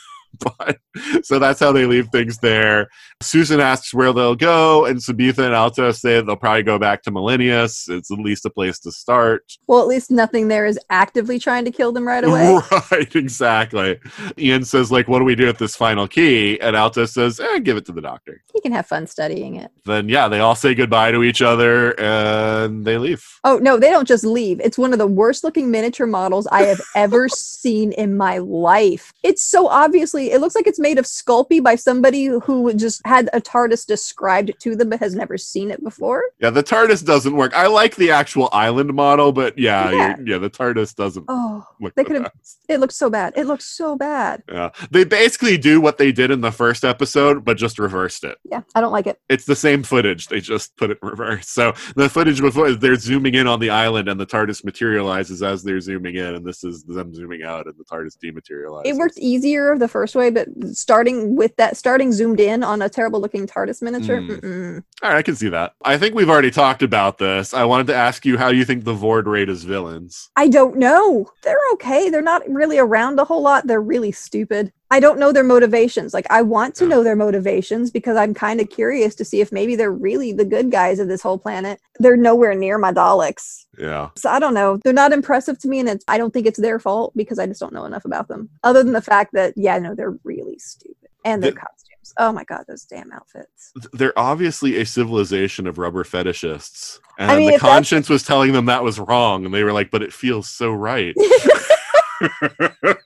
but so that's how they leave things there. Susan asks where they'll go, and Sabetha and Alto say they'll probably go back to Millennius. It's at least a place to start. Well, at least nothing there is actively trying to kill them right away. Right, exactly. Ian says, like, what do we do with this final key? And Alto says, eh, give it to the doctor. He can have fun studying it. Then, yeah, they all say goodbye to each other and they leave. Oh no, they don't just leave. It's one of the worst looking miniature models I have ever seen in my life. It's so obviously it looks like it's made of Sculpey by somebody who just had a TARDIS described to them but has never seen it before. Yeah, the TARDIS doesn't work. I like the actual island model, but yeah, Yeah. yeah, the TARDIS doesn't Oh, they could have it looks so bad. It looks so bad. Yeah. They basically do what they did in the first episode, but just reversed it. Yeah, I don't like it. It's the same footage. They just put it in reverse. So the footage before they're zooming in on the island and the TARDIS materializes as they're zooming in, and this is them zooming out and the TARDIS dematerializes. It worked easier the first way, but starting with that, starting zoomed in on a terrible looking TARDIS miniature. Mm. All right, I can see that. I think we've already talked about this. I wanted to ask you how you think the Vord rate as villains. I don't know. They're okay. They're not really around a whole lot. They're really stupid. I don't know their motivations. Like, I want to know their motivations because I'm kind of curious to see if maybe they're really the good guys of this whole planet. They're nowhere near my Daleks. Yeah. So I don't know. They're not impressive to me, and it's, I don't think it's their fault because I just don't know enough about them. Other than the fact that, yeah, no, they're really stupid. And their The- costumes. Oh my God, those damn outfits. They're obviously a civilization of rubber fetishists. And I mean, the conscience was telling them that was wrong. And they were like, but it feels so right.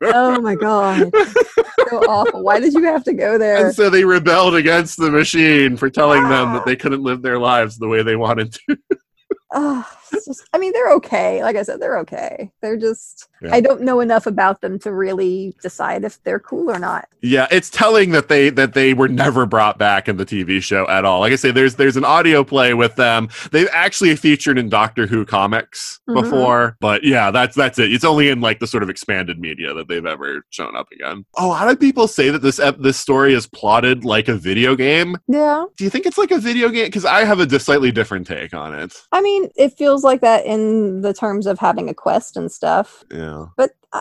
oh my God. so awful. Why did you have to go there? and so they rebelled against the machine for telling them that ah. they couldn't live their lives the way they wanted to. Oh, just, I mean, they're okay. Like I said, they're okay. They're just, Yeah. I don't know enough about them to really decide if they're cool or not. Yeah, it's telling that they that they were never brought back in the TV show at all. Like I say, there's there's an audio play with them. They've actually featured in Doctor Who comics Mhm. before, but yeah, that's that's it. It's only in like the sort of expanded media that they've ever shown up again. Oh, lot of people say that this ep- this story is plotted like a video game? Yeah. Do you think it's like a video game? Because I have a slightly different take on it. I mean, it feels like that in the terms of having a quest and stuff, Yeah. but uh,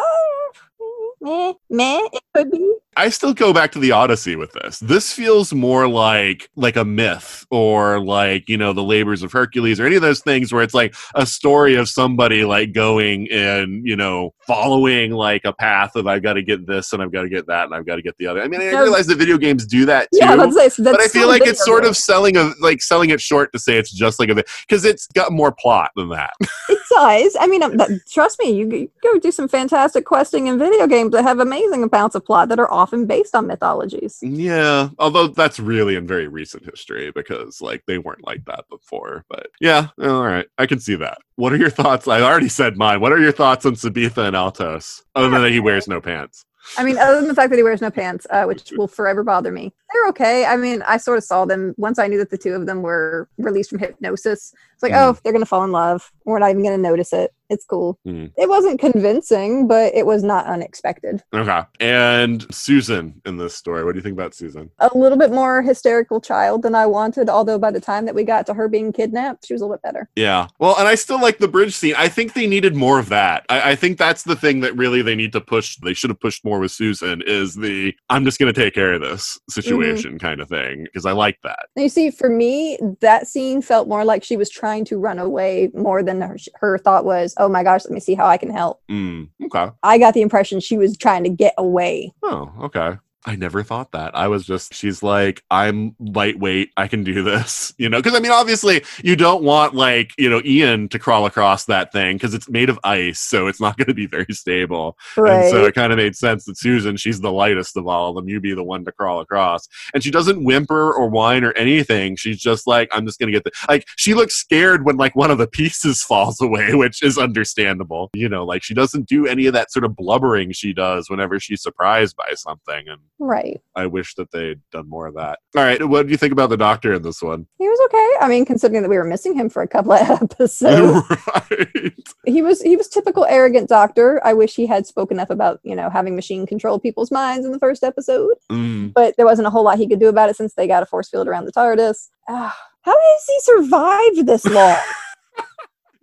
meh, meh, it could be. I still go back to the Odyssey with this. This feels more like like a myth or like, you know, the labors of Hercules or any of those things where it's like a story of somebody like going and, you know, following like a path of I've got to get this and I've got to get that and I've got to get the other. I mean, I No. realize that video games do that too. Yeah, so that's but I feel like it's sort game. of selling a like selling it short to say it's just like a because it's got more plot than that. It does. I mean, um, that, trust me, you, you go do some fantastic questing in video games that have amazing amounts of plot that are often based on mythologies. Yeah, although that's really in very recent history because like they weren't like that before. But yeah, all right, I can see that. What are your thoughts? I already said mine. What are your thoughts on Sabetha and Altos? Other than that he wears no pants. I mean, other than the fact that he wears no pants, uh, which will forever bother me, they're okay. I mean, I sort of saw them once I knew that the two of them were released from hypnosis. It's like, Mm. oh, they're gonna fall in love. We're not even gonna notice it. It's cool. Mm. It wasn't convincing, but it was not unexpected. Okay. And Susan in this story. What do you think about Susan? A little bit more hysterical child than I wanted. Although by the time that we got to her being kidnapped, she was a little bit better. Yeah. Well, and I still like the bridge scene. I think they needed more of that. I, I think that's the thing that really they need to push. They should have pushed more with Susan is the I'm just going to take care of this situation kind of thing because I like that. And you see, for me, that scene felt more like she was trying to run away more than her, her thought was, oh my gosh, let me see how I can help. Mm, okay. I got the impression she was trying to get away. Oh, okay. I never thought that. I was just, she's like, I'm lightweight. I can do this, you know? Because I mean, obviously, you don't want like, you know, Ian to crawl across that thing because it's made of ice. So it's not going to be very stable. Right. And so it kind of made sense that Susan, she's the lightest of all of them. You be the one to crawl across. And she doesn't whimper or whine or anything. She's just like, I'm just going to get the. Like, she looks scared when like one of the pieces falls away, which is understandable. You know, like she doesn't do any of that sort of blubbering she does whenever she's surprised by something. And right. I wish that they'd done more of that. All right. What do you think about the doctor in this one? He was okay. I mean, considering that we were missing him for a couple of episodes. right. he was he was typical arrogant doctor. I wish he had spoken up about, you know, having machine control people's minds in the first episode. Mm. But there wasn't a whole lot he could do about it since they got a force field around the TARDIS. Ah, how has he survived this long?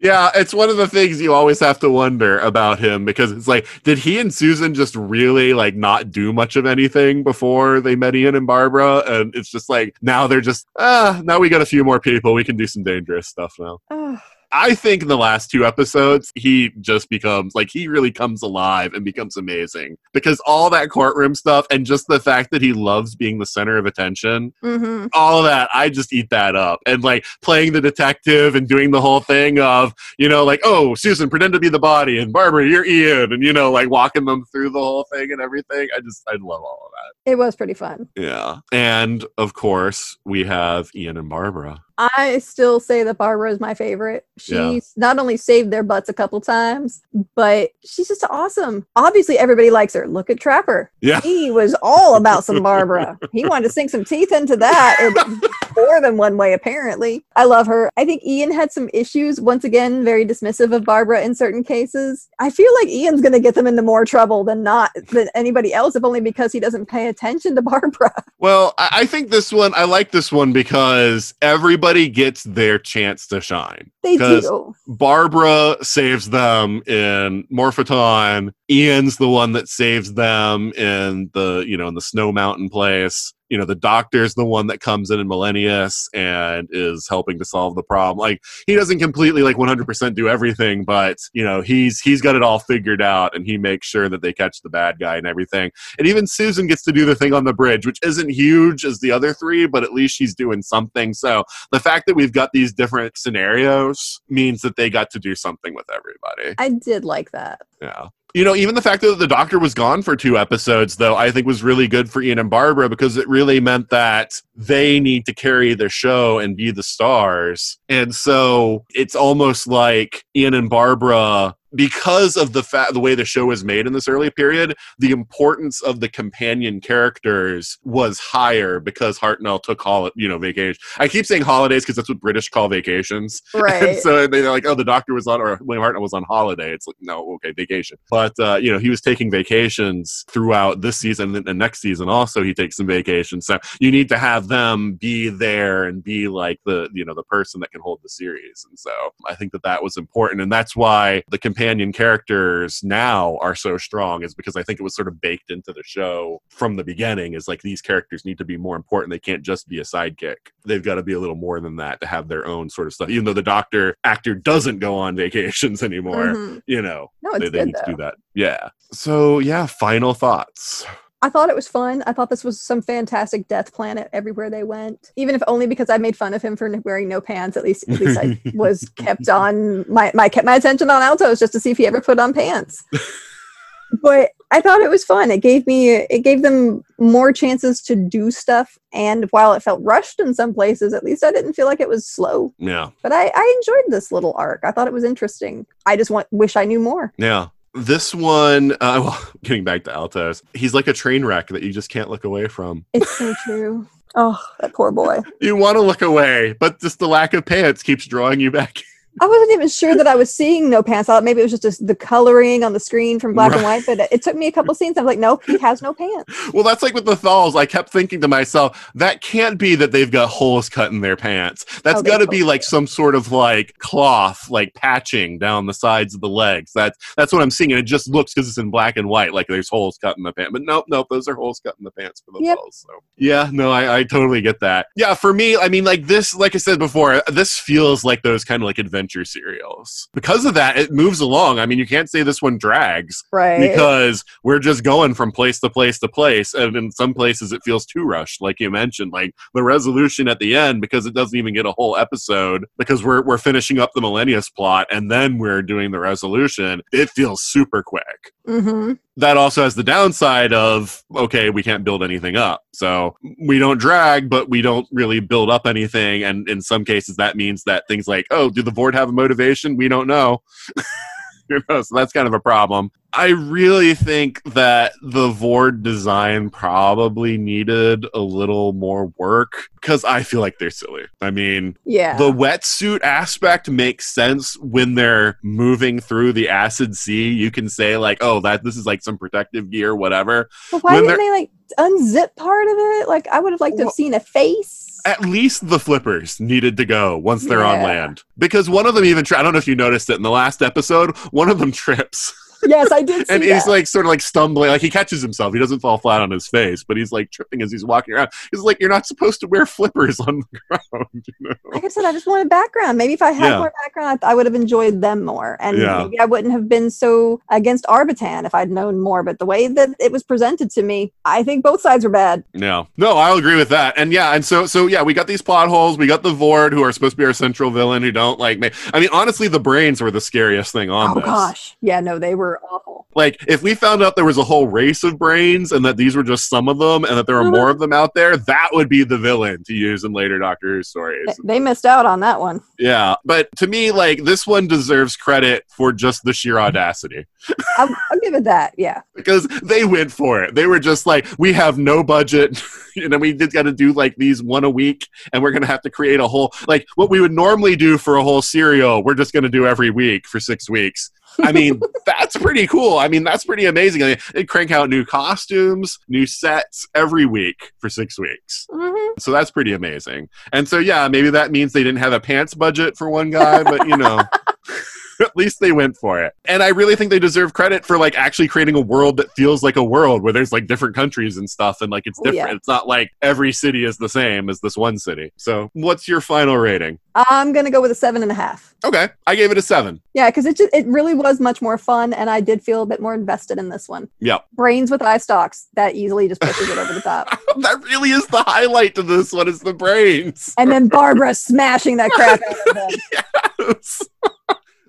Yeah, it's one of the things you always have to wonder about him because it's like, did he and Susan just really like not do much of anything before they met Ian and Barbara? And it's just like now they're just ah, now we got a few more people. We can do some dangerous stuff now. I think in the last two episodes, he just becomes like he really comes alive and becomes amazing. Because all that courtroom stuff and just the fact that he loves being the center of attention mhm. all of that i just eat that up. And like playing the detective and doing the whole thing of you know like oh susan pretend to be the body and barbara you're ian and you know like walking them through the whole thing and everything. I just i love all of that. It was pretty fun. yeah. And of course we have ian and barbara I still say that Barbara is my favorite. She's Yeah. not only saved their butts a couple times, but she's just awesome. Obviously, everybody likes her. Look at Trapper. yeah He was all about some Barbara. He wanted to sink some teeth into that more than one way, apparently. I love her. I think Ian had some issues. Once again, very dismissive of Barbara in certain cases. I feel like Ian's going to get them into more trouble than not than anybody else, if only because he doesn't pay attention to Barbara. well I, I think this one i like this one because everybody gets their chance to shine They do. Barbara saves them in Morphoton. Ian's the one that saves them in the, you know, in the Snow Mountain place. You know, the doctor's the one that comes in in Millennius and is helping to solve the problem. Like he doesn't completely like 100% do everything, but you know, he's he's got it all figured out and he makes sure that they catch the bad guy and everything. And even Susan gets to do the thing on the bridge, which isn't huge as the other three, but at least she's doing something. So the fact that we've got these different scenarios means that they got to do something with everybody. I did like that. Yeah. You know, even the fact that the doctor was gone for two episodes, though, I think was really good for Ian and Barbara because it really meant that they need to carry the show and be the stars. And so it's almost like Ian and Barbara because of the fact the way the show was made in this early period, the importance of the companion characters was higher because Hartnell took hol- you know vacation. I keep saying holidays because that's what British call vacations. And Right. so they're like, oh, the doctor was on, or William Hartnell was on holiday. It's like, no, okay, vacation. But, uh, you know, he was taking vacations throughout this season and, and next season also he takes some vacations. So you need to have them be there and be like the, you know, the person that can hold the series. And so I think that that was important. And that's why the companion characters now are so strong is because I think it was sort of baked into the show from the beginning is like these characters need to be more important. They can't just be a sidekick. They've got to be a little more than that to have their own sort of stuff. Even though the doctor actor doesn't go on vacations anymore, Mhm. you know, No, they, they need to do that. Yeah. So yeah, final thoughts. I thought it was fun. I thought this was some fantastic Death Planet everywhere they went. Even if only because I made fun of him for wearing no pants. At least, at least I was kept on my my kept my attention on Altos just to see if he ever put on pants. but I thought it was fun. It gave me it gave them more chances to do stuff. And while it felt rushed in some places, at least I didn't feel like it was slow. Yeah. But I, I enjoyed this little arc. I thought it was interesting. I just want wish I knew more. Yeah. This one, uh, well, getting back to Altos, he's like a train wreck that you just can't look away from. It's so true. Oh, that poor boy. You want to look away, but just the lack of pants keeps drawing you back. I wasn't even sure that I was seeing no pants. I thought maybe it was just the coloring on the screen from black and white, but it took me a couple scenes. I'm like, nope, he has no pants. Well, that's like with the Thals. I kept thinking to myself, that can't be that they've got holes cut in their pants. That's Oh, got to be like do. some sort of like cloth, like patching down the sides of the legs. That's that's what I'm seeing, and it just looks because it's in black and white, like there's holes cut in the pants. But nope, nope, those are holes cut in the pants for the Yep. Thals. So yeah, no, I, I totally get that. Yeah, for me, I mean, like this, like I said before, this feels like those kind of like adventure adventure serials. Because of that, it moves along. I mean, you can't say this one drags Right. because we're just going from place to place to place and in some places it feels too rushed like you mentioned like the resolution at the end because it doesn't even get a whole episode because we're we're finishing up the millennius plot and then we're doing the resolution it feels super quick hmm that also has the downside of okay we can't build anything up. So we don't drag but we don't really build up anything. And in some cases that means that things like oh do the vord have a motivation? We don't know you know so that's kind of a problem i really think that the vord design probably needed a little more work because i feel like they're silly i mean Yeah. the wetsuit aspect makes sense when they're moving through the acid sea. You can say like, "Oh, that this is like some protective gear, whatever." but why when didn't they like unzip part of it? Like I would have liked to Well- have seen a face. At least the flippers needed to go once they're on land because one of them even. Tri- I don't know if you noticed it in the last episode. One of them trips yes, I did see and that. he's like sort of like stumbling, like he catches himself. He doesn't fall flat on his face, but he's like tripping as he's walking around. He's like, "You're not supposed to wear flippers on the ground." You know? like I said, I just wanted background. Maybe if I had Yeah. more background, I, I would have enjoyed them more, and Yeah. maybe I wouldn't have been so against Arbitan if I'd known more. But the way that it was presented to me, I think both sides were bad. No, no, I'll agree with that. And yeah, and so so yeah, we got these plot holes. We got the Vord, who are supposed to be our central villain, who don't like me. I mean, honestly, the brains were the scariest thing on oh this. gosh, yeah, no, they were awful. Like, if we found out there was a whole race of brains and that these were just some of them, and that there are mm-hmm. more of them out there, that would be the villain to use in later Doctor Who stories. They missed out on that one. Yeah, but to me, like this one deserves credit for just the sheer audacity. I'll, I'll give it that. Yeah, because they went for it. They were just like, we have no budget, and then we just got to do like these one a week, and we're gonna have to create a whole like what we would normally do for a whole serial. We're just gonna do every week for six weeks. I mean, that's pretty cool. I mean, that's pretty amazing. I mean, they crank out new costumes, new sets every week for six weeks. hmm So that's pretty amazing. And so, yeah, maybe that means they didn't have a pants budget for one guy, but you know. At least they went for it. And I really think they deserve credit for like actually creating a world that feels like a world where there's like different countries and stuff and like it's Oh, yeah. different. It's not like every city is the same as this one city. So, what's your final rating? I'm gonna go with a seven and a half. Okay, I gave it a 7. Yeah, because it just it really was much more fun, and I did feel a bit more invested in this one. Yeah. Brains with eye stalks that easily just pushes it over the top, that really is the highlight to this one is the brains. and then Barbara smashing that crap out of them. Yes.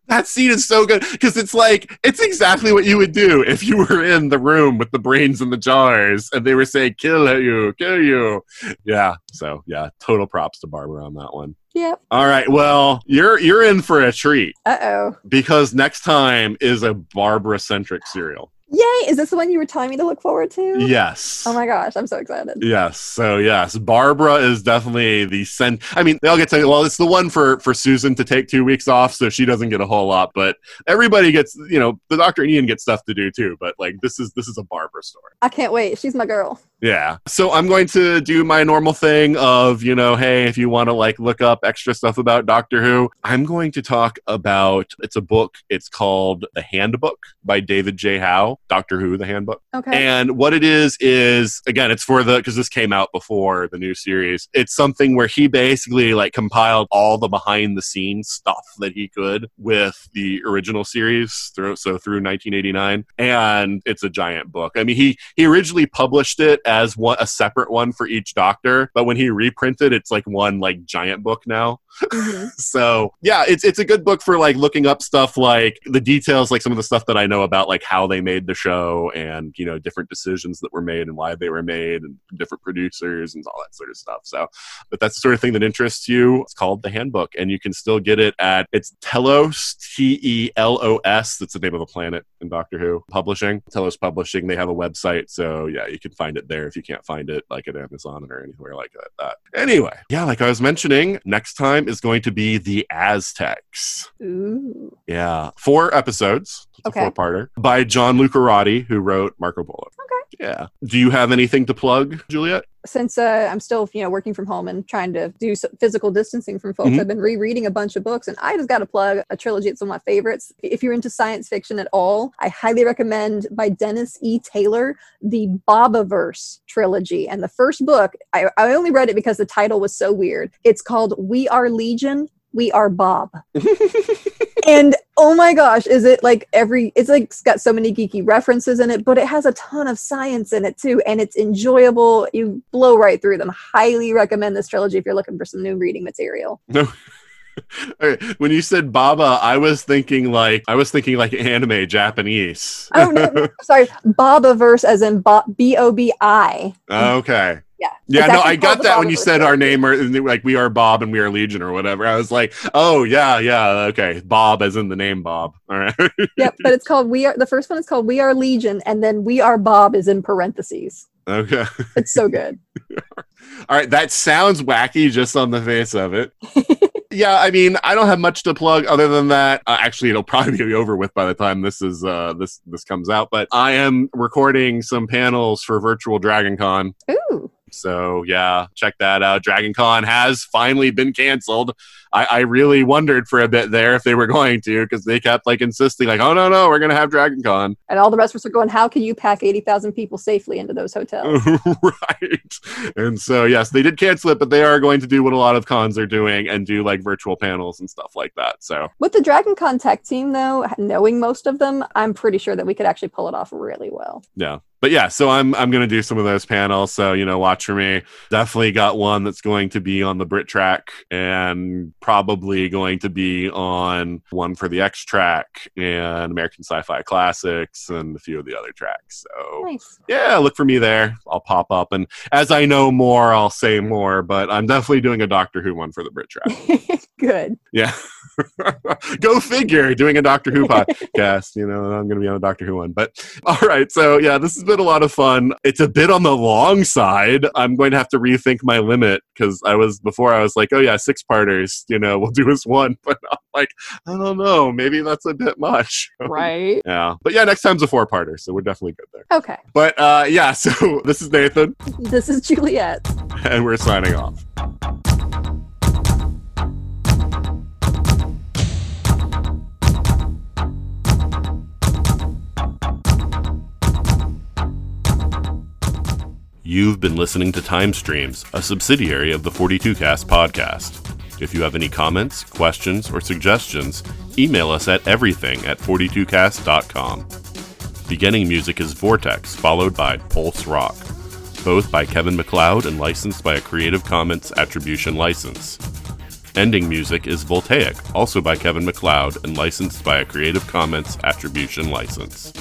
That scene is so good because it's like it's exactly what you would do if you were in the room with the brains in the jars and they were saying kill you kill you yeah so yeah total props to barbara on that one Yep. all right well you're you're in for a treat Uh oh. because next time is a barbara centric serial Yay! Is this the one you were telling me to look forward to? yes Oh my gosh, I'm so excited. Yes. So yes, Barbara is definitely the cent. I mean, they all get to. Well, it's the one for for Susan to take two weeks off, so she doesn't get a whole lot. But everybody gets. You know, the Doctor and Ian get stuff to do too. But like, this is this is a Barbara story. I can't wait. She's my girl. Yeah. So I'm going to do my normal thing of, you know, hey, if you want to like look up extra stuff about Doctor Who, I'm going to talk about it's a book. It's called The Handbook by David J. Howe, Doctor Who, The Handbook. Okay. And what it is is again, it's for the because this came out before the new series. It's something where he basically like compiled all the behind the scenes stuff that he could with the original series through so through 1989, and it's a giant book. I mean, he he originally published it as one a separate one for each Doctor, but when he reprinted, it's like one like giant book now. Mhm. so yeah it's it's a good book for like looking up stuff like the details like some of the stuff that i know about like how they made the show and you know different decisions that were made and why they were made and different producers and all that sort of stuff. So but that's the sort of thing that interests you. It's called the handbook and you can still get it at it's telos t-e-l-o-s that's the name of a planet in doctor who publishing. Telos publishing they have a website so yeah you can find it there if you can't find it like at amazon or anywhere like that, that. anyway yeah like i was mentioning next time is going to be the aztecs Ooh. yeah four episodes Okay. a four-parter by john lucarotti who wrote marco polo Okay. yeah do you have anything to plug juliet Since uh, I'm still, you know, working from home and trying to do physical distancing from folks, Mhm. I've been rereading a bunch of books, and I just got to plug a trilogy. It's one of my favorites. If you're into science fiction at all, I highly recommend by Dennis E. Taylor the Bobiverse trilogy. And the first book, I, I only read it because the title was so weird. It's called We Are Legion. We Are Bob. and oh my gosh, is it like every, it's like it's got so many geeky references in it, but it has a ton of science in it too. And it's enjoyable. You blow right through them. Highly recommend this trilogy if you're looking for some new reading material. No. Okay, When you said Baba, I was thinking like I was thinking like anime Japanese. Oh, no, no, sorry. Baba verse as in B O B I. okay. Yeah. Yeah, no, I got that when you said our name, or and they were like we are Bob and we are Legion or whatever. I was like, oh yeah, yeah, okay, Bob as in the name Bob. All right. Yep, but it's called We Are. The first one is called We Are Legion, and then We Are Bob is in parentheses. okay. It's so good. All right, that sounds wacky just on the face of it. yeah, I mean, I don't have much to plug other than that. Uh, actually, it'll probably be over with by the time this is uh, this this comes out. But I am recording some panels for Virtual Dragon Con. Ooh, So yeah, check that out. Dragon Con has finally been canceled. I, I really wondered for a bit there if they were going to because they kept like insisting like, oh no no, we're gonna have Dragon Con. and all the rest of us are going. How can you pack eighty thousand people safely into those hotels? right. And so yes, they did cancel it, but they are going to do what a lot of cons are doing and do like virtual panels and stuff like that. So With the Dragon Con tech team, though, knowing most of them, I'm pretty sure that we could actually pull it off really well. yeah. But yeah, so I'm I'm gonna do some of those panels. So you know, watch for me. Definitely got one that's going to be on the Brit track and probably going to be on one for the X track and American Sci-Fi Classics and a few of the other tracks. So Nice. yeah, look for me there. I'll pop up and as I know more, I'll say more. But I'm definitely doing a Doctor Who one for the Brit track. Good. Yeah. Go figure, doing a Doctor Who podcast. You know, I'm going to be on a Doctor Who one. But all right. So, yeah, this has been a lot of fun. It's a bit on the long side. I'm going to have to rethink my limit because I was before I was like, oh, yeah, six parters, you know, we'll do this one. But I'm like, I don't know. Maybe that's a bit much. Right. yeah. But yeah, next time's a four parter. So we're definitely good there. Okay. But uh, yeah, so this is Nathan, This is Juliet. and we're signing off. You've been listening to Time Streams, a subsidiary of the 42cast podcast. If you have any comments, questions, or suggestions, email us at everything at 42cast.com. Beginning music is Vortex, followed by Pulse Rock, both by Kevin MacLeod and licensed by a Creative Commons Attribution license. Ending music is Voltaic, also by Kevin MacLeod and licensed by a Creative Commons Attribution license.